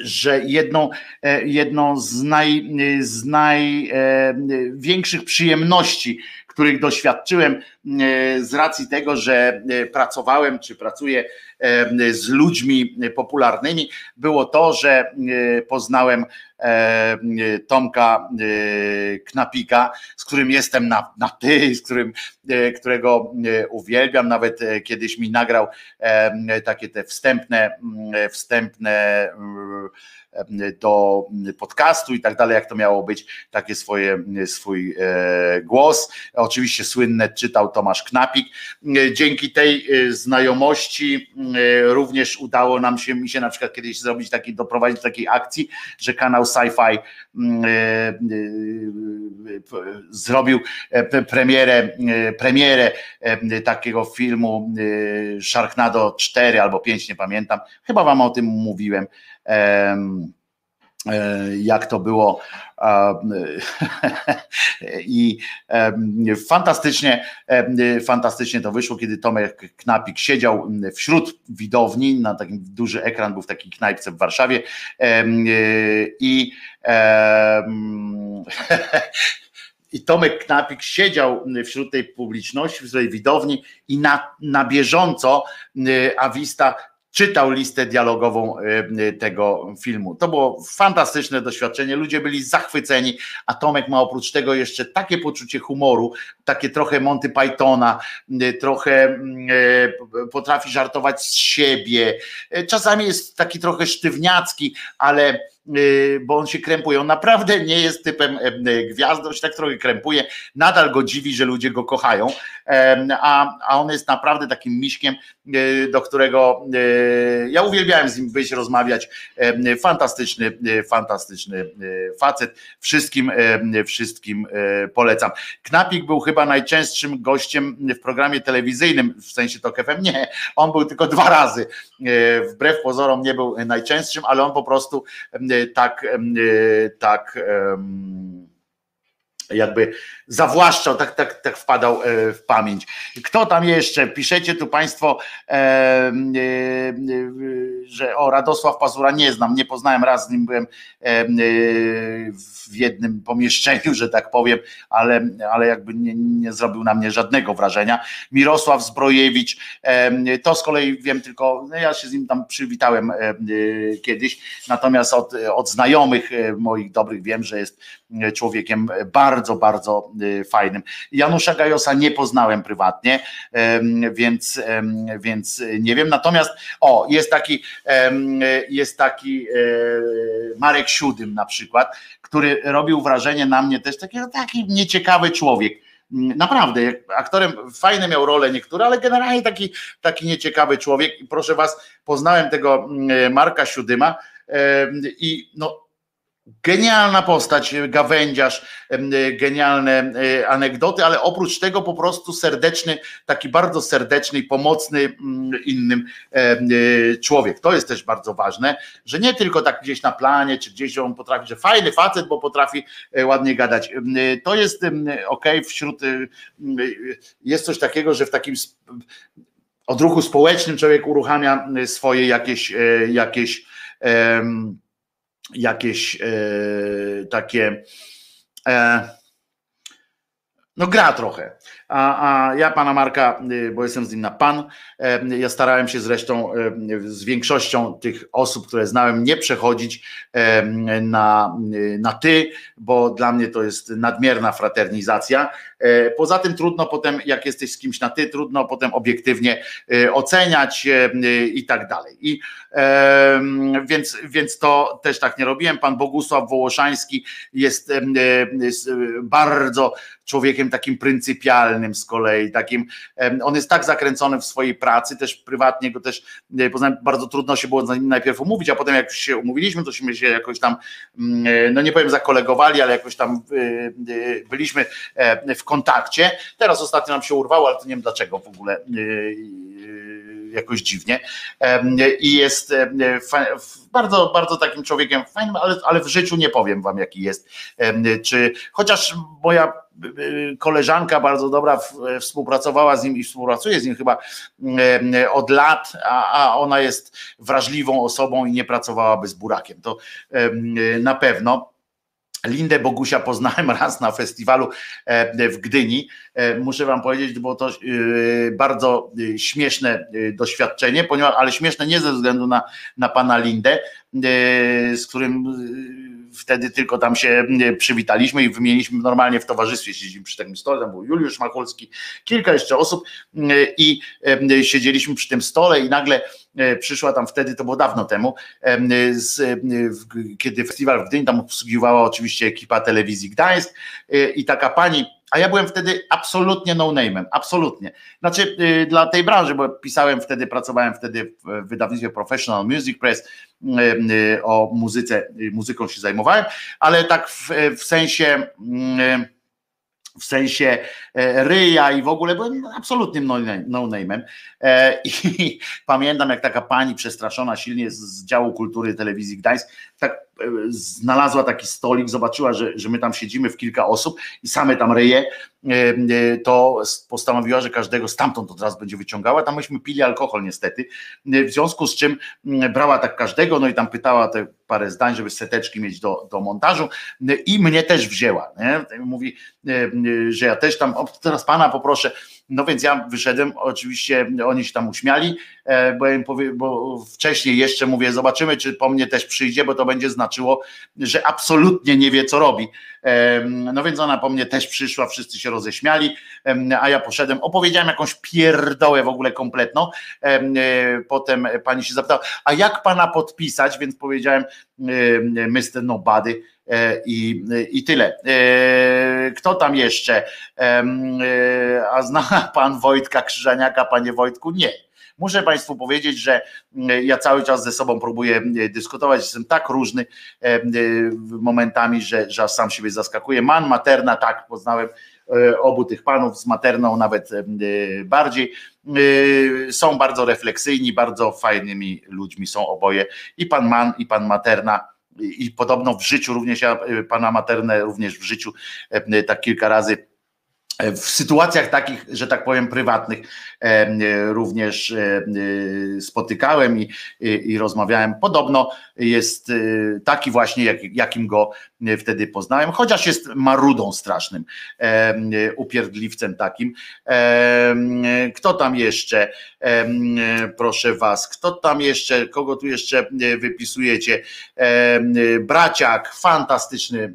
że jedną, e, jedną z, naj, z największych e, przyjemności, których doświadczyłem e, z racji tego, że pracowałem czy pracuję z ludźmi popularnymi, było to, że poznałem Tomka Knapika, z którym jestem na, na ty, z którym, którego uwielbiam. Nawet kiedyś mi nagrał takie te wstępne, wstępne do podcastu i tak dalej, jak to miało być, takie swoje, swój e, głos. Oczywiście słynne czytał Tomasz Knapik. Dzięki tej e, znajomości e, również udało nam się, mi się na przykład kiedyś zrobić taki, doprowadzić do takiej akcji, że kanał Sci-Fi zrobił premierę, premierę takiego filmu Sharknado 4 albo 5, nie pamiętam. Chyba wam o tym mówiłem E, jak to było i fantastycznie, fantastycznie to wyszło, kiedy Tomek Knapik siedział wśród widowni, na takim duży ekran był w takiej knajpce w Warszawie i I Tomek Knapik siedział wśród tej publiczności, w swojej widowni i na, na bieżąco Awista czytał listę dialogową e, tego filmu. To było fantastyczne doświadczenie, ludzie byli zachwyceni, a Tomek ma oprócz tego jeszcze takie poczucie humoru, takie trochę Monty Pythona, e, trochę e, potrafi żartować z siebie, czasami jest taki trochę sztywniacki, ale bo on się krępuje. On naprawdę nie jest typem gwiazdą, się tak trochę krępuje. Nadal go dziwi, że ludzie go kochają, a, a on jest naprawdę takim miśkiem, y, do którego y, ja uwielbiałem z nim wyjść, rozmawiać. Fantastyczny, fantastyczny facet. Wszystkim, wszystkim polecam. Knapik był chyba najczęstszym gościem w programie telewizyjnym, w sensie to FM. Nie, on był tylko dwa razy. Wbrew pozorom nie był najczęstszym, ale on po prostu tak, tak jakby zawłaszczał, tak, tak, tak wpadał e, w pamięć. Kto tam jeszcze? Piszecie tu Państwo, e, e, że o Radosław Pazura nie znam, nie poznałem, raz z nim byłem w jednym pomieszczeniu, że tak powiem, ale, ale jakby nie, nie zrobił na mnie żadnego wrażenia. Mirosław Zbrojewicz, to z kolei wiem tylko, no ja się z nim tam przywitałem kiedyś, natomiast od, od znajomych moich dobrych wiem, że jest człowiekiem bardzo, bardzo Y, fajnym. Janusza Gajosa nie poznałem prywatnie, więc, więc nie wiem. Natomiast o, jest taki, jest taki e, Marek Siódym na przykład, który robił wrażenie na mnie też taki, taki nieciekawy człowiek. Naprawdę, aktorem fajne miał role niektóre, ale generalnie taki, taki nieciekawy człowiek. I proszę was, poznałem tego Marka Siódyma i no Genialna postać, gawędziarz, genialne e, anegdoty, ale oprócz tego po prostu serdeczny, taki bardzo serdeczny i pomocny mm, innym e, człowiek. To jest też bardzo ważne, że nie tylko tak gdzieś na planie, czy gdzieś on potrafi, że fajny facet, bo potrafi e, ładnie gadać. To jest ok, wśród jest coś takiego, że w takim odruchu społecznym człowiek uruchamia swoje jakieś jakieś jakieś e, takie e, no gra trochę. A, a ja pana Marka, y, bo jestem z nim na pan, e, ja starałem się zresztą z większością tych osób, które znałem, nie przechodzić na, na ty, bo dla mnie to jest nadmierna fraternizacja. Poza tym trudno potem, jak jesteś z kimś na ty, trudno potem obiektywnie oceniać i tak dalej. I więc, więc to też tak nie robiłem. Pan Bogusław Wołoszański jest bardzo człowiekiem takim pryncypialnym z kolei, takim, on jest tak zakręcony w swojej pracy, też prywatnie go też, e, poznałem, bardzo trudno się było z nim najpierw umówić, a potem jak już się umówiliśmy, tośmy się jakoś tam, mm, e, no nie powiem zakolegowali, ale jakoś tam e, byliśmy w kontakcie. Teraz ostatnio nam się urwało, ale to nie wiem dlaczego w ogóle jakoś dziwnie i jest bardzo, bardzo takim człowiekiem fajnym, ale, ale w życiu nie powiem wam jaki jest, czy chociaż moja koleżanka bardzo dobra współpracowała z nim i współpracuje z nim chyba od lat, a, ona jest wrażliwą osobą i nie pracowałaby z burakiem, to na pewno Lindę Bogusia poznałem raz na festiwalu e, w Gdyni. E, muszę wam powiedzieć, było to bardzo śmieszne doświadczenie, ponieważ, ale śmieszne nie ze względu na, na pana Lindę, z którym wtedy tylko tam się przywitaliśmy i wymieniliśmy normalnie w towarzystwie, siedzieliśmy przy takim stole, tam był Juliusz Machulski, kilka jeszcze osób i siedzieliśmy przy tym stole i nagle przyszła tam wtedy, to było dawno temu, z, kiedy festiwal w Gdyni, tam obsługiwała oczywiście ekipa telewizji Gdańsk e, i taka pani, a ja byłem wtedy absolutnie no-name'em, absolutnie. Znaczy e, dla tej branży, bo pisałem wtedy, pracowałem wtedy w wydawnictwie Professional Music Press, o muzyce, muzyką się zajmowałem, ale tak w, w sensie mm, w sensie e, ryja i w ogóle byłem absolutnym no-name'em. E, I pamiętam, jak taka pani przestraszona silnie z działu kultury telewizji Gdańsk, tak znalazła taki stolik, zobaczyła, że, że my tam siedzimy w kilka osób i same tam ryje, to postanowiła, że każdego stamtąd od razu będzie wyciągała. Tam myśmy pili alkohol niestety, w związku z czym brała tak każdego, no i tam pytała te parę zdań, żeby seteczki mieć do, do montażu i mnie też wzięła. Nie? Mówi, że ja też tam, o, teraz pana poproszę, no więc ja wyszedłem, oczywiście oni się tam uśmiali, e, bo, ja im powie, bo wcześniej jeszcze mówię, zobaczymy, czy po mnie też przyjdzie, bo to będzie znaczyło, że absolutnie nie wie, co robi. No więc ona po mnie też przyszła, wszyscy się roześmiali, a ja poszedłem, opowiedziałem jakąś pierdołę w ogóle kompletną. E, potem pani się zapytała, a jak pana podpisać? Więc powiedziałem Mr. Nobody E, i, i tyle. E, kto tam jeszcze? E, a zna pan Wojtka Krzyżaniaka, panie Wojtku? Nie. Muszę Państwu powiedzieć, że ja cały czas ze sobą próbuję dyskutować, jestem tak różny momentami, że, że sam siebie zaskakuję. Man, Materna, tak, poznałem obu tych panów z Materną nawet bardziej. Są bardzo refleksyjni, bardzo fajnymi ludźmi są oboje. I pan Man, i pan Materna i podobno w życiu również ja pana maternę również w życiu tak kilka razy w sytuacjach takich, że tak powiem, prywatnych również spotykałem i, i, rozmawiałem. Podobno jest taki właśnie, jak, jakim go wtedy poznałem, chociaż jest marudą strasznym, upierdliwcem takim. Kto tam jeszcze? Proszę was, kto tam jeszcze, kogo tu jeszcze wypisujecie? Braciak, fantastyczny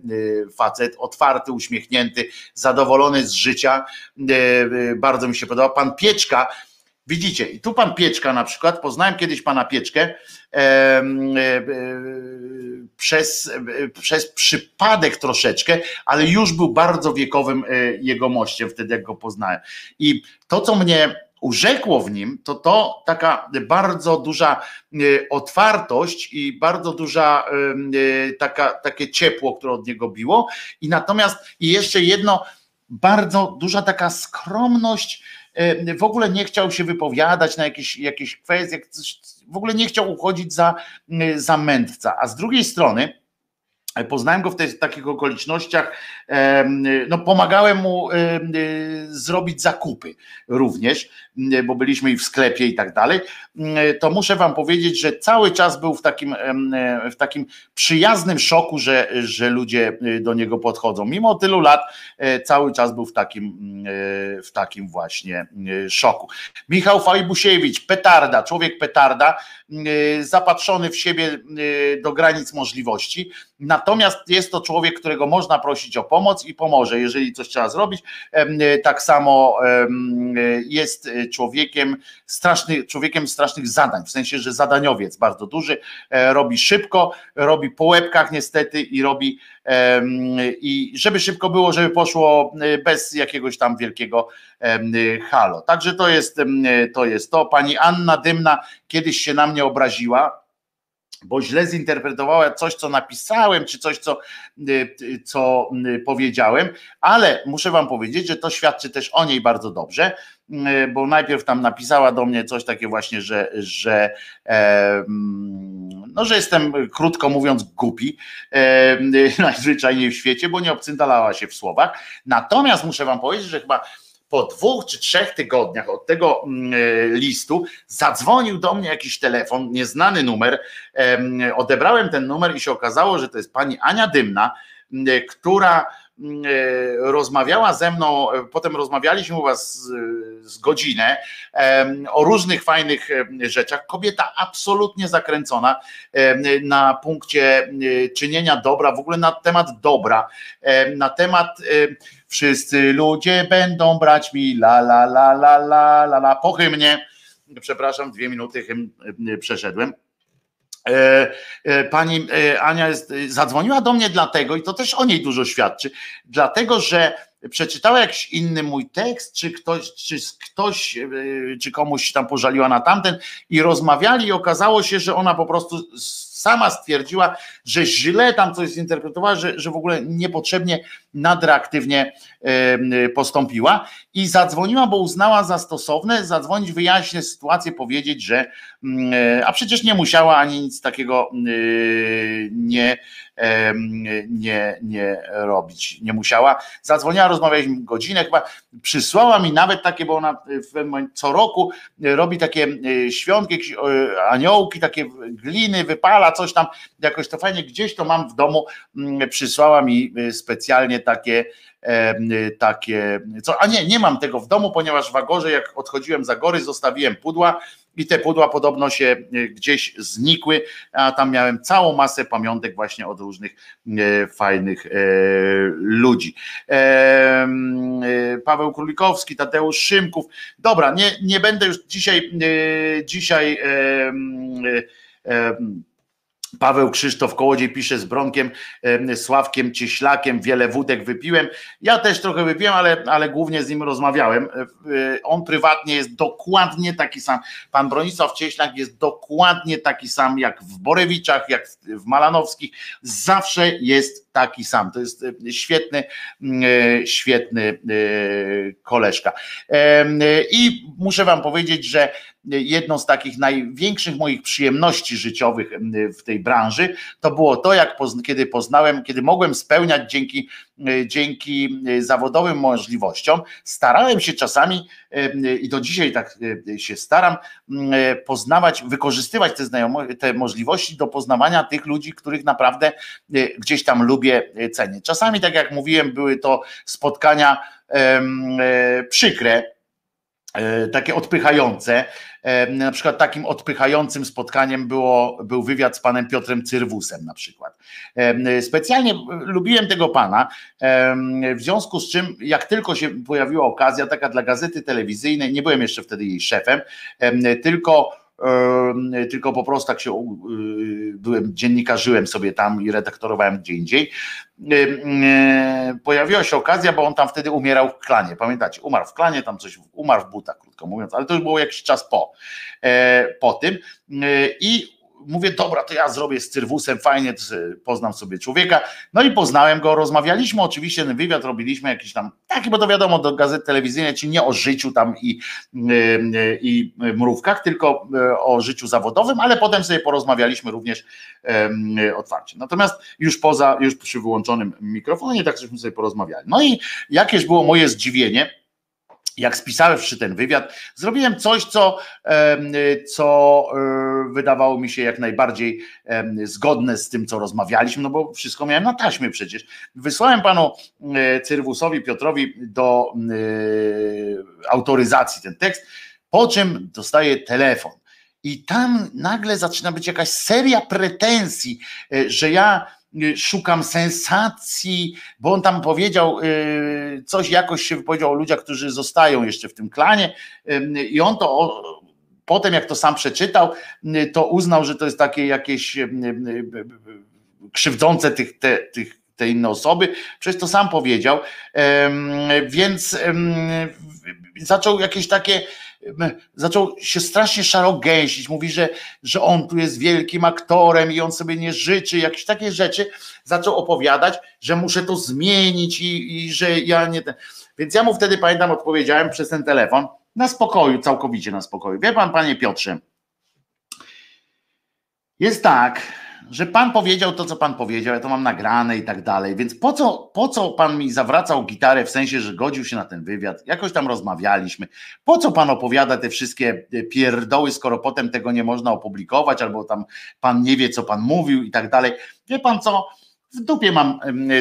facet, otwarty, uśmiechnięty, zadowolony z życia. Bardzo mi się podoba. Pan Pieczka, Widzicie, i tu pan Pieczka na przykład, poznałem kiedyś pana Pieczkę e, e, przez, e, przez przypadek troszeczkę, ale już był bardzo wiekowym e, jego mościem wtedy, jak go poznałem. I to, co mnie urzekło w nim, to to taka bardzo duża e, otwartość i bardzo duża taka, takie ciepło, które od niego biło. I natomiast i jeszcze jedno, bardzo duża taka skromność E, w ogóle nie chciał się wypowiadać na jakieś, jakieś kwestie, w ogóle nie chciał uchodzić za, za mędrca, a z drugiej strony Poznałem go w, tych takich okolicznościach, no pomagałem mu zrobić zakupy również, bo byliśmy i w sklepie i tak dalej. To muszę wam powiedzieć, że cały czas był w takim, w takim przyjaznym szoku, że, że ludzie do niego podchodzą. Mimo tylu lat e, cały czas był w takim, e, w takim właśnie e, szoku. Michał Fajbusiewicz, petarda, człowiek petarda, zapatrzony w siebie do granic możliwości. Natomiast jest to człowiek, którego można prosić o pomoc i pomoże, jeżeli coś trzeba zrobić. Tak samo jest człowiekiem straszny, człowiekiem strasznych zadań, w sensie, że zadaniowiec bardzo duży, e, robi szybko, robi po łebkach niestety i robi i żeby szybko było, żeby poszło e, bez jakiegoś tam wielkiego halo. Także to jest to. Jest to. Pani Anna Dymna kiedyś się na mnie obraziła, bo źle zinterpretowała coś, co napisałem, czy coś, co, y, y, co y, powiedziałem, ale muszę Wam powiedzieć, że to świadczy też o niej bardzo dobrze, bo najpierw tam napisała do mnie coś takie właśnie, że, że, no, że jestem, krótko mówiąc, głupi najzwyczajniej w świecie, bo nie obcyndalała się w słowach. Natomiast muszę Wam powiedzieć, że chyba po dwóch czy trzech tygodniach od tego mm, e, listu zadzwonił do mnie jakiś telefon, nieznany numer. Odebrałem ten numer i się okazało, że to jest pani Ania Dymna, która E, rozmawiała ze mną, e, potem rozmawialiśmy u was z, z godzinę o różnych fajnych rzeczach. Kobieta absolutnie zakręcona na punkcie czynienia dobra, w ogóle na temat dobra, na temat wszyscy ludzie będą brać mi la la la la la la la po hymnie. Przepraszam, dwie minuty hymn przeszedłem E, e, pani e, Ania jest, zadzwoniła do mnie dlatego, i to też o niej dużo świadczy, dlatego że przeczytała jakiś inny mój tekst, czy ktoś, czy ktoś, czy komuś tam pożaliła na tamten i rozmawiali i okazało się, że ona po prostu sama stwierdziła, że źle tam coś zinterpretowała, że, że w ogóle niepotrzebnie nadreaktywnie postąpiła i zadzwoniła, bo uznała za stosowne zadzwonić, wyjaśnić sytuację, powiedzieć, że mm, e, a przecież nie musiała ani nic takiego nie, nie, nie robić, nie musiała. Zadzwoniła, rozmawialiśmy godzinę, chyba przysłała mi nawet takie, bo ona co roku robi takie e, świątki, jakieś e, aniołki, takie gliny, wypala coś tam, jakoś to fajnie, gdzieś to mam w domu, mm, przysłała mi specjalnie takie takie, co, a nie, nie mam tego w domu, ponieważ w Agorze, jak odchodziłem z Agory, zostawiłem pudła i te pudła podobno się e, gdzieś znikły, a tam miałem całą masę pamiątek właśnie od różnych e, fajnych e, ludzi. Paweł Królikowski, Tadeusz Szymków. Dobra, nie, nie będę już dzisiaj dzisiaj Paweł Krzysztof Kołodziej pisze z Bronkiem, Sławkiem Cieślakiem, wiele wódek wypiłem. Ja też trochę wypiłem, ale, ale głównie z nim rozmawiałem. E, e, on prywatnie jest dokładnie taki sam. Pan Bronisław Cieślak jest dokładnie taki sam jak w Borewiczach, jak w Malanowskich. Zawsze jest taki sam. To jest świetny, świetny koleżka. I muszę wam powiedzieć, że jedną z takich największych moich przyjemności życiowych w tej branży to było to, jak kiedy poznałem, kiedy mogłem spełniać dzięki, dzięki zawodowym możliwościom, starałem się czasami i do dzisiaj tak się staram poznawać, wykorzystywać te, znajomości, te możliwości do poznawania tych ludzi, których naprawdę gdzieś tam lubię, cenię. Czasami, tak jak mówiłem, były to spotkania przykre, E, takie odpychające. E, na przykład takim odpychającym spotkaniem było, był wywiad z panem Piotrem Cyrwusem na przykład. E, specjalnie lubiłem tego pana, w związku z czym jak tylko się pojawiła okazja taka dla gazety telewizyjnej, nie byłem jeszcze wtedy jej szefem, tylko tylko po prostu tak się byłem, dziennikarzyłem sobie tam i redaktorowałem gdzie indziej. Pojawiła się okazja, bo on tam wtedy umierał w klanie. Pamiętacie, umarł w klanie, tam coś, umarł w butach, krótko mówiąc, ale to już było jakiś czas po, e, po tym. I mówię, dobra, to ja zrobię z Cyrwusem, fajnie, poznam sobie człowieka. No i poznałem go, rozmawialiśmy, oczywiście ten wywiad robiliśmy jakiś tam, taki, bo to wiadomo, do gazet telewizyjnej, czyli nie o życiu tam i, i mrówkach, tylko e, o życiu zawodowym, ale potem sobie porozmawialiśmy również otwarcie. Natomiast już poza, już przy wyłączonym mikrofonie, tak żeśmy sobie porozmawiali. No i jakież było moje zdziwienie, jak spisałeś ten wywiad, zrobiłem coś, co, co e, wydawało mi się jak najbardziej zgodne z tym, co rozmawialiśmy, no bo wszystko miałem na taśmie przecież. Wysłałem panu e, Cyrwusowi Piotrowi do e, autoryzacji ten tekst, po czym dostaję telefon. I tam nagle zaczyna być jakaś seria pretensji, że ja szukam sensacji, bo on tam powiedział y, coś, jakoś się wypowiedział o ludziach, którzy zostają jeszcze w tym klanie i on to potem jak to sam przeczytał, y, to uznał, że to jest takie jakieś krzywdzące tych, te, tych te inne osoby, przecież to sam powiedział, więc zaczął jakieś takie zaczął się strasznie szarogęsić, mówi, że, że on tu jest wielkim aktorem i on sobie nie życzy, jakieś takie rzeczy, zaczął opowiadać, że muszę to zmienić i, i że ja nie ten. Więc ja mu wtedy pamiętam, odpowiedziałem przez ten telefon, na spokoju, całkowicie na spokoju. Wie pan, panie Piotrze, jest tak, że pan powiedział to, co pan powiedział, ja to mam nagrane i tak dalej, więc po co, po co pan mi zawracał gitarę w sensie, że godził się na ten wywiad, jakoś tam rozmawialiśmy, po co pan opowiada te wszystkie pierdoły, skoro potem tego nie można opublikować, albo tam pan nie wie, co pan mówił i tak dalej. Wie pan co, w dupie mam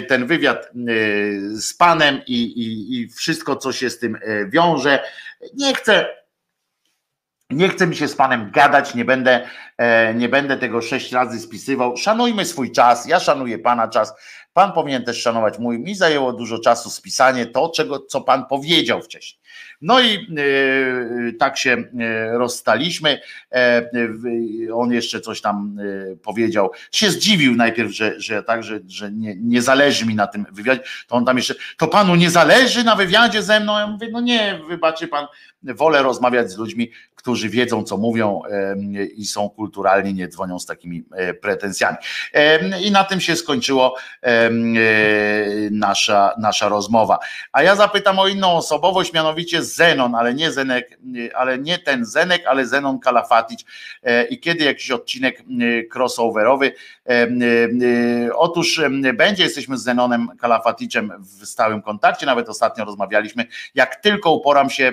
ten wywiad z panem i, i, i wszystko, co się z tym e, wiąże. Nie chcę nie chce mi się z panem gadać, nie będę, e, nie będę tego sześć razy spisywał. Szanujmy swój czas, ja szanuję pana czas. Pan powinien też szanować mój. Mi zajęło dużo czasu spisanie to, czego, co pan powiedział wcześniej. No i e, tak się e, rozstaliśmy. E, on jeszcze coś tam powiedział. Się zdziwił najpierw, że, że tak, że, że nie, nie zależy mi na tym wywiadzie. To on tam jeszcze, to panu nie zależy na wywiadzie ze mną? Ja mówię, no nie, wybaczy pan, wolę rozmawiać z ludźmi, którzy wiedzą, co mówią i są kulturalni, nie dzwonią z takimi pretensjami. I na tym się skończyło nasza, nasza rozmowa. A ja zapytam o inną osobowość, mianowicie Zenon, ale nie Zenek, ale nie ten Zenek, ale Zenon Kalafatic e, i kiedy jakiś odcinek crossoverowy. E, e, otóż będzie, jesteśmy z Zenonem Kalafaticem w stałym kontakcie, nawet ostatnio rozmawialiśmy, jak tylko uporam się,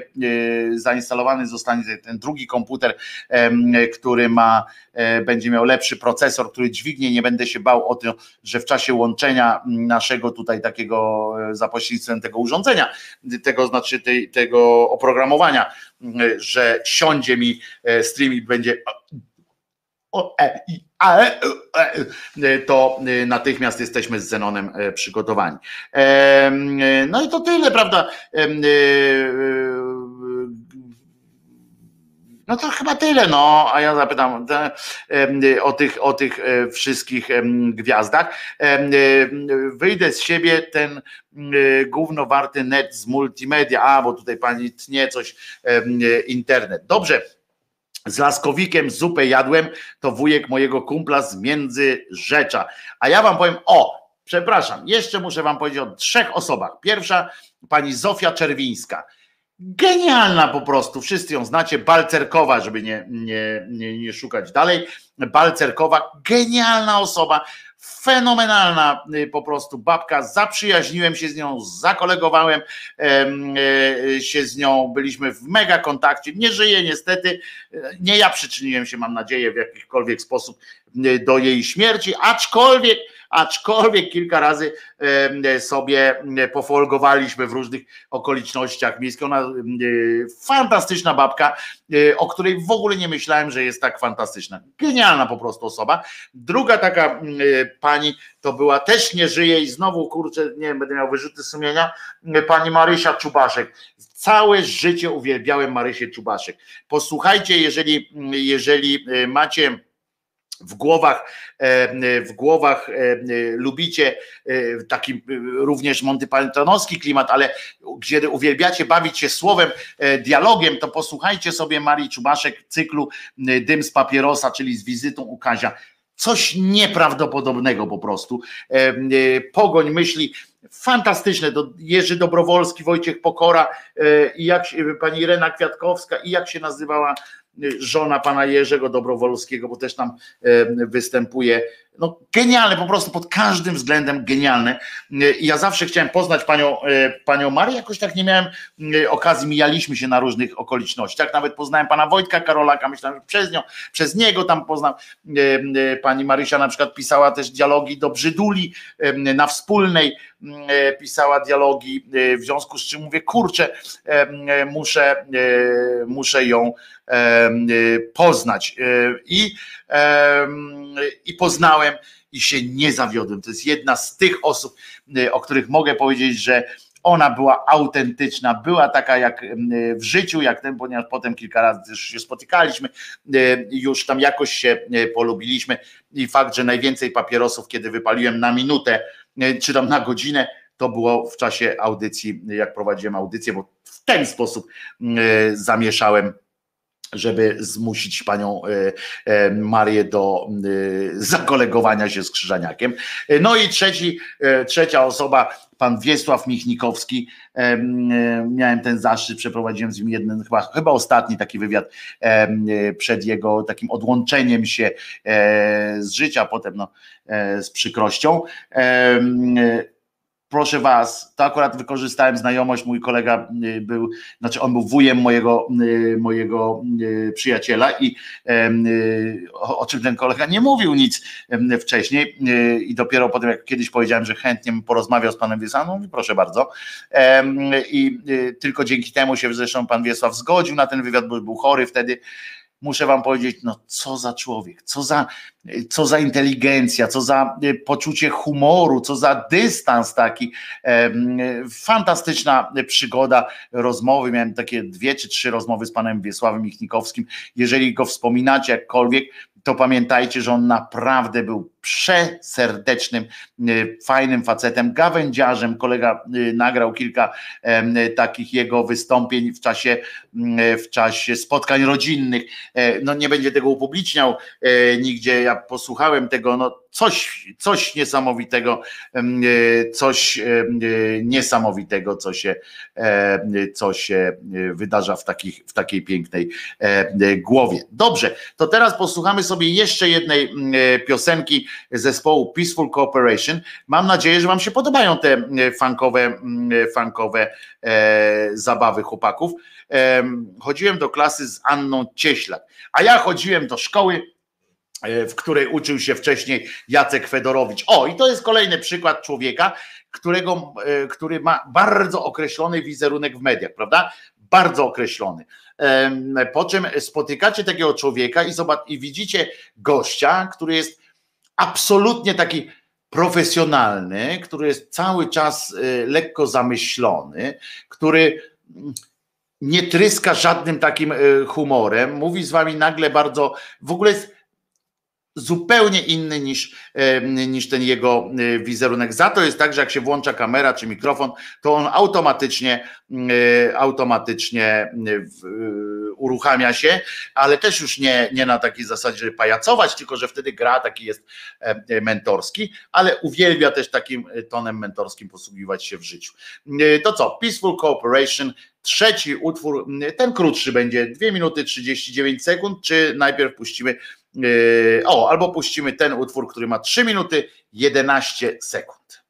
zainstalowany zostanie ten drugi komputer, który ma, będzie miał lepszy procesor, który dźwignie, nie będę się bał o to, że w czasie łączenia naszego tutaj takiego za pośrednictwem tego urządzenia, tego znaczy tej, tego oprogramowania, że siądzie mi e, stream i będzie e, e, to natychmiast jesteśmy z Zenonem przygotowani. No i to tyle, prawda? No to chyba tyle, no, a ja zapytam o tych, o tych e, wszystkich gwiazdach. E, wyjdę z siebie ten głównowarty net z multimedia, a bo tutaj pani tnie coś, internet. Dobrze, z Laskowikiem zupę jadłem, to wujek mojego kumpla z Międzyrzecza. A ja wam powiem, o, Przepraszam, jeszcze muszę wam powiedzieć o trzech osobach. Pierwsza, pani Zofia Czerwińska. Genialna po prostu, wszyscy ją znacie, Balcerkowa, żeby nie, nie, nie, nie szukać dalej. Balcerkowa, genialna osoba, fenomenalna y, po prostu babka, zaprzyjaźniłem się z nią, zakolegowałem e, się z nią, byliśmy w mega kontakcie, nie żyje niestety, nie ja przyczyniłem się mam nadzieję w jakikolwiek sposób y, do jej śmierci, aczkolwiek aczkolwiek kilka razy sobie pofolgowaliśmy w różnych okolicznościach miejskich. Ona fantastyczna babka, e, o której w ogóle nie myślałem, że jest tak fantastyczna. Genialna po prostu osoba. Druga taka pani to była, też nie żyje i znowu kurczę, nie wiem, będę miał wyrzuty sumienia, pani Marysia Czubaszek. Całe życie uwielbiałem Marysię Czubaszek. Posłuchajcie, jeżeli, jeżeli e, macie w głowach, e, w głowach e, lubicie e, taki również Monty Pythonowski klimat, ale gdzie uwielbiacie bawić się słowem, dialogiem, to posłuchajcie sobie Marii Czubaszek cyklu Dym z papierosa, czyli z wizytą u Kazia. Coś nieprawdopodobnego po prostu. Pogoń myśli, fantastyczne. Jerzy Dobrowolski, Wojciech Pokora i jak pani Irena Kwiatkowska i jak się nazywała żona pana Jerzego Dobrowolskiego, bo też tam występuje. No genialne, po prostu pod każdym względem genialne. Ja zawsze chciałem poznać panią, e, panią Marię, jakoś tak nie miałem e, okazji, mijaliśmy się na różnych okolicznościach. Nawet poznałem pana Wojtka Karolaka, myślałem, że przez nią, przez niego tam poznam. E, pani Marysia na przykład pisała też dialogi do Brzyduli na wspólnej, pisała dialogi, w związku z czym mówię, kurczę, muszę, muszę ją poznać. I, I poznałem i się nie zawiodłem. To jest jedna z tych osób, y, o których mogę powiedzieć, że ona była autentyczna, była taka jak w życiu, jak ten, ponieważ potem kilka razy też się spotykaliśmy, już tam jakoś się polubiliśmy i fakt, że najwięcej papierosów, kiedy wypaliłem na minutę, czy tam na godzinę, to było w czasie audycji, jak prowadziłem audycję, bo w ten sposób zamieszałem żeby zmusić panią e, e, Marię do e, zakolegowania się z Krzyżaniakiem. No i trzeci, trzecia osoba, pan Wiesław Michnikowski. Miałem ten zaszczyt, przeprowadziłem z nim jeden, chyba, chyba ostatni taki wywiad przed jego takim odłączeniem się z życia, potem no, z przykrością proszę was, to akurat wykorzystałem znajomość, mój kolega y, był, znaczy on był wujem mojego, y, mojego y, przyjaciela i o, czym ten kolega nie mówił nic wcześniej i dopiero potem jak kiedyś powiedziałem, że chętnie porozmawiał z panem Wiesaną, mówi proszę bardzo. I tylko dzięki temu się zresztą pan Wiesław zgodził na ten wywiad, bo był chory wtedy muszę wam powiedzieć, no co za człowiek, co za, co za inteligencja, co za e, poczucie humoru, co za dystans taki. Fantastyczna przygoda rozmowy. Miałem takie dwie czy trzy rozmowy z panem Wiesławem Michnikowskim. Jeżeli go wspominacie jakkolwiek, to pamiętajcie, że on naprawdę był przeserdecznym, y, fajnym facetem, gawędziarzem. Kolega y, nagrał kilka takich jego wystąpień w czasie, mm, w czasie spotkań rodzinnych. E, no nie będzie tego upubliczniał e, nigdzie. Ja posłuchałem tego, no coś, coś niesamowitego, e, coś niesamowitego, co się, co się wydarza w, takich, w takiej pięknej głowie. Dobrze, to teraz posłuchamy sobie jeszcze jednej piosenki zespołu Peaceful Cooperation. Mam nadzieję, że Wam się podobają te funkowe, funkowe zabawy chłopaków. Chodziłem do klasy z Anną Cieślak, a ja chodziłem do szkoły E, w której uczył się wcześniej Jacek Fedorowicz. O, i to jest kolejny przykład człowieka, którego, e, który ma bardzo określony wizerunek w mediach, prawda? Bardzo określony. Po czym spotykacie takiego człowieka i, zobacz, i widzicie gościa, który jest absolutnie taki profesjonalny, który jest cały czas e, lekko zamyślony, który mm, nie tryska żadnym takim humorem, mówi z wami nagle bardzo, w ogóle jest zupełnie inny niż, niż ten jego e, wizerunek. Za to jest tak, że jak się włącza kamera czy mikrofon, to on automatycznie e, automatycznie e, uruchamia się, ale też już nie, nie na takiej zasadzie, żeby pajacować, tylko że wtedy gra taki jest mentorski, ale uwielbia też takim tonem mentorskim posługiwać się w życiu. To co? Peaceful Cooperation, trzeci utwór, ten krótszy będzie 2 minuty 39 sekund, czy najpierw puścimy o, albo puścimy ten utwór, który ma 3 minuty 11 sekund.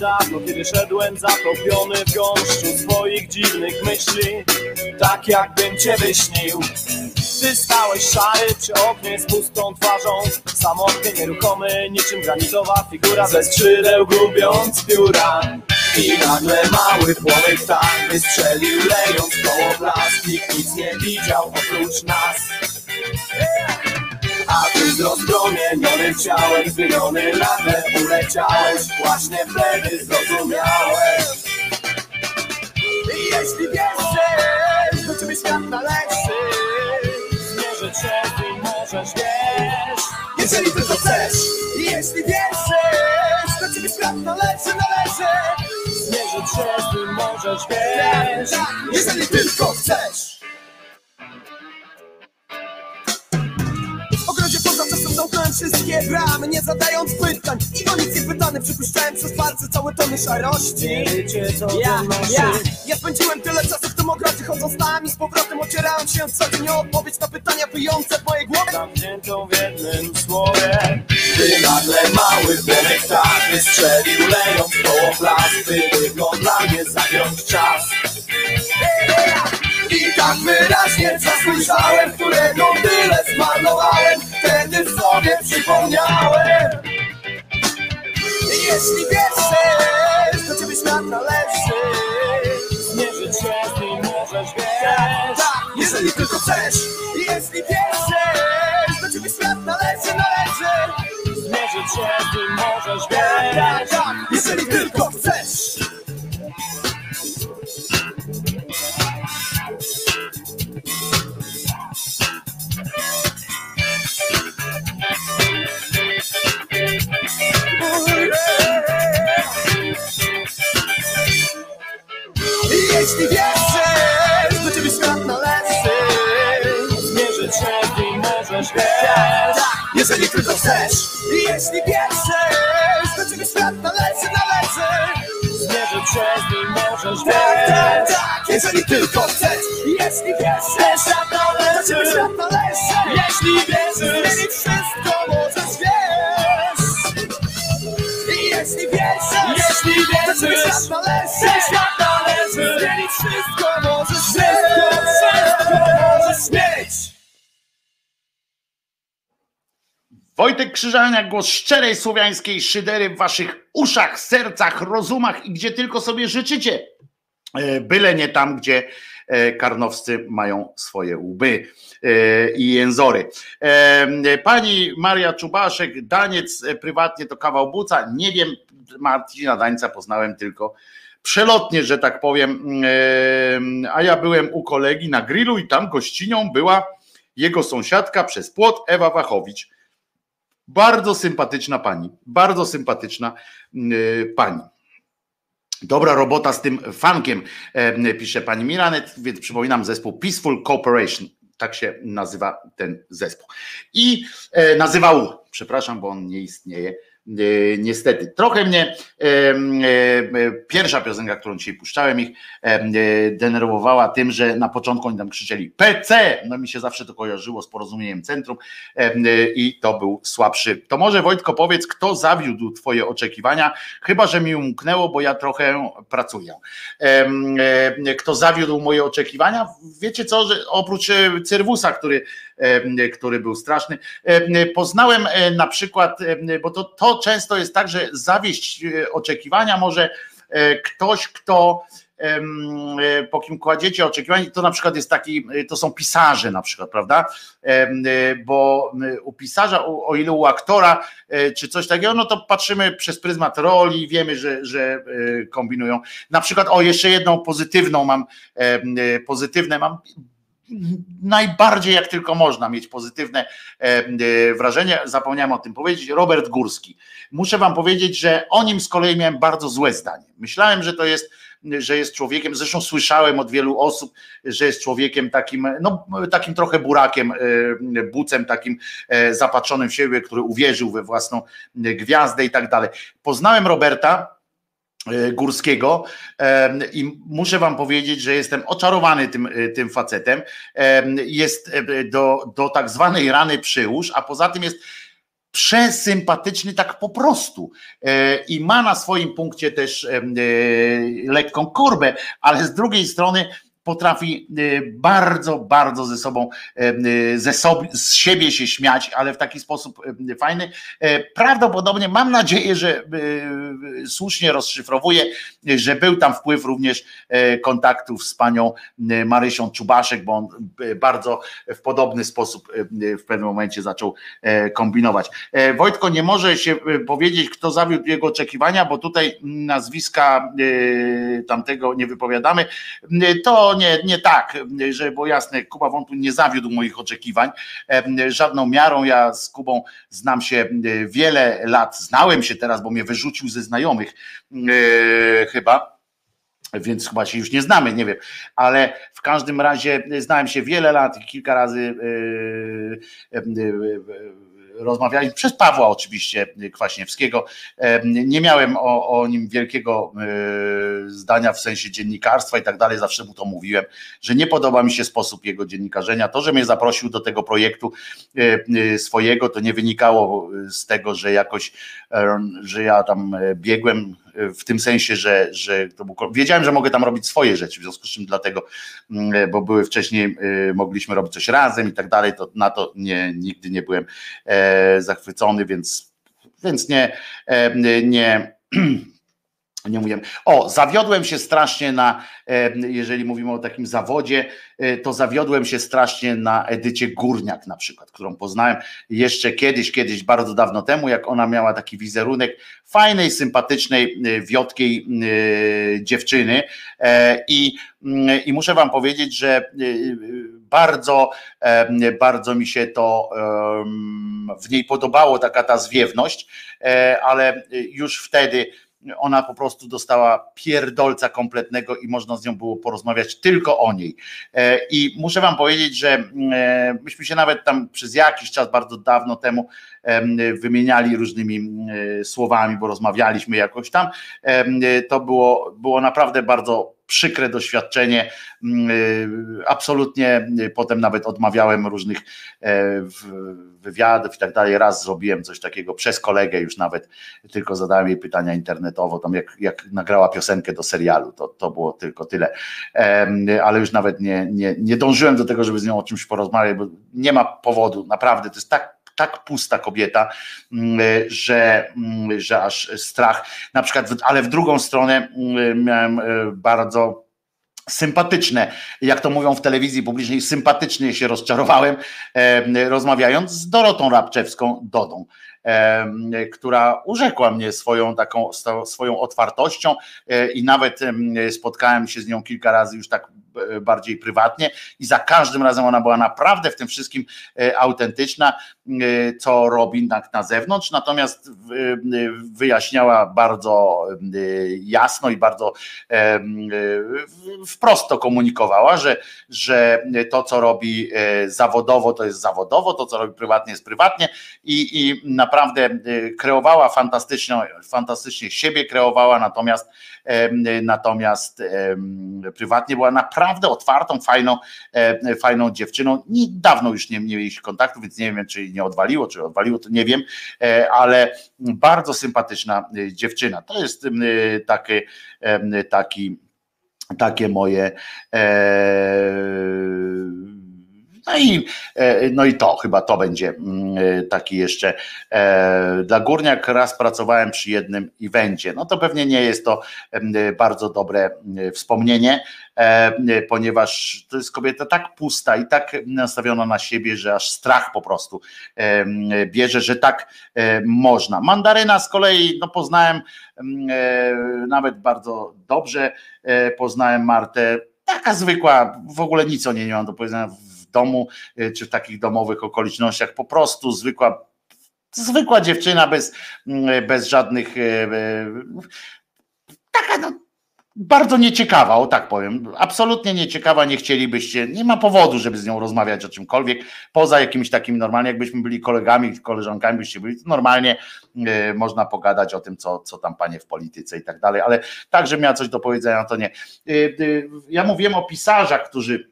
Dawno, kiedy szedłem zatopiony w gąszczu swoich dziwnych myśli, tak jakbym cię wyśnił. Ty stałeś szary przy oknie z pustą twarzą, samotny, nieruchomy, niczym granitowa figura ze skrzydeł gubiąc pióra. I nagle mały płomyk tak wystrzelił, lejąc koło blask, nikt nic nie widział oprócz nas. A ty z rozpromienionym ciałem Zmieniony nagle uleciałeś. Właśnie wtedy zrozumiałeś. Jeśli wierzysz, do ciebie świat należy Zmierzę cię, ty możesz, wiesz. Jeżeli tylko chcesz Jeśli wierzysz, do ciebie świat należy, należy. Zmierzę cię, ty możesz, wiesz. Jeżeli tylko chcesz wszystkie bramy, nie zadając pytań. I o nic nie pytany, przypuszczałem przez palce całe tony szarości. Wiecie co ja, ja, ja spędziłem tyle czasu w tym ogrodzie Chodząc nami z powrotem ocierałem się co dzień odpowiedź na pytania wyjące w mojej głowie. Zamkniętą w jednym słowie. Ty nagle mały płonek tak wystrzelił Lejąc koło plasty, tylko dla mnie zagiąć czas i tak wyraźnie zasłyszałem, którego tyle zmarnowałem. Wtedy sobie przypomniałem. Jeśli wierzysz, to ciebie świat należy. Zmierzyć się z możesz, wiesz. Tak, jeżeli tylko chcesz. Jeśli wierzysz, to ciebie świat należy, należy. Zmierzyć się z możesz, wiesz. Tak, jeżeli tylko chcesz Jeśli wierzysz, do ciebie świat należy Zmierzyć się nim możesz, wiesz Jeżeli tylko chcesz Jeśli wierzysz, do ciebie świat należy, należy Zmierzyć się nim możesz, wiesz Jeżeli tylko chcesz Jeśli wierzysz, do ciebie świat należy Wojtek Krzyżania, głos szczerej słowiańskiej szydery w waszych uszach, sercach, rozumach i gdzie tylko sobie życzycie. E, byle nie tam, gdzie e, karnowscy mają swoje łby e, i jęzory. Pani Maria Czubaszek, Daniec prywatnie to kawał buca. Nie wiem, Marcina Dańca poznałem tylko przelotnie, że tak powiem. A ja byłem u kolegi na grillu i tam gościnią była jego sąsiadka przez płot Ewa Wachowicz. Bardzo sympatyczna pani, bardzo sympatyczna pani. Dobra robota z tym fankiem, pisze pani Milanet, więc przypominam zespół Peaceful Cooperation. Tak się nazywa ten zespół. I e, nazywał, przepraszam, bo on nie istnieje niestety. Trochę mnie e, e, pierwsza piosenka, którą dzisiaj puszczałem ich, denerwowała tym, że na początku oni tam krzyczeli PC, no mi się zawsze to kojarzyło z porozumieniem centrum i to był słabszy. To może Wojtko powiedz, kto zawiódł twoje oczekiwania, chyba, że mi umknęło, bo ja trochę pracuję. Kto zawiódł moje oczekiwania? Wiecie co, że oprócz Cyrwusa, który który był straszny. Poznałem na przykład, bo to, to często jest tak, że zawieść oczekiwania może ktoś, kto E, po kim kładziecie oczekiwania, to na przykład jest taki, e, to są pisarze na przykład, prawda? E, bo u pisarza, o ile u aktora czy coś takiego, no to patrzymy przez pryzmat roli, wiemy, że, że kombinują. Na przykład, o jeszcze jedną pozytywną mam, pozytywne mam najbardziej jak tylko można mieć pozytywne wrażenie. Zapomniałem o tym powiedzieć. Robert Górski. Muszę wam powiedzieć, że o nim z kolei miałem bardzo złe zdanie. Myślałem, że to jest że jest człowiekiem, zresztą słyszałem od wielu osób, że jest człowiekiem takim, no takim trochę burakiem, e, bucem takim e, zapatrzonym w siebie, który uwierzył we własną gwiazdę i tak dalej. Poznałem Roberta, e, Górskiego i muszę wam powiedzieć, że jestem oczarowany tym, tym facetem. Jest do, do tak zwanej rany przyłóż, a poza tym jest przesympatyczny tak po prostu e, i ma na swoim punkcie też e, lekką korbę, ale z drugiej strony potrafi y, bardzo, bardzo ze sobą, y, y, ze sobie, z siebie się śmiać, ale w taki sposób fajny. Prawdopodobnie mam nadzieję, że słusznie rozszyfrowuje, że był tam wpływ również kontaktów z panią Marysią Czubaszek, bo on bardzo w podobny sposób w pewnym momencie zaczął kombinować. Wojtko nie może się powiedzieć, kto zawiódł jego oczekiwania, bo tutaj nazwiska tamtego nie wypowiadamy. To nie, nie tak, że było jasne, Kuba Wątu nie zawiódł moich oczekiwań żadną miarą. Ja z Kubą znam się wiele lat, znałem się teraz, bo mnie wyrzucił ze znajomych chyba. Więc chyba się już nie znamy, nie wiem, ale w każdym razie znałem się wiele lat kilka razy e, e, rozmawialiśmy przez Pawła oczywiście Kwaśniewskiego. Nie miałem o, o nim wielkiego e, zdania w sensie dziennikarstwa i tak dalej, zawsze mu to mówiłem, że nie podoba mi się sposób jego dziennikarzenia. To, że mnie zaprosił do tego projektu e, e, swojego, to nie wynikało z tego, że jakoś, że ja tam biegłem w tym sensie, że, że to był, wiedziałem, że mogę tam robić swoje rzeczy, w związku z czym dlatego, mm, bo były wcześniej, y, mogliśmy robić coś razem i tak dalej, to na to nie, nigdy nie byłem e, zachwycony, więc, więc nie, e, nie nie mówiłem. O, zawiodłem się strasznie na, e, jeżeli mówimy o takim zawodzie, e, to zawiodłem się strasznie na Edycie Górniak na przykład, którą poznałem jeszcze kiedyś, kiedyś, bardzo dawno temu, jak ona miała taki wizerunek fajnej, sympatycznej, e, wiotkiej dziewczyny i, mm, i muszę wam powiedzieć, że bardzo, bardzo mi się to w niej podobało, taka ta zwiewność, ale już wtedy ona po prostu dostała pierdolca kompletnego i można z nią było porozmawiać tylko o niej. E, I muszę wam powiedzieć, że e, myśmy się nawet tam przez jakiś czas, bardzo dawno temu, wymieniali różnymi e, słowami, bo rozmawialiśmy jakoś tam. To było, było naprawdę bardzo przykre doświadczenie. Mm, y, absolutnie y, potem nawet odmawiałem różnych e, wywiadów i tak dalej. Raz zrobiłem coś takiego przez kolegę już nawet, tylko zadałem jej pytania internetowo, tam jak, jak nagrała piosenkę do serialu, to, to było tylko tyle. Ale już nawet nie, nie, nie dążyłem do tego, żeby z nią o czymś porozmawiać, bo nie ma powodu, naprawdę, to jest tak tak pusta kobieta, mm, że, mm, że aż strach. Na przykład, ale w drugą stronę mm, miałem e, bardzo sympatyczne, jak to mówią w telewizji publicznej, sympatycznie się rozczarowałem, rozmawiając z Dorotą Rabczewską, Dodą która urzekła mnie swoją taką swoją otwartością e, i nawet spotkałem się z nią kilka razy już tak e, bardziej prywatnie i za każdym razem ona była naprawdę w tym wszystkim e, autentyczna, co robi na, na zewnątrz, natomiast wyjaśniała bardzo jasno i bardzo wprost to komunikowała, że, że to, co robi zawodowo, to jest zawodowo, to, co robi prywatnie, jest prywatnie i, i na naprawdę y, kreowała fantastycznie, fantastycznie siebie kreowała, natomiast natomiast prywatnie była naprawdę otwartą, fajną, fajną dziewczyną. Dawno już nie, nie mieliśmy kontaktu, więc nie wiem, czy nie odwaliło, czy odwaliło, to nie wiem, e, ale bardzo sympatyczna y, dziewczyna. To jest taki, taki takie moje e, no i, no i to, chyba to będzie mm, taki jeszcze dla Górniak. Raz pracowałem przy jednym evencie. No to pewnie nie jest to bardzo dobre wspomnienie, ponieważ to jest kobieta tak pusta i tak nastawiona na siebie, że aż strach po prostu bierze, że tak można. Mandaryna z kolei, no poznałem nawet bardzo dobrze, poznałem Martę taka zwykła, w ogóle nic o niej nie mam do powiedzenia domu, e, czy w takich domowych okolicznościach, po prostu zwykła, zwykła dziewczyna bez, mm, bez żadnych, e, e, taka no, bardzo nieciekawa, o tak powiem. Absolutnie nieciekawa, nie chcielibyście, nie ma powodu, żeby z nią rozmawiać o czymkolwiek, poza jakimiś takimi normalnie, jakbyśmy byli kolegami, koleżankami, byście byli, normalnie y, można pogadać o tym, co, co tam panie w polityce i tak dalej, ale tak, że miała coś do powiedzenia, to nie. Y, y, ja mówiłem o pisarzach, którzy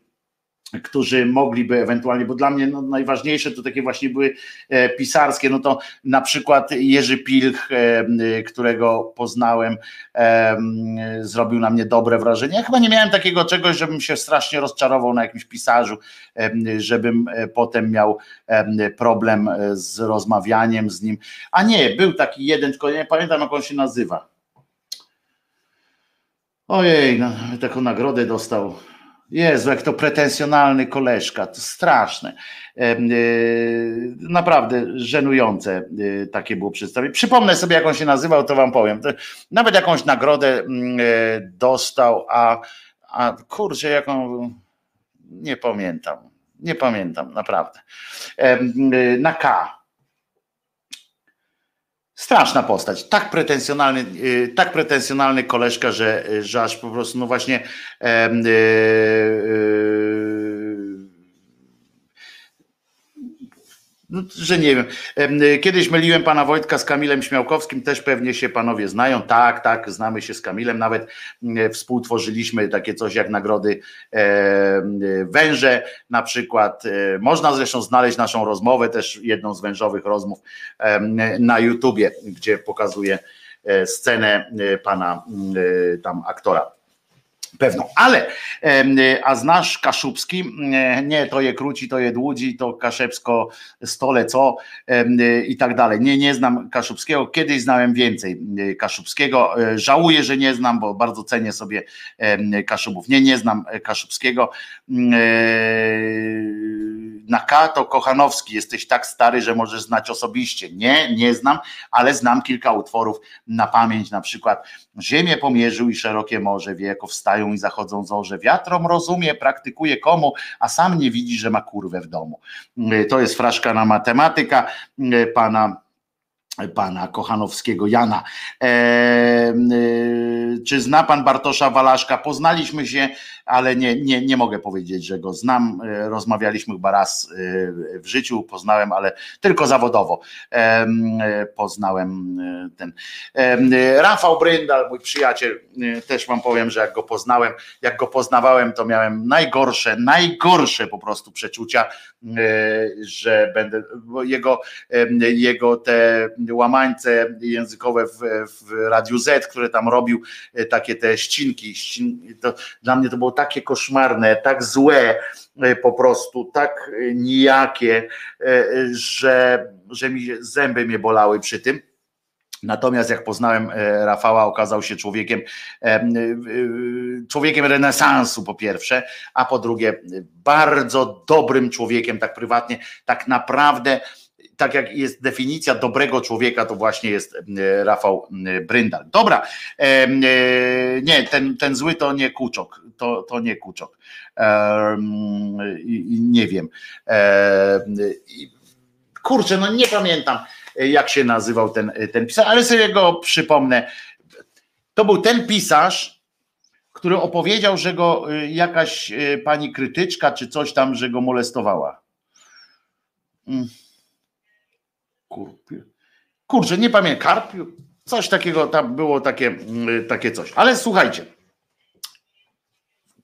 którzy mogliby ewentualnie, bo dla mnie no, najważniejsze to takie właśnie były e, pisarskie, no to na przykład Jerzy Pilch, e, którego poznałem, e, zrobił na mnie dobre wrażenie. Ja chyba nie miałem takiego czegoś, żebym się strasznie rozczarował na jakimś pisarzu, żebym potem miał problem z rozmawianiem z nim. A nie, był taki jeden, tylko nie pamiętam jak on się nazywa. Ojej, no, taką nagrodę dostał Jezu, jak to pretensjonalny koleżka, to straszne. E, naprawdę żenujące e, takie było przedstawienie. Przypomnę sobie, jak on się nazywał, to wam powiem. Nawet jakąś nagrodę mm, e, dostał, a, a kurczę, jaką nie pamiętam. Nie pamiętam, naprawdę. Na K Straszna postać, tak pretensjonalny, y, tak pretensjonalny koleżka, że, że aż po prostu, no właśnie, e, no, że nie wiem. Kiedyś myliłem pana Wojtka z Kamilem Śmiałkowskim, też pewnie się panowie znają. Tak, tak, znamy się z Kamilem, nawet współtworzyliśmy takie coś jak nagrody węże na przykład. E, można zresztą znaleźć naszą rozmowę, też jedną z wężowych rozmów na YouTubie, gdzie pokazuję e, scenę e, pana tam aktora pewną. Ale, a znasz Kaszubski? Nie, to je króci, to je dłudzi, to Kaszepsko stole co i tak dalej. Nie, nie znam Kaszubskiego. Kiedyś znałem więcej Kaszubskiego. E, żałuję, że nie znam, bo bardzo cenię sobie Kaszubów. Nie, nie znam Kaszubskiego. E, na K to Kochanowski. Jesteś tak stary, że możesz znać osobiście. Nie, nie znam, ale znam kilka utworów na pamięć, na przykład Ziemię pomierzył i szerokie morze wie, jako wstają i zachodzą zorze. Wiatrom rozumie, praktykuje komu, a sam nie widzi, że ma kurwę w domu. To jest fraszka na matematyka pana pana Kochanowskiego Jana. E, e, czy zna pan Bartosza Walaszka? Poznaliśmy się, ale nie, nie, nie mogę powiedzieć, że go znam. E, rozmawialiśmy chyba raz e, w życiu, poznałem, ale tylko zawodowo e, poznałem ten. Rafał Bryndal, mój przyjaciel, też wam powiem, że jak go poznałem, jak go poznawałem, to miałem najgorsze, najgorsze po prostu przeczucia, że będę, jego, jego te łamańce językowe w, w Radiu Z, które tam robił takie te ścinki, ścin, to dla mnie to było takie koszmarne, tak złe e, po prostu, tak nijakie, e, że, że mi zęby mnie bolały przy tym. Natomiast jak poznałem e, Rafała, okazał się człowiekiem, człowiekiem renesansu po pierwsze, a po drugie bardzo dobrym człowiekiem, tak prywatnie, tak naprawdę tak jak jest definicja dobrego człowieka, to właśnie jest e, Rafał e, Bryndal. Dobra, e, nie, ten, ten zły to nie Kuczok, to, to nie Kuczok. Nie wiem. Kurczę, no nie pamiętam, jak się nazywał ten, ten pisarz, ale sobie go przypomnę. To był ten pisarz, który opowiedział, że go jakaś pani krytyczka czy coś tam, że go molestowała. Kurpiu. Kurczę, nie pamiętam, Karpiu, coś takiego, tam było takie, mm, takie coś. Ale słuchajcie,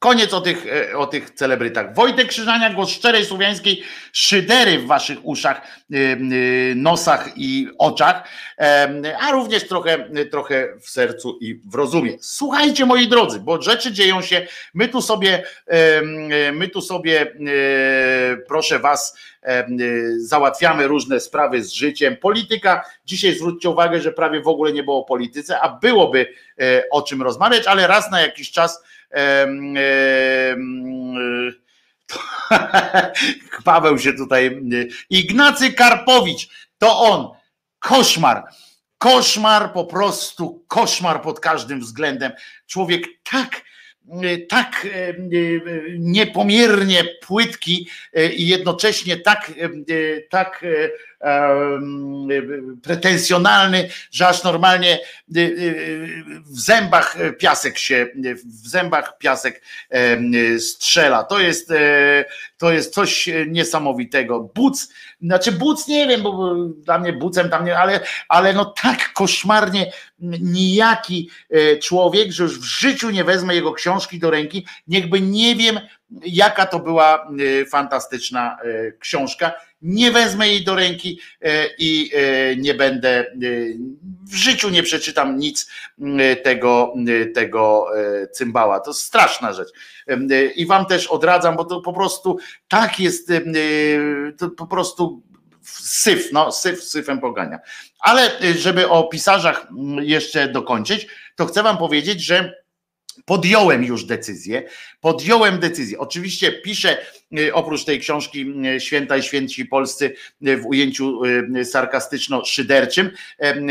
koniec o tych, o tych celebrytach. Wojtek Krzyżania, głos szczerej słowiańskiej szydery w waszych uszach, nosach i oczach, a również trochę, trochę w sercu i w rozumie. Słuchajcie moi drodzy, bo rzeczy dzieją się, my tu sobie, my tu sobie, proszę was, załatwiamy różne sprawy z życiem. Polityka, dzisiaj zwróćcie uwagę, że prawie w ogóle nie było o polityce, a byłoby e, o czym rozmawiać, ale raz na jakiś czas Paweł się tutaj. Ignacy Karpowicz, to on. Koszmar. Koszmar, po prostu koszmar pod każdym względem. Człowiek tak tak niepomiernie płytki i jednocześnie tak, tak pretensjonalny, że aż normalnie y, y, w zębach piasek się, w zębach piasek strzela. To jest, e, to jest coś niesamowitego. Buc, znaczy buc nie wiem, bo dla mnie bucem tam nie, ale, ale no tak koszmarnie nijaki e, człowiek, że już w życiu nie wezmę jego książki do ręki, niechby nie wiem, jaka to była e, fantastyczna książka nie wezmę jej do ręki e, i e, nie będę, e, w życiu nie przeczytam nic tego, tego cymbała. To straszna rzecz. I wam też odradzam, bo to po prostu tak jest, to po prostu syf, no syf syfem pogania. Ale żeby o pisarzach jeszcze dokończyć, to chcę wam powiedzieć, że podjąłem już decyzję. Podjąłem decyzję. Oczywiście piszę y, oprócz tej książki y, Święta i Święci Polscy y, w ujęciu sarkastyczno-szyderczym,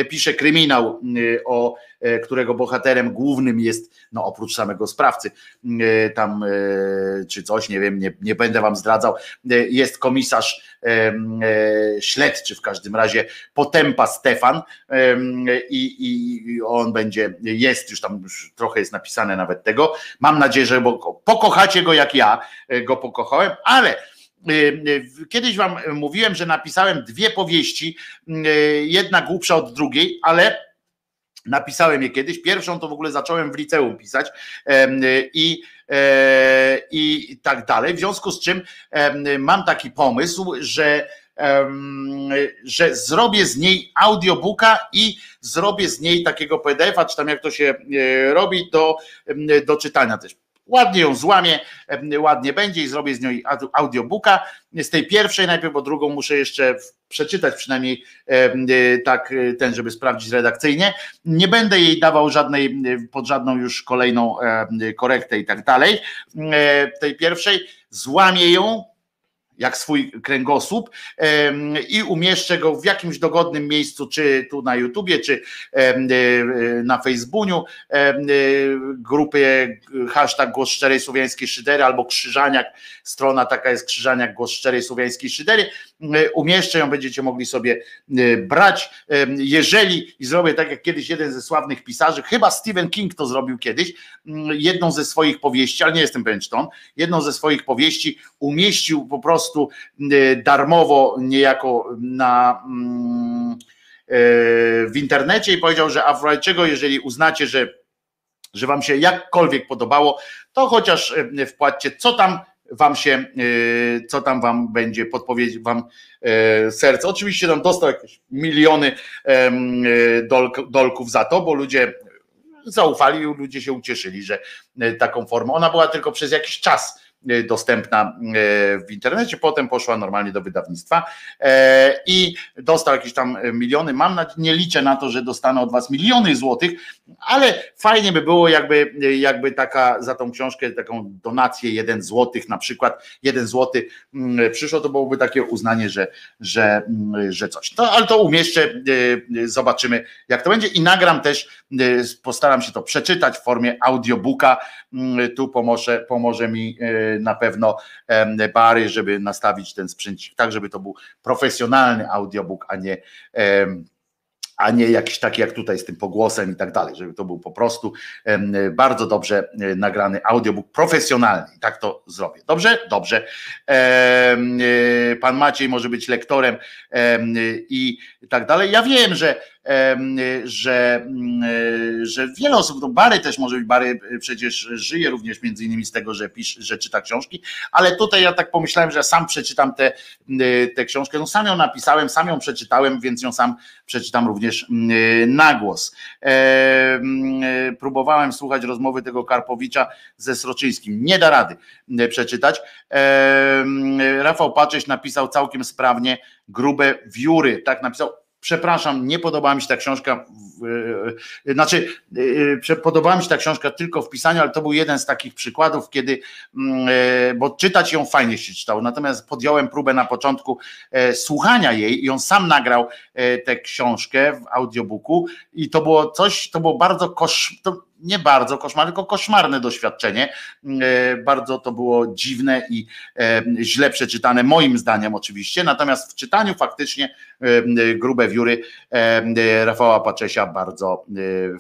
piszę kryminał o którego bohaterem głównym jest, no oprócz samego sprawcy, e, tam e, czy coś, nie wiem, nie, nie będę wam zdradzał, jest komisarz śledczy w każdym razie, Potępa Stefan i, i on będzie, jest już tam, już trochę jest napisane nawet tego, mam nadzieję, że pokochacie go jak ja go pokochałem, ale Kiedyś wam mówiłem, że napisałem dwie powieści, jedna głupsza od drugiej, ale Napisałem je kiedyś. Pierwszą to w ogóle zacząłem w liceum pisać i, e, i tak dalej. W związku z czym mam taki pomysł, że że zrobię z niej audiobooka i zrobię z niej takiego PDF-a, czy tam jak to się e, robi, do, do czytania też. Ładnie ją złamię, ładnie będzie i zrobię z niej audiobooka. Z tej pierwszej najpierw, bo drugą muszę jeszcze przeczytać przynajmniej e, tak e, ten, żeby sprawdzić redakcyjnie. Nie będę jej dawał żadnej, e, pod żadną już kolejną korektę i tak dalej. Tej pierwszej złamię ją, jak swój kręgosłup i umieszczę go w jakimś dogodnym miejscu, czy tu na YouTubie, czy e, na Facebooku, grupy hashtag Głos Szczerej Słowiańskiej Szydery albo Krzyżaniak, strona taka jest Krzyżaniak Głos Szczerej Słowiańskiej Szydery, umieszczę ją, będziecie mogli sobie brać, jeżeli i zrobię tak jak kiedyś jeden ze sławnych pisarzy, chyba Stephen King to zrobił kiedyś, jedną ze swoich powieści, ale nie jestem pewien czy to on, jedną ze swoich powieści umieścił po prostu y, darmowo niejako na mm, y, w internecie i powiedział, że a czego, jeżeli uznacie, że, że wam się jakkolwiek podobało, to chociaż y, wpłaccie, co tam wam się, co tam wam będzie podpowiedzieć wam serce. Oczywiście tam dostał jakieś miliony dolków za to, bo ludzie zaufali, ludzie się ucieszyli, że taką formą. Ona była tylko przez jakiś czas dostępna e, w internecie, potem poszła normalnie do wydawnictwa e, i dostał jakieś tam miliony. Mam na, nie liczę na to, że dostanę od was miliony złotych, ale fajnie by było, jakby, jakby taka za tą książkę, taką donację, jeden złotych na przykład, jeden złoty mm, przyszło, to byłoby takie uznanie, że, że, mm, że coś. To, ale to umieszczę, zobaczymy jak to będzie i nagram też, postaram się to przeczytać w formie audiobooka, mm, tu pomoże, pomoże mi na pewno bary, żeby nastawić ten sprzęcik tak, żeby to był profesjonalny audiobook, a nie a nie jakiś taki jak tutaj z tym pogłosem i tak dalej, żeby to był po prostu bardzo dobrze e, nagrany audiobook profesjonalny tak to zrobię. Dobrze? Dobrze. E, pan Maciej może być lektorem i tak dalej. Ja wiem, że że, że wiele osób, no Bary też może być, Bary przecież żyje również między innymi z tego, że pisze, że czyta książki, ale tutaj ja tak pomyślałem, że sam przeczytam tę te, te książkę, no sam ją napisałem, sam ją przeczytałem, więc ją sam przeczytam również na głos. Próbowałem słuchać rozmowy tego Karpowicza ze Sroczyńskim, nie da rady przeczytać. Rafał Paczyś napisał całkiem sprawnie grube wióry, tak napisał przepraszam, nie podobała mi się ta książka, znaczy podobała mi się ta książka tylko w pisaniu, ale to był jeden z takich przykładów, kiedy, mm, e, bo czytać ją fajnie się czytało, natomiast podjąłem próbę na początku e, słuchania jej i on sam nagrał e, tę książkę w audiobooku i to było coś, to było bardzo kosz, nie bardzo koszmarne, tylko koszmarne doświadczenie. E, bardzo to było dziwne i e, źle przeczytane, moim zdaniem oczywiście. Natomiast w czytaniu faktycznie e, grube wióry Rafała Paczesia bardzo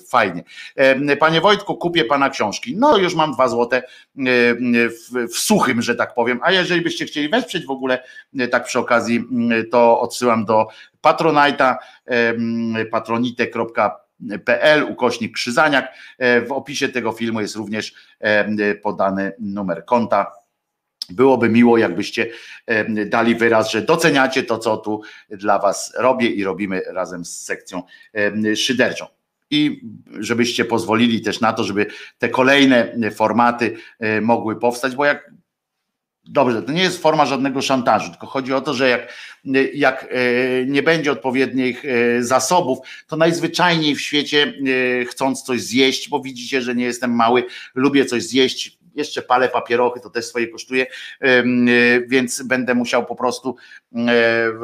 fajnie. Panie Wojtku, kupię pana książki. No, już mam dwa złote w, w suchym, że tak powiem. A jeżeli byście chcieli wesprzeć w ogóle, tak przy okazji, to odsyłam do Patronite'a, patronite.pl pl ukośnik Krzyzaniak. E, w opisie tego filmu jest również e, podany numer konta. Byłoby miło, jakbyście e, dali wyraz, że doceniacie to, co tu dla Was robię i robimy razem z sekcją szyderczą i żebyście pozwolili też na to, żeby te kolejne formaty mogły powstać, bo jak Dobrze, to nie jest forma żadnego szantażu, tylko chodzi o to, że jak, jak e, nie będzie odpowiednich e, zasobów, to najzwyczajniej w świecie, e, chcąc coś zjeść, bo widzicie, że nie jestem mały, lubię coś zjeść, jeszcze palę papierochy, to też swoje kosztuje, więc będę musiał po prostu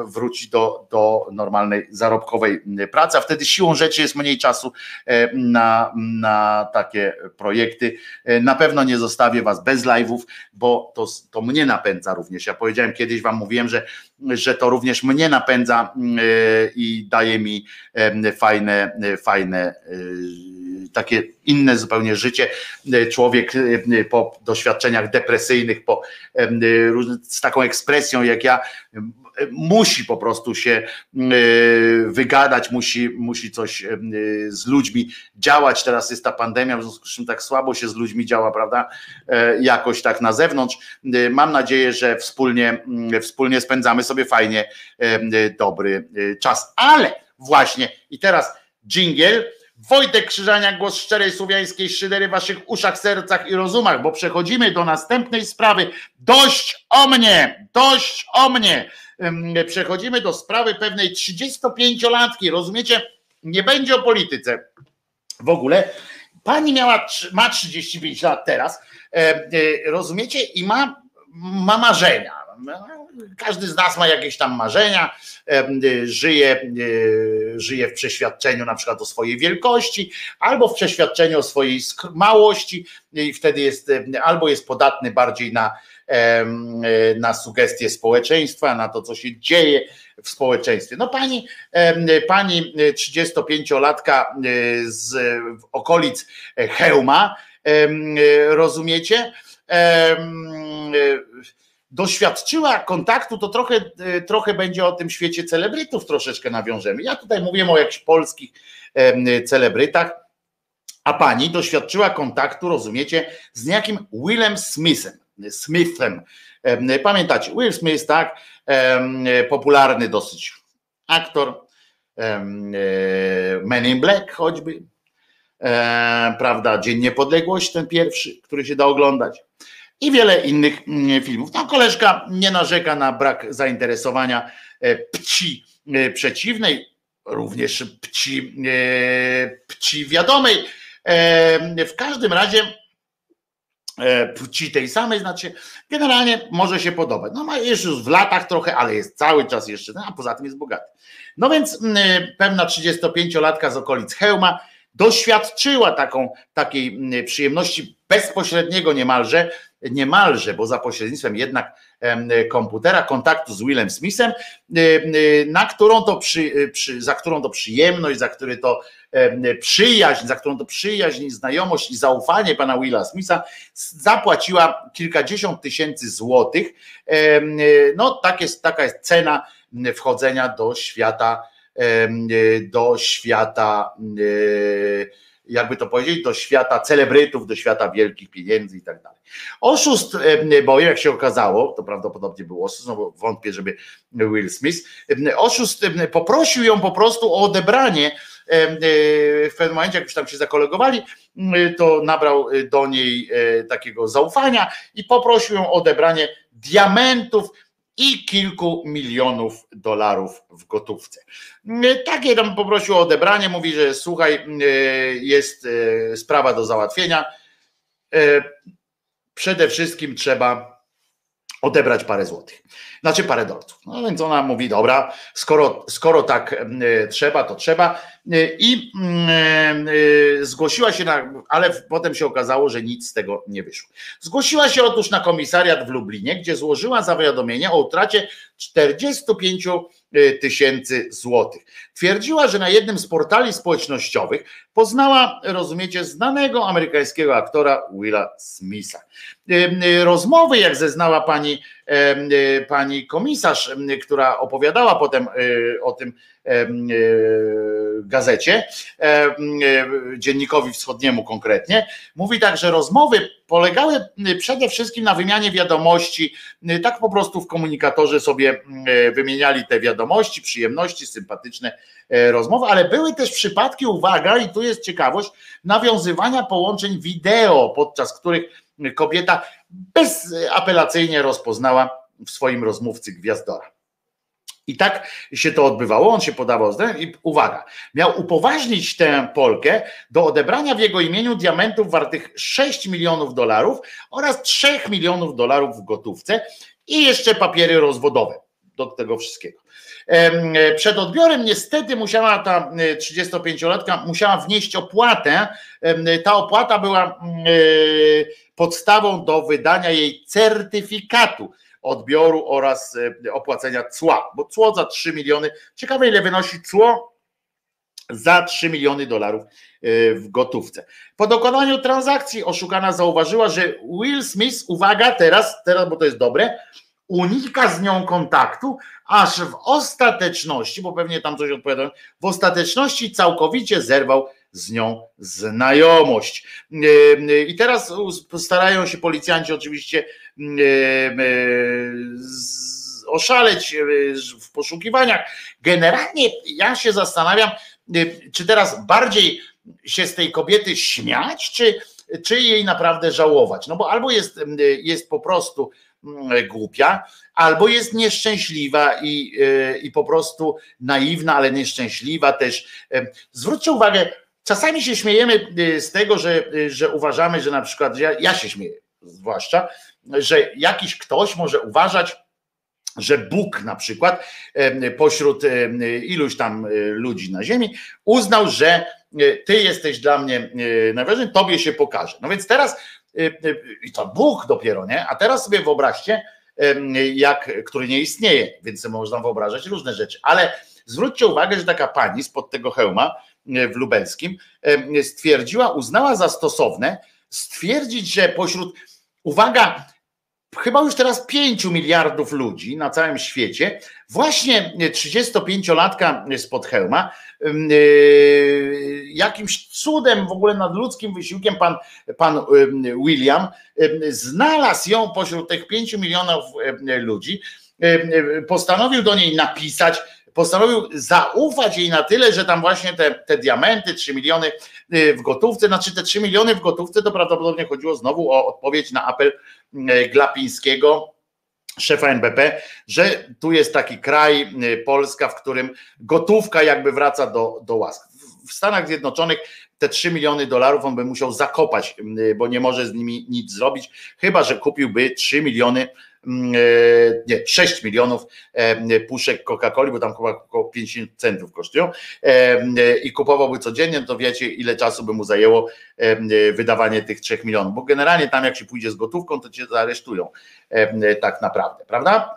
wrócić do, do normalnej zarobkowej pracy, a wtedy siłą rzeczy jest mniej czasu na, na takie projekty. Na pewno nie zostawię was bez live'ów, bo to, to mnie napędza również. Ja powiedziałem kiedyś, wam mówiłem, że, że to również mnie napędza i daje mi fajne, fajne takie inne zupełnie życie. Człowiek po doświadczeniach depresyjnych, po, z taką ekspresją jak ja, musi po prostu się wygadać, musi, musi coś z ludźmi działać. Teraz jest ta pandemia, w związku z czym tak słabo się z ludźmi działa, prawda? E, jakoś tak na zewnątrz. Mam nadzieję, że wspólnie, wspólnie spędzamy sobie fajnie dobry e, czas. Ale właśnie i teraz jingle Wojtek Krzyżania, głos szczerej słowiańskiej szydery w waszych uszach, sercach i rozumach, bo przechodzimy do następnej sprawy. Dość o mnie, dość o mnie. Przechodzimy do sprawy pewnej 35-latki, rozumiecie? Nie będzie o polityce w ogóle. Pani miała, ma 35 lat teraz, e, rozumiecie? I ma, ma marzenia każdy z nas ma jakieś tam marzenia, żyje, żyje w przeświadczeniu na przykład o swojej wielkości, albo w przeświadczeniu o swojej małości i wtedy jest albo jest podatny bardziej na, na sugestie społeczeństwa, na to, co się dzieje w społeczeństwie. No pani, pani 35-latka z okolic Hełma, rozumiecie? Doświadczyła kontaktu, to trochę, e, trochę będzie o tym świecie celebrytów troszeczkę nawiążemy. Ja tutaj mówię o jakichś polskich celebrytach, a pani doświadczyła kontaktu, rozumiecie, z niejakim Willem Smithem. Smithem. Pamiętacie, Will Smith, tak, popularny dosyć aktor, e, Men in Black choćby, e, prawda, Dzień Niepodległości, ten pierwszy, który się da oglądać i wiele innych mm, filmów. No, koleżka nie narzeka na brak zainteresowania e, pci e, przeciwnej, również pci, e, pci wiadomej. W każdym razie płci tej samej, znaczy generalnie może się podobać. No ma jeszcze już w latach trochę, ale jest cały czas jeszcze, no, a poza tym jest bogaty. No więc mm, pewna 35-latka z okolic Hełma doświadczyła taką, takiej przyjemności bezpośredniego niemalże niemalże, bo za pośrednictwem jednak komputera, kontaktu z Willem Smithem, na którą to przy, przy, za którą to przyjemność, za który to przyjaźń, za którą to przyjaźń, znajomość i zaufanie pana Willa Smitha zapłaciła kilkadziesiąt tysięcy złotych. No tak jest, taka jest cena wchodzenia do świata do świata jakby to powiedzieć, do świata celebrytów, do świata wielkich pieniędzy i tak dalej. Oszust, bo jak się okazało, to prawdopodobnie był oszust, no bo wątpię, żeby Will Smith, oszust poprosił ją po prostu o odebranie w pewnym momencie, jak już tam się zakolegowali, to nabrał do niej e, takiego zaufania i poprosił ją o odebranie diamentów, i kilku milionów dolarów w gotówce. Takie tam poprosił o odebranie, mówi, że słuchaj, e, jest e, sprawa do załatwienia. Przede wszystkim trzeba odebrać parę złotych, znaczy parę dolców. No więc ona mówi, dobra, skoro, skoro tak trzeba, to trzeba. I zgłosiła się na, ale potem się okazało, że nic z tego nie wyszło. Zgłosiła się otóż na komisariat w Lublinie, gdzie złożyła zawiadomienie o utracie 45 tysięcy złotych. Twierdziła, że na jednym z portali społecznościowych poznała, rozumiecie, znanego amerykańskiego aktora Willa Smitha. Rozmowy, jak zeznała pani, pani komisarz, która opowiadała potem o tym gazecie, dziennikowi wschodniemu konkretnie, mówi tak, że rozmowy polegały przede wszystkim na wymianie wiadomości, tak po prostu w komunikatorze sobie wymieniali te wiadomości, przyjemności, sympatyczne e, rozmowy, ale były też przypadki, uwaga, i tu jest ciekawość, nawiązywania połączeń wideo, podczas których kobieta bezapelacyjnie rozpoznała w swoim rozmówcy gwiazdora. I tak się to odbywało, on się podawał i uwaga, miał upoważnić tę Polkę do odebrania w jego imieniu diamentów wartych 6 milionów dolarów oraz 3 milionów dolarów w gotówce i jeszcze papiery rozwodowe do tego wszystkiego. Przed odbiorem niestety musiała ta 35-latka musiała wnieść opłatę. Ta opłata była mm, e, podstawą do wydania jej certyfikatu odbioru oraz e, opłacenia cła, bo cło za 3 miliony, ciekawe ile wynosi cło za 3 miliony dolarów e, w gotówce. Po dokonaniu transakcji oszukana zauważyła, że Will Smith, uwaga teraz, teraz bo to jest dobre, unika z nią kontaktu, aż w ostateczności, bo pewnie tam coś odpowiadałem, w ostateczności całkowicie zerwał z nią znajomość. E, I teraz starają się policjanci oczywiście oszaleć w poszukiwaniach. Generalnie ja się zastanawiam, czy teraz bardziej się z tej kobiety śmiać, czy, czy jej naprawdę żałować. No bo albo jest, jest po prostu głupia, albo jest nieszczęśliwa i, i po prostu naiwna, ale nieszczęśliwa też. Zwróćcie uwagę, czasami się śmiejemy z tego, że, że uważamy, że na przykład, ja, ja się śmieję zwłaszcza, że jakiś ktoś może uważać, że Bóg na przykład pośród iluś tam e, ludzi na ziemi uznał, że e, ty jesteś dla mnie e, najważniejszy, tobie się pokaże. No więc teraz i to Bóg dopiero, nie? A teraz sobie wyobraźcie, jak, który nie istnieje, więc można wyobrażać różne rzeczy, ale zwróćcie uwagę, że taka pani spod tego hełma w lubelskim stwierdziła, uznała za stosowne stwierdzić, że pośród, uwaga, chyba już teraz 5 miliardów ludzi na całym świecie, właśnie 35-latka spod hełma, y, jakimś cudem, w ogóle nadludzkim wysiłkiem pan, pan William znalazł ją pośród tych 5 milionów ludzi, postanowił do niej napisać, postanowił zaufać jej na tyle, że tam właśnie te, te diamenty, 3 miliony y, w gotówce, znaczy te 3 miliony w gotówce to prawdopodobnie chodziło znowu o odpowiedź na apel y, Glapińskiego, szefa NBP, że tu jest taki kraj, y, Polska, w którym gotówka jakby wraca do, do łask. W Stanach Zjednoczonych te 3 miliony dolarów on by musiał zakopać, bo nie może z nimi nic zrobić, chyba że kupiłby 3 miliony nie, 6 milionów e, puszek Coca-Coli, bo tam chyba około 50 centów kosztują e, i kupowałby codziennie, no to wiecie ile czasu by mu zajęło wydawanie tych 3 milionów, bo generalnie tam jak się pójdzie z gotówką, to cię zaaresztują tak naprawdę, prawda?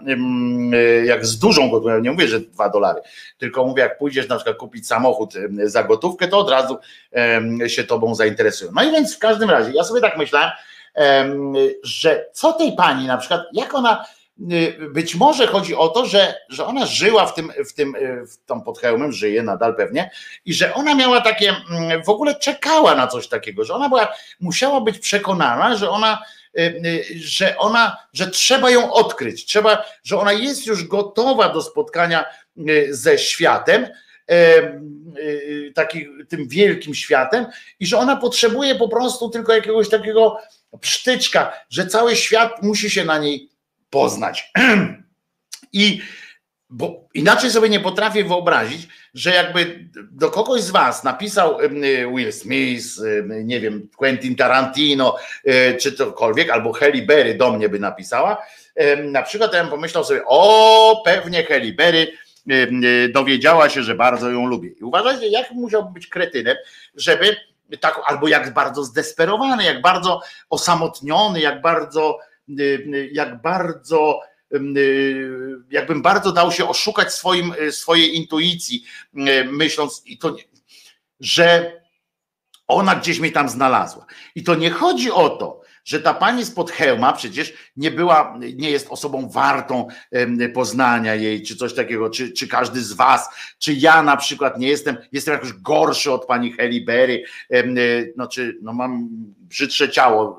Jak z dużą gotówką, nie mówię, że 2 dolary, tylko mówię, jak pójdziesz na przykład kupić samochód za gotówkę, to od razu się tobą zainteresują. No i więc w każdym razie, ja sobie tak myślałem, że co tej pani na przykład, jak ona być może chodzi o to, że, że ona żyła w tym, w tym w tą pod hełmem, żyje nadal pewnie, i że ona miała takie, w ogóle czekała na coś takiego, że ona była, musiała być przekonana, że ona, że ona, że trzeba ją odkryć, trzeba, że ona jest już gotowa do spotkania ze światem, takim tym wielkim światem i że ona potrzebuje po prostu tylko jakiegoś takiego psztyczka, że cały świat musi się na niej poznać. I bo inaczej sobie nie potrafię wyobrazić, że jakby do kogoś z was napisał Will Smith, nie wiem, Quentin Tarantino, e, czy cokolwiek, albo Halle Berry do mnie by napisała, na przykład ja bym pomyślał sobie, o, pewnie Halle Berry e, dowiedziała się, że bardzo ją lubię. I uważajcie, jak musiał być kretynem, żeby tak, albo jak bardzo zdesperowany, jak bardzo osamotniony, jak bardzo, jak bardzo jakbym bardzo dał się oszukać swoim, swojej intuicji, myśląc, i to, że ona gdzieś mnie tam znalazła. I to nie chodzi o to, że ta pani spod hełma przecież nie była, nie jest osobą wartą poznania jej, czy coś takiego, czy, czy każdy z was, czy ja na przykład nie jestem, jestem jakoś gorszy od pani Helibery, no czy no mam brzydsze ciało,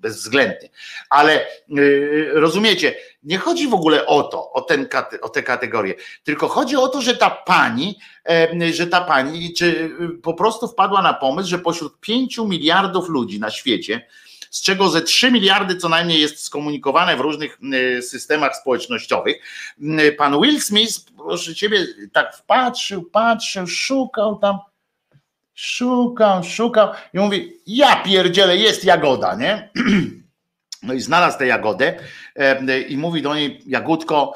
bezwzględnie. Ale y, rozumiecie, nie chodzi w ogóle o to, o, ten, o tę kategorię, tylko chodzi o to, że ta pani, że ta pani, czy y, po prostu wpadła na pomysł, że pośród 5 miliardów ludzi na świecie, z czego ze 3 miliardy co najmniej jest skomunikowane w różnych y, systemach społecznościowych. Pan Will Smith, proszę ciebie, tak wpatrzył, patrzył, szukał tam, szukał, szukał i mówi, ja pierdzielę, jest jagoda, nie? No i znalazł tę jagodę i mówi do niej, Jagódko,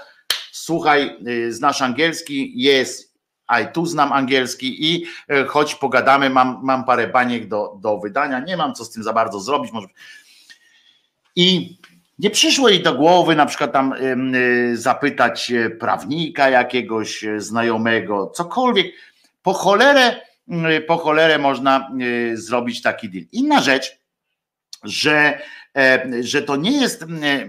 słuchaj, y, znasz angielski? Jest, a tu znam angielski i e, choć pogadamy, mam, mam parę baniek do, do wydania, nie mam co z tym za bardzo zrobić. Może... I nie przyszło jej do głowy na przykład tam zapytać e, prawnika jakiegoś e, znajomego, cokolwiek. Po cholerę, po cholerę można zrobić taki deal. Inna rzecz, że E, że to nie jest. E, e,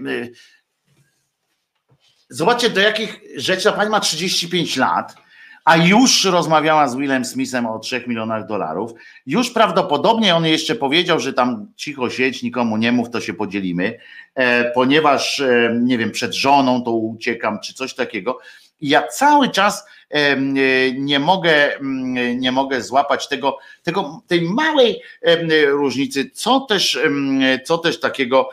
zobaczcie, do jakich rzeczy ta pani ma 35 lat, a już rozmawiała z Willem Smithem o 3 milionach dolarów. Już prawdopodobnie on jeszcze powiedział, że tam cicho siedź, nikomu nie mów, to się podzielimy, ponieważ nie wiem, przed żoną to uciekam, czy coś takiego. I ja cały czas nie mogę, nie mogę złapać tego, tego, tej małej różnicy, co też, co też takiego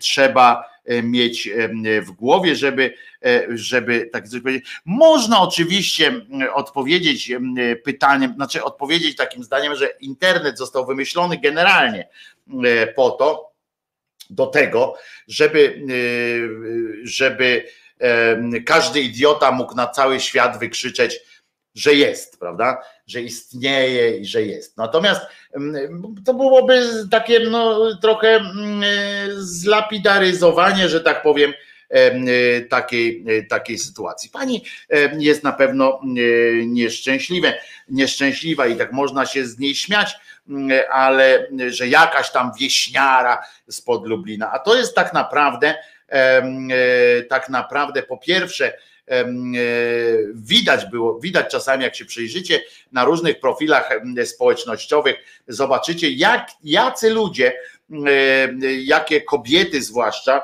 trzeba mieć w głowie, żeby, e, żeby tak coś powiedzieć. Można oczywiście odpowiedzieć pytaniem, znaczy odpowiedzieć takim zdaniem, że internet został wymyślony generalnie e, po to, do tego, żeby, e, żeby każdy idiota mógł na cały świat wykrzyczeć, że jest, prawda? Że istnieje i że jest. Natomiast to byłoby takie no, trochę zlapidaryzowanie, że tak powiem, takiej, takiej sytuacji. Pani jest na pewno nieszczęśliwa, nieszczęśliwa i tak można się z niej śmiać, ale że jakaś tam wieśniara spod Lublina, a to jest tak naprawdę E, tak naprawdę po pierwsze e, widać było, widać czasami jak się przyjrzycie na różnych profilach społecznościowych, zobaczycie jak, jacy ludzie, jakie kobiety zwłaszcza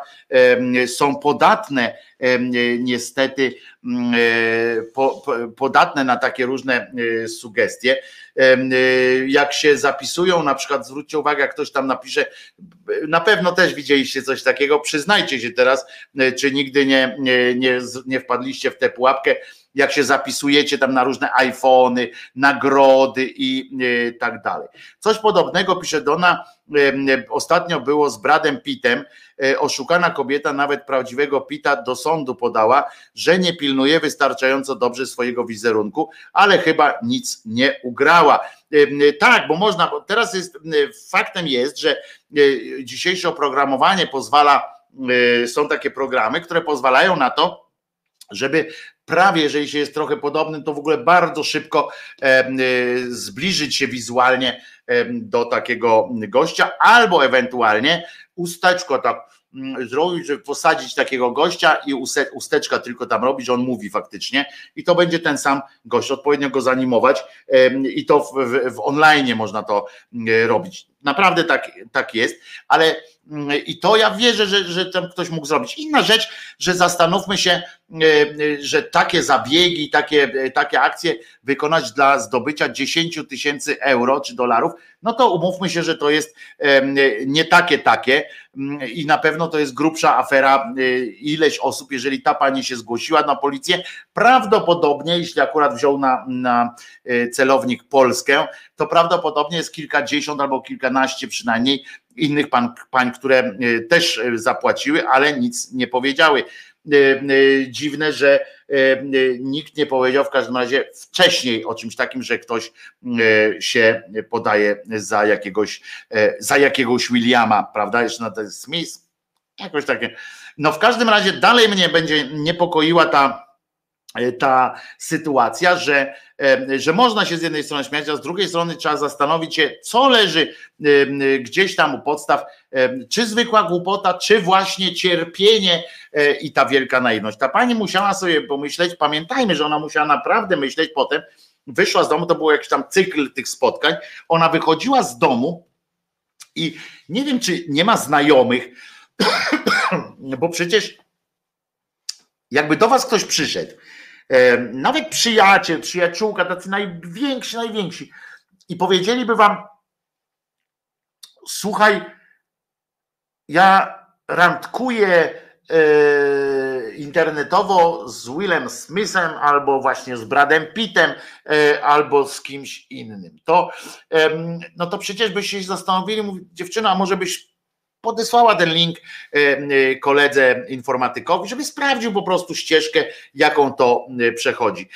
są podatne niestety podatne na takie różne sugestie. Jak się zapisują, na przykład zwróćcie uwagę, jak ktoś tam napisze, na pewno też widzieliście coś takiego, przyznajcie się teraz, czy nigdy nie, nie, nie wpadliście w tę pułapkę, jak się zapisujecie tam na różne iPhony, nagrody i tak dalej. Coś podobnego pisze Dona, ostatnio było z Bradem Pittem, e, oszukana kobieta nawet prawdziwego Pita do sądu podała, że nie pilnuje wystarczająco dobrze swojego wizerunku, ale chyba nic nie ugrała. Tak, bo można, bo teraz jest, faktem jest, że e, dzisiejsze oprogramowanie pozwala, e, są takie programy, które pozwalają na to, żeby prawie, jeżeli się jest trochę podobnym, to w ogóle bardzo szybko zbliżyć się wizualnie do takiego gościa, albo ewentualnie ustać go tak zrobić, żeby posadzić takiego gościa i usteczka tylko tam robić, on mówi faktycznie i to będzie ten sam gość, odpowiednio go zanimować i to w, w, w online można to robić. Naprawdę tak, tak jest, ale i to ja wierzę, że, że tam ktoś mógł zrobić. Inna rzecz, że zastanówmy się, e, że takie zabiegi, takie, takie akcje wykonać dla zdobycia 10 tysięcy euro czy dolarów, no to umówmy się, że to jest nie takie, takie mm, i na pewno to jest grubsza afera. E, ileś osób, jeżeli ta pani się zgłosiła na policję, prawdopodobnie, jeśli akurat wziął na, na e, celownik Polskę, to prawdopodobnie jest kilkadziesiąt albo kilkanaście przynajmniej innych pań, pań, które e, też zapłaciły, ale nic nie powiedziały. Dziwne, że nikt nie powiedział w każdym razie wcześniej o czymś takim, że ktoś się podaje za jakiegoś, za jakiegoś Williama, prawda? Jeszcze na ten Smith, jakoś takie. No w każdym razie dalej mnie będzie niepokoiła ta ta sytuacja, że, że można się z jednej strony śmiać, a z drugiej strony trzeba zastanowić się, co leży gdzieś tam u podstaw, czy zwykła głupota, czy właśnie cierpienie e, i ta wielka naiwność. Ta pani musiała sobie pomyśleć, pamiętajmy, że ona musiała naprawdę myśleć potem, wyszła z domu, to był jakiś tam cykl tych spotkań, ona wychodziła z domu i nie wiem, czy nie ma znajomych, bo przecież jakby do was ktoś przyszedł nawet przyjaciel, przyjaciółka, tacy najwięksi, najwięksi i powiedzieliby wam, słuchaj, ja randkuję e, internetowo z Willem Smithem albo właśnie z Bradem Pittem e, albo z kimś innym. To, no to przecież byście się zastanowili, mówi, dziewczyna, może byś podesłała ten link e, e, koledze informatykowi, żeby sprawdził po prostu ścieżkę, jaką to e, przechodzi.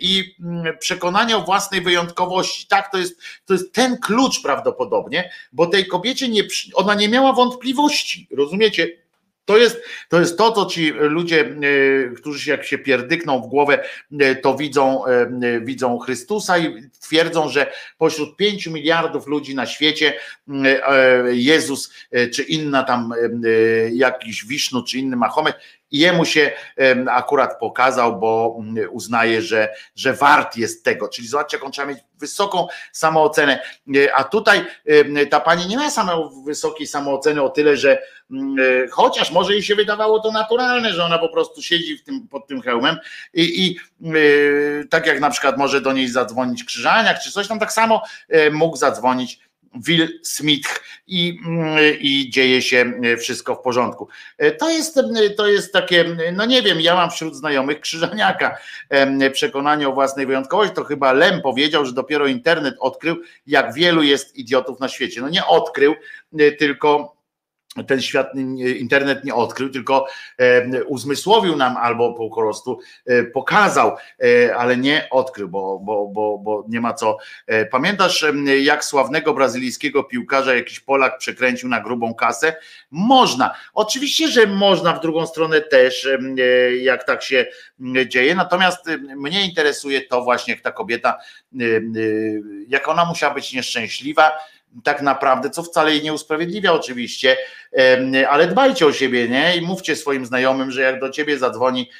I mm, przekonanie o własnej wyjątkowości, tak, to jest, to jest ten klucz prawdopodobnie, bo tej kobiecie nie, ona nie miała wątpliwości, rozumiecie? To jest, to jest to, co ci ludzie, e, którzy jak się pierdykną w głowę, e, to widzą, e, widzą Chrystusa i twierdzą, że pośród pięciu miliardów ludzi na świecie Jezus czy inna tam jakiś Wisznu czy inny Mahomet jemu się akurat pokazał, bo mm, uznaje, że, że wart jest tego. Czyli zobaczcie, jaką trzeba mieć wysoką samoocenę. A tutaj ta pani nie ma samej wysokiej samooceny o tyle, że mm, e, chociaż może jej się wydawało to naturalne, że ona po prostu siedzi w tym, pod tym hełmem i, i e, tak jak na przykład może do niej zadzwonić Krzyżaniak czy coś tam, tak samo e, mógł zadzwonić Will Smith i, i dzieje się wszystko w porządku. To jest, to jest takie, no nie wiem, ja mam wśród znajomych Krzyżaniaka przekonanie o własnej wyjątkowości, to chyba Lem powiedział, że dopiero internet odkrył, jak wielu jest idiotów na świecie. No nie odkrył, tylko ten świat, internet nie odkrył, tylko e, uzmysłowił nam albo po prostu e, pokazał, e, ale nie odkrył, bo, bo, bo, bo nie ma co. Pamiętasz, jak sławnego brazylijskiego piłkarza jakiś Polak przekręcił na grubą kasę? Można. Oczywiście, że można w drugą stronę też, jak tak się dzieje. Natomiast mnie interesuje to właśnie, jak ta kobieta, jak ona musiała być nieszczęśliwa tak naprawdę, co wcale jej nie usprawiedliwia oczywiście, ale dbajcie o siebie, nie? I mówcie swoim znajomym, że jak do ciebie zadzwoni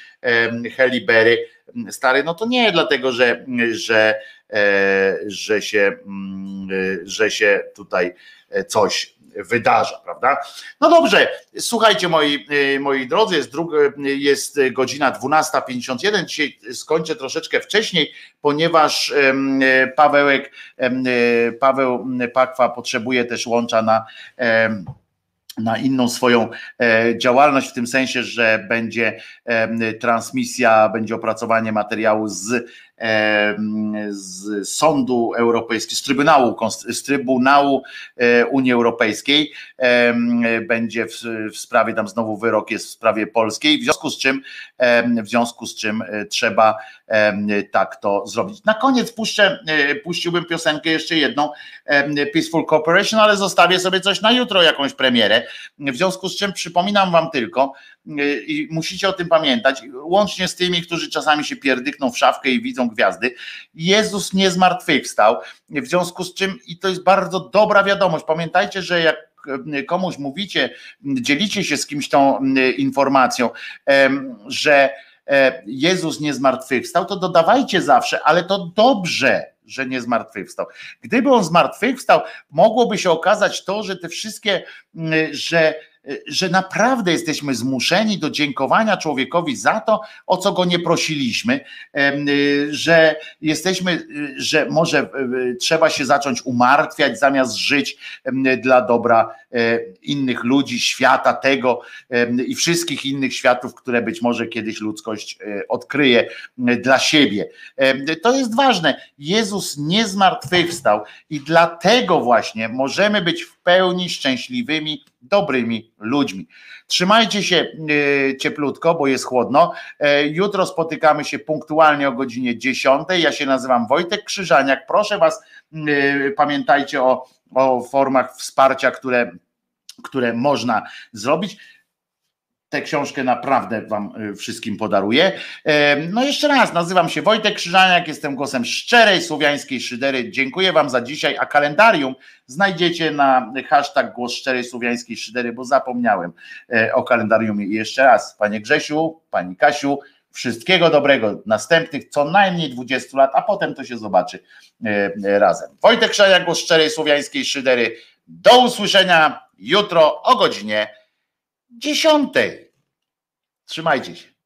Heli Berry, stary, no to nie dlatego, że, że, e, że, się, mm, że się tutaj coś wydarza, prawda? No dobrze, słuchajcie moi, y, moi drodzy, jest, drug, jest godzina 12.51, dzisiaj skończę troszeczkę wcześniej, ponieważ Pawełek, Paweł Pakwa potrzebuje też łącza na na inną swoją e, działalność, w tym sensie, że będzie transmisja, będzie opracowanie materiału z z Sądu Europejskiego, z Trybunału, z Trybunału e, Unii Europejskiej. Będzie w, w sprawie, tam znowu wyrok jest w sprawie polskiej, w związku z czym, w związku z czym e, trzeba tak to zrobić. Na koniec puszczę, e, puściłbym piosenkę jeszcze jedną, Peaceful Cooperation, ale zostawię sobie coś na jutro, jakąś premierę. W związku z czym przypominam wam tylko, i musicie o tym pamiętać, łącznie z tymi, którzy czasami się pierdykną w szafkę i widzą gwiazdy. Jezus nie zmartwychwstał, w związku z czym, i to jest bardzo dobra wiadomość, pamiętajcie, że jak komuś mówicie, dzielicie się z kimś tą informacją, że Jezus nie zmartwychwstał, to dodawajcie zawsze, ale to dobrze, że nie zmartwychwstał. Gdyby on zmartwychwstał, mogłoby się okazać to, że te wszystkie, że że naprawdę jesteśmy zmuszeni do dziękowania człowiekowi za to, o co go nie prosiliśmy, że jesteśmy, że może trzeba się zacząć umartwiać zamiast żyć dla dobra e, innych ludzi, świata tego i wszystkich innych światów, które być może kiedyś ludzkość e, odkryje dla siebie. To jest ważne. Jezus nie zmartwychwstał i dlatego właśnie możemy być w pełni szczęśliwymi, dobrymi ludźmi. Trzymajcie się e, cieplutko, bo jest chłodno. E, jutro spotykamy się punktualnie o godzinie 10. Ja się nazywam Wojtek Krzyżaniak. Proszę Was, e, pamiętajcie o, o formach wsparcia, które, które można zrobić tę książkę naprawdę Wam y, wszystkim podaruję. No jeszcze raz, nazywam się Wojtek Krzyżaniak, jestem głosem szczerej słowiańskiej szydery. Dziękuję Wam za dzisiaj, a kalendarium znajdziecie na hashtag głos szczerej słowiańskiej szydery, bo zapomniałem e, o kalendarium. I jeszcze raz, Panie Grzesiu, Pani Kasiu, wszystkiego dobrego, następnych co najmniej 20 lat, a potem to się zobaczy e, e, razem. Wojtek Krzyżaniak, głos szczerej słowiańskiej szydery. Do usłyszenia jutro o godzinie dziesiątej. Trzymajcie się.